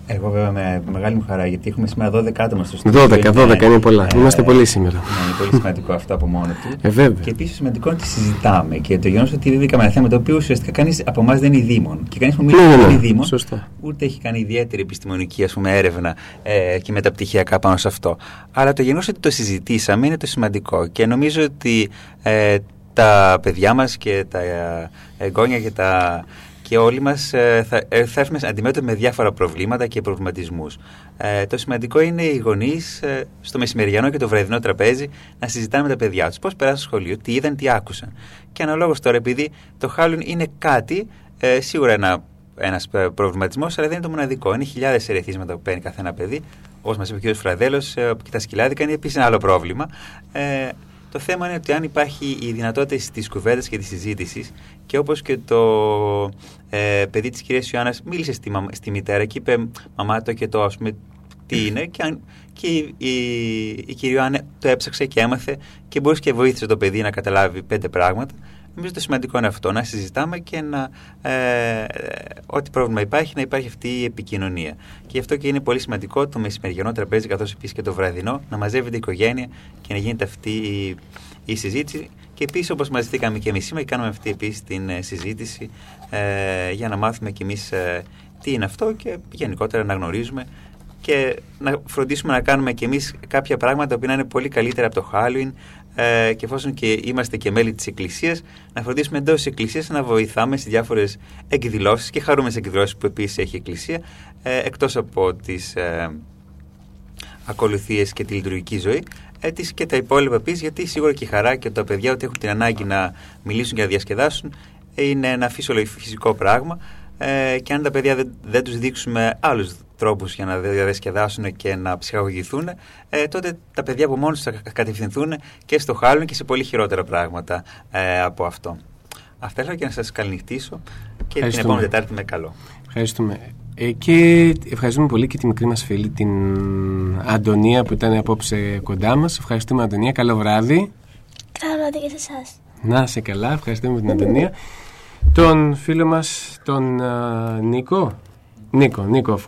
Εγώ βέβαια με μεγάλη μου χαρά γιατί έχουμε σήμερα 12 άτομα στο στούντιο. 12, 12 είναι πολλά. Είμαστε πολλοί σήμερα. Ναι, είναι πολύ σημαντικό αυτό από μόνο του. Ε, βέβαια. Και επίσης σημαντικό είναι ότι συζητάμε και το γεγονός ότι βγήκαμε ένα θέμα το οποίο ουσιαστικά κανείς από εμάς δεν είναι δήμον. Και κανείς που Ναι, μιλάει ναι, δεν ναι. είναι δήμον, Σωστά. ούτε έχει κάνει ιδιαίτερη επιστημονική ας πούμε, έρευνα ε, και μεταπτυχιακά πάνω σε αυτό. Αλλά το γεγονός ότι το συζητήσαμε είναι το σημαντικό. Και νομίζω ότι ε, τα παιδιά μας και τα ε, εγγόνια και τα και όλοι μας ε, θα, ε, θα έρθουμε αντιμέτωποι με διάφορα προβλήματα και προβληματισμούς. Ε, το σημαντικό είναι οι γονείς ε, στο μεσημεριανό και το βραδινό τραπέζι να συζητάνε με τα παιδιά τους πώς περάσαν στο σχολείο, τι είδαν, τι άκουσαν. Και αναλόγως τώρα, επειδή το Halloween είναι κάτι, ε, σίγουρα ένα ένας προβληματισμός, αλλά δεν είναι το μοναδικό. Είναι χιλιάδες ερεθίσματα που παίρνει καθένα παιδί. Όπως μας είπε ο κ. Φραδέλος, και τα σκυλάδικα είναι επίσης ένα άλλο πρόβλημα. Ε, Το θέμα είναι ότι αν υπάρχει η δυνατότητα της κουβέντας και της συζήτησης και όπως και το ε, παιδί της κυρίας Ιωάννας μίλησε στη, στη μητέρα και είπε Μαμά το και το, ας πούμε, τι είναι, και, αν, και η, η, η κυρία Ιωάννα το έψαξε και έμαθε και μπορούσε και βοήθησε το παιδί να καταλάβει πέντε πράγματα. Νομίζω το σημαντικό είναι αυτό, να συζητάμε και να, ε, ό,τι πρόβλημα υπάρχει, να υπάρχει αυτή η επικοινωνία. Και γι' αυτό και είναι πολύ σημαντικό το μεσημεριανό τραπέζι, καθώς επίσης και το βραδινό, να μαζεύεται η οικογένεια και να γίνεται αυτή η, η συζήτηση. Και επίσης, όπως μαζευτήκαμε και εμείς σήμερα, κάνουμε αυτή επίσης την ε, συζήτηση ε, για να μάθουμε κι εμείς ε, τι είναι αυτό και γενικότερα να γνωρίζουμε και να φροντίσουμε να κάνουμε κι εμείς κάποια πράγματα που είναι πολύ καλύτερα από το Halloween ε, και εφόσον και είμαστε και μέλη της Εκκλησίας να φροντίσουμε εντός της Εκκλησίας να βοηθάμε σε διάφορες εκδηλώσεις και χαρούμενες εκδηλώσεις που επίσης έχει η Εκκλησία ε, εκτός από τις ε, ακολουθίες και τη λειτουργική ζωή ε, και τα υπόλοιπα επίσης γιατί σίγουρα και η χαρά και τα παιδιά ότι έχουν την ανάγκη να μιλήσουν και να διασκεδάσουν είναι ένα φυσικό πράγμα ε, και αν τα παιδιά δεν, δεν τους δείξουμε άλλους τρόπους για να διασκεδάσουν και να ψυχαγωγηθούν, ε, τότε τα παιδιά από μόνοι θα κατευθυνθούν και στο χάλο και σε πολύ χειρότερα πράγματα ε, από αυτό. Αυτά ήθελα και να σας καληνυχτήσω και την επόμενη Τετάρτη με καλό. Ευχαριστούμε. Ε, και ευχαριστούμε πολύ και τη μικρή μας φίλη την Αντωνία που ήταν απόψε κοντά μας. Ευχαριστούμε Αντωνία, καλό βράδυ. Καλό βράδυ και σε εσάς. Να σε καλά, ευχαριστούμε την Αντωνία. Τον φίλο μας, τον Νίκο. Νίκο, Νίκο.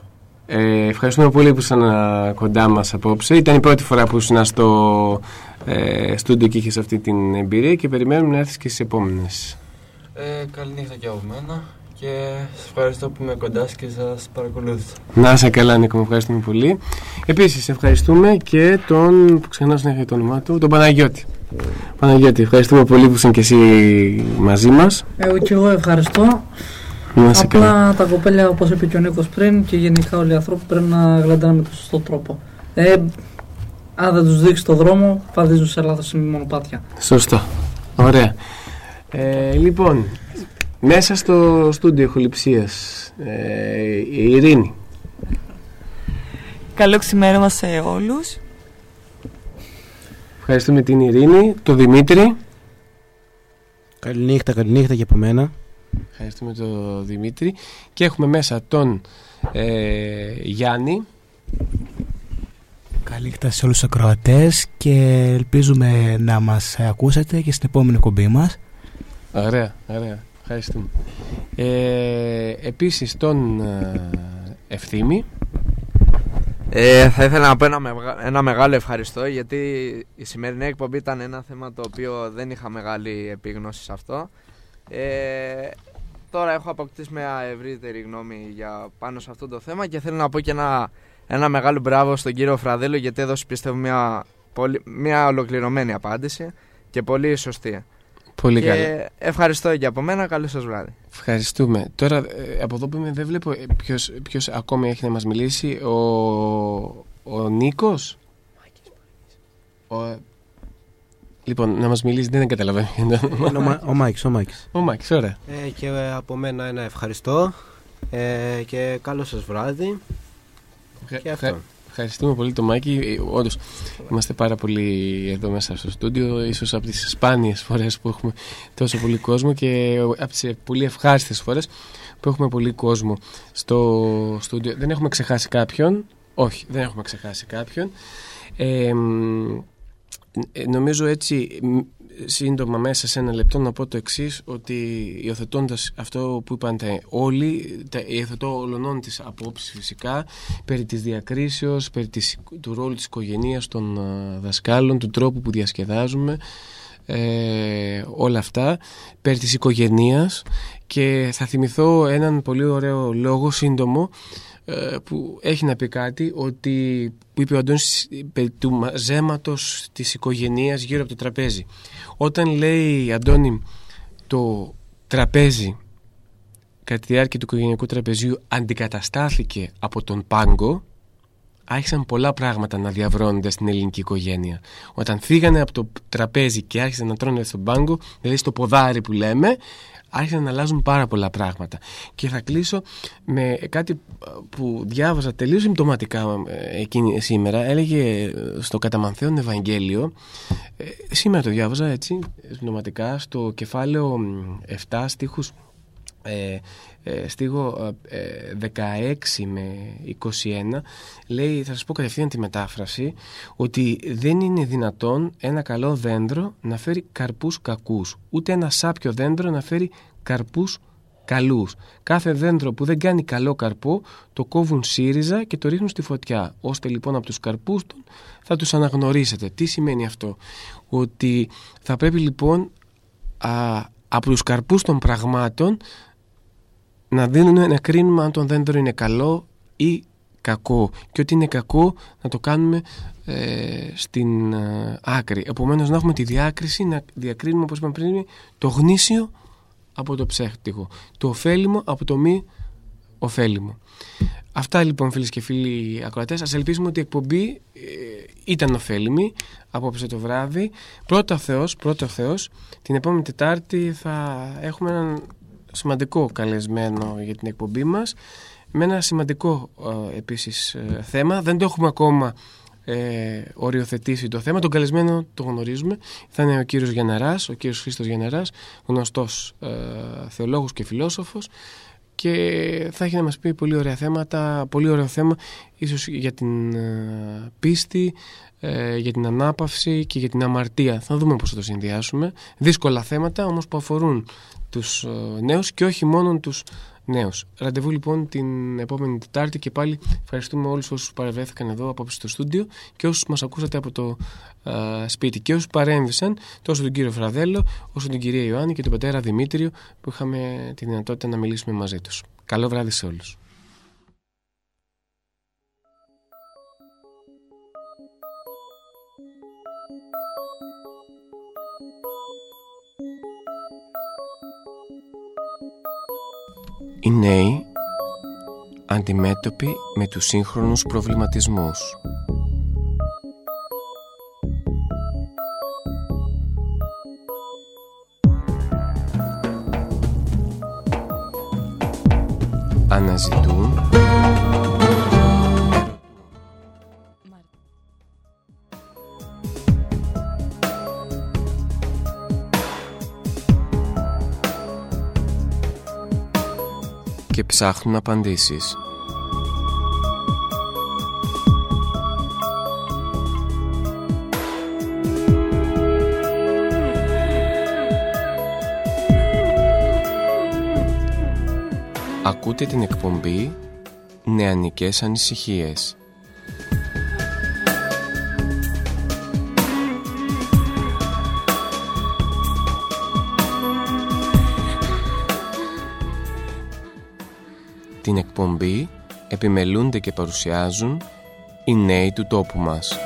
Ε, ευχαριστούμε πολύ που ήσαν κοντά μας απόψε. Ήταν η πρώτη φορά που ήσουν στο ε, στούντιο και είχες αυτή την εμπειρία και περιμένουμε να έρθεις και στις επόμενες. Ε, καληνύχτα και από μένα και σας ευχαριστώ που είμαι κοντά και σας παρακολούθησα. Να είσαι καλά Νίκο, ευχαριστούμε πολύ. Επίσης ευχαριστούμε και τον, που ξανά συνέχεια το όνομά του, τον Παναγιώτη. Παναγιώτη, ευχαριστούμε πολύ που ήσαν και εσύ μαζί μας. Εγώ και εγώ ευχαριστώ. Απλά τα κοπέλια, όπως είπε και ο Νίκος πριν, και γενικά όλοι οι άνθρωποι πρέπει να γλαντάνε με τον σωστό τρόπο. Ε, αν δεν τους δείξεις το δρόμο, θα δείξουν σε λάθος μονοπάτια. Σωστό. Ωραία. Ε, λοιπόν, μέσα στο στούντιο εχοληψία, ε, η Ειρήνη. Καλό ξημέρωμα σε όλους. Ευχαριστούμε την Ειρήνη, το Δημήτρη. Καληνύχτα, καληνύχτα και από μένα. Ευχαριστούμε τον Δημήτρη. Και έχουμε μέσα τον ε, Γιάννη. Καληνύχτα σε όλους τους ακροατές και ελπίζουμε να μας ακούσετε και στην επόμενη κομπή μας. Ωραία, ωραία. Ευχαριστούμε. Ε, επίσης τον ε, Ευθύμη. Ε, θα ήθελα να πω ένα, ένα μεγάλο ευχαριστώ γιατί η σημερινή εκπομπή ήταν ένα θέμα το οποίο δεν είχα μεγάλη επίγνωση σε αυτό. Ε, τώρα έχω αποκτήσει μια ευρύτερη γνώμη για πάνω σε αυτό το θέμα και θέλω να πω και ένα, ένα μεγάλο μπράβο στον κύριο Φραδέλο γιατί έδωσε πιστεύω μια, πολύ, μια ολοκληρωμένη απάντηση και πολύ σωστή. Πολύ και καλά. Ευχαριστώ και από μένα. Καλό σας βράδυ. Ευχαριστούμε. Τώρα ε, από εδώ που είμαι δεν βλέπω ε, ποιος, ποιος ακόμη έχει να μας μιλήσει. Ο, ο Νίκος; Ο, Λοιπόν, να μας μιλήσει δεν καταλαβαίνω. ο, ο Μάκης, ο Μάκης. Ο Μάκης, ωραία. Ε, και από μένα ένα ευχαριστώ ε, και καλό σας βράδυ. Και αυτό. Ευχαριστούμε πολύ τον Μάκη. Ε, Όντως, είμαστε πάρα πολύ εδώ μέσα στο στούντιο. ίσως από τις σπάνιες φορές που έχουμε τόσο πολύ κόσμο και από τις πολύ ευχάριστες φορές που έχουμε πολύ κόσμο στο στούντιο. Δεν έχουμε ξεχάσει κάποιον. Όχι, δεν έχουμε ξεχάσει κάποιον. Ε, νομίζω έτσι σύντομα μέσα σε ένα λεπτό να πω το εξής ότι υιοθετώντας αυτό που είπαν όλοι, υιοθετώ ολονών της απόψη φυσικά περί της διακρίσεως, περί της, του ρόλου της οικογένειας των δασκάλων, του τρόπου που διασκεδάζουμε ε, όλα αυτά περί της οικογένειας και θα θυμηθώ έναν πολύ ωραίο λόγο σύντομο ε, που έχει να πει κάτι ότι που είπε ο Αντώνης του μαζέματος της οικογενείας γύρω από το τραπέζι. Όταν λέει Αντώνη το τραπέζι κατά τη διάρκεια του οικογενειακού τραπεζιού αντικαταστάθηκε από τον πάγκο άρχισαν πολλά πράγματα να διαβρώνονται στην ελληνική οικογένεια. Όταν φύγανε από το τραπέζι και άρχισαν να τρώνε στον πάγκο, δηλαδή στο ποδάρι που λέμε, άρχισαν να αλλάζουν πάρα πολλά πράγματα. Και θα κλείσω με κάτι που διάβαζα τελείως συμπτωματικά ε, εκείνη, σήμερα. Έλεγε στο Καταμανθέον Ευαγγέλιο, ε, σήμερα το διάβαζα έτσι, συμπτωματικά, στο κεφάλαιο 7 στίχους ε, ε, στίγω 16 ε, με 21 λέει, θα σας πω κατευθείαν τη μετάφραση ότι δεν είναι δυνατόν ένα καλό δέντρο να φέρει καρπούς κακούς ούτε ένα σάπιο δέντρο να φέρει καρπούς καλούς. Κάθε δέντρο που δεν κάνει καλό καρπό το κόβουν σύριζα και το ρίχνουν στη φωτιά. Ώστε λοιπόν από τους καρπούς του θα τους αναγνωρίσετε. Τι σημαίνει αυτό; Ότι θα πρέπει λοιπόν α, από τους καρπούς των πραγμάτων να δίνουμε να κρίνουμε αν το δέντρο είναι καλό ή κακό και ότι είναι κακό να το κάνουμε ε, στην ε, άκρη. Επομένως να έχουμε τη διάκριση να διακρίνουμε όπως είπαμε πριν το γνήσιο από το ψεύτικο, το ωφέλιμο από το μη ωφέλιμο. Αυτά λοιπόν φίλες και φίλοι ακροατές. Ας ελπίσουμε ότι η εκπομπή ε, ήταν ωφέλιμη απόψε το βράδυ. Πρώτα Θεός, πρώτα Θεός, την επόμενη Τετάρτη θα έχουμε έναν σημαντικό καλεσμένο για την εκπομπή μας με ένα σημαντικό ε, επίσης ε, θέμα. Δεν το έχουμε ακόμα ε, οριοθετήσει το θέμα. Τον καλεσμένο το γνωρίζουμε. Θα είναι ο κύριος Γεναράς, ο κύριος Χρήστος Γεναράς, γνωστός ε, θεολόγος και φιλόσοφος και θα έχει να μας πει πολύ ωραία θέματα, πολύ ωραίο θέμα ίσως για την ε, πίστη, για την ανάπαυση και για την αμαρτία. Θα δούμε πώς θα το συνδυάσουμε. Δύσκολα θέματα όμως που αφορούν τους ε, νέους και όχι μόνο τους νέους. Ραντεβού λοιπόν την επόμενη Τετάρτη και πάλι ευχαριστούμε όλους όσους παρευρέθηκαν εδώ απόψε στο στούντιο και όσους μας ακούσατε από το ε, σπίτι και όσους παρέμβησαν τόσο τον κύριο Φραδέλο όσο την κυρία Ιωάννη και τον πατέρα Δημήτριο που είχαμε τη δυνατότητα να μιλήσουμε μαζί τους. Καλό βράδυ σε όλους. Οι νέοι αντιμέτωποι με τους σύγχρονους προβληματισμούς. Αναζητούν ψάχνουν απαντήσεις. Ακούτε την εκπομπή «Νεανικές ανησυχίες» Την εκπομπή επιμελούνται και παρουσιάζουν οι νέοι του τόπου μας.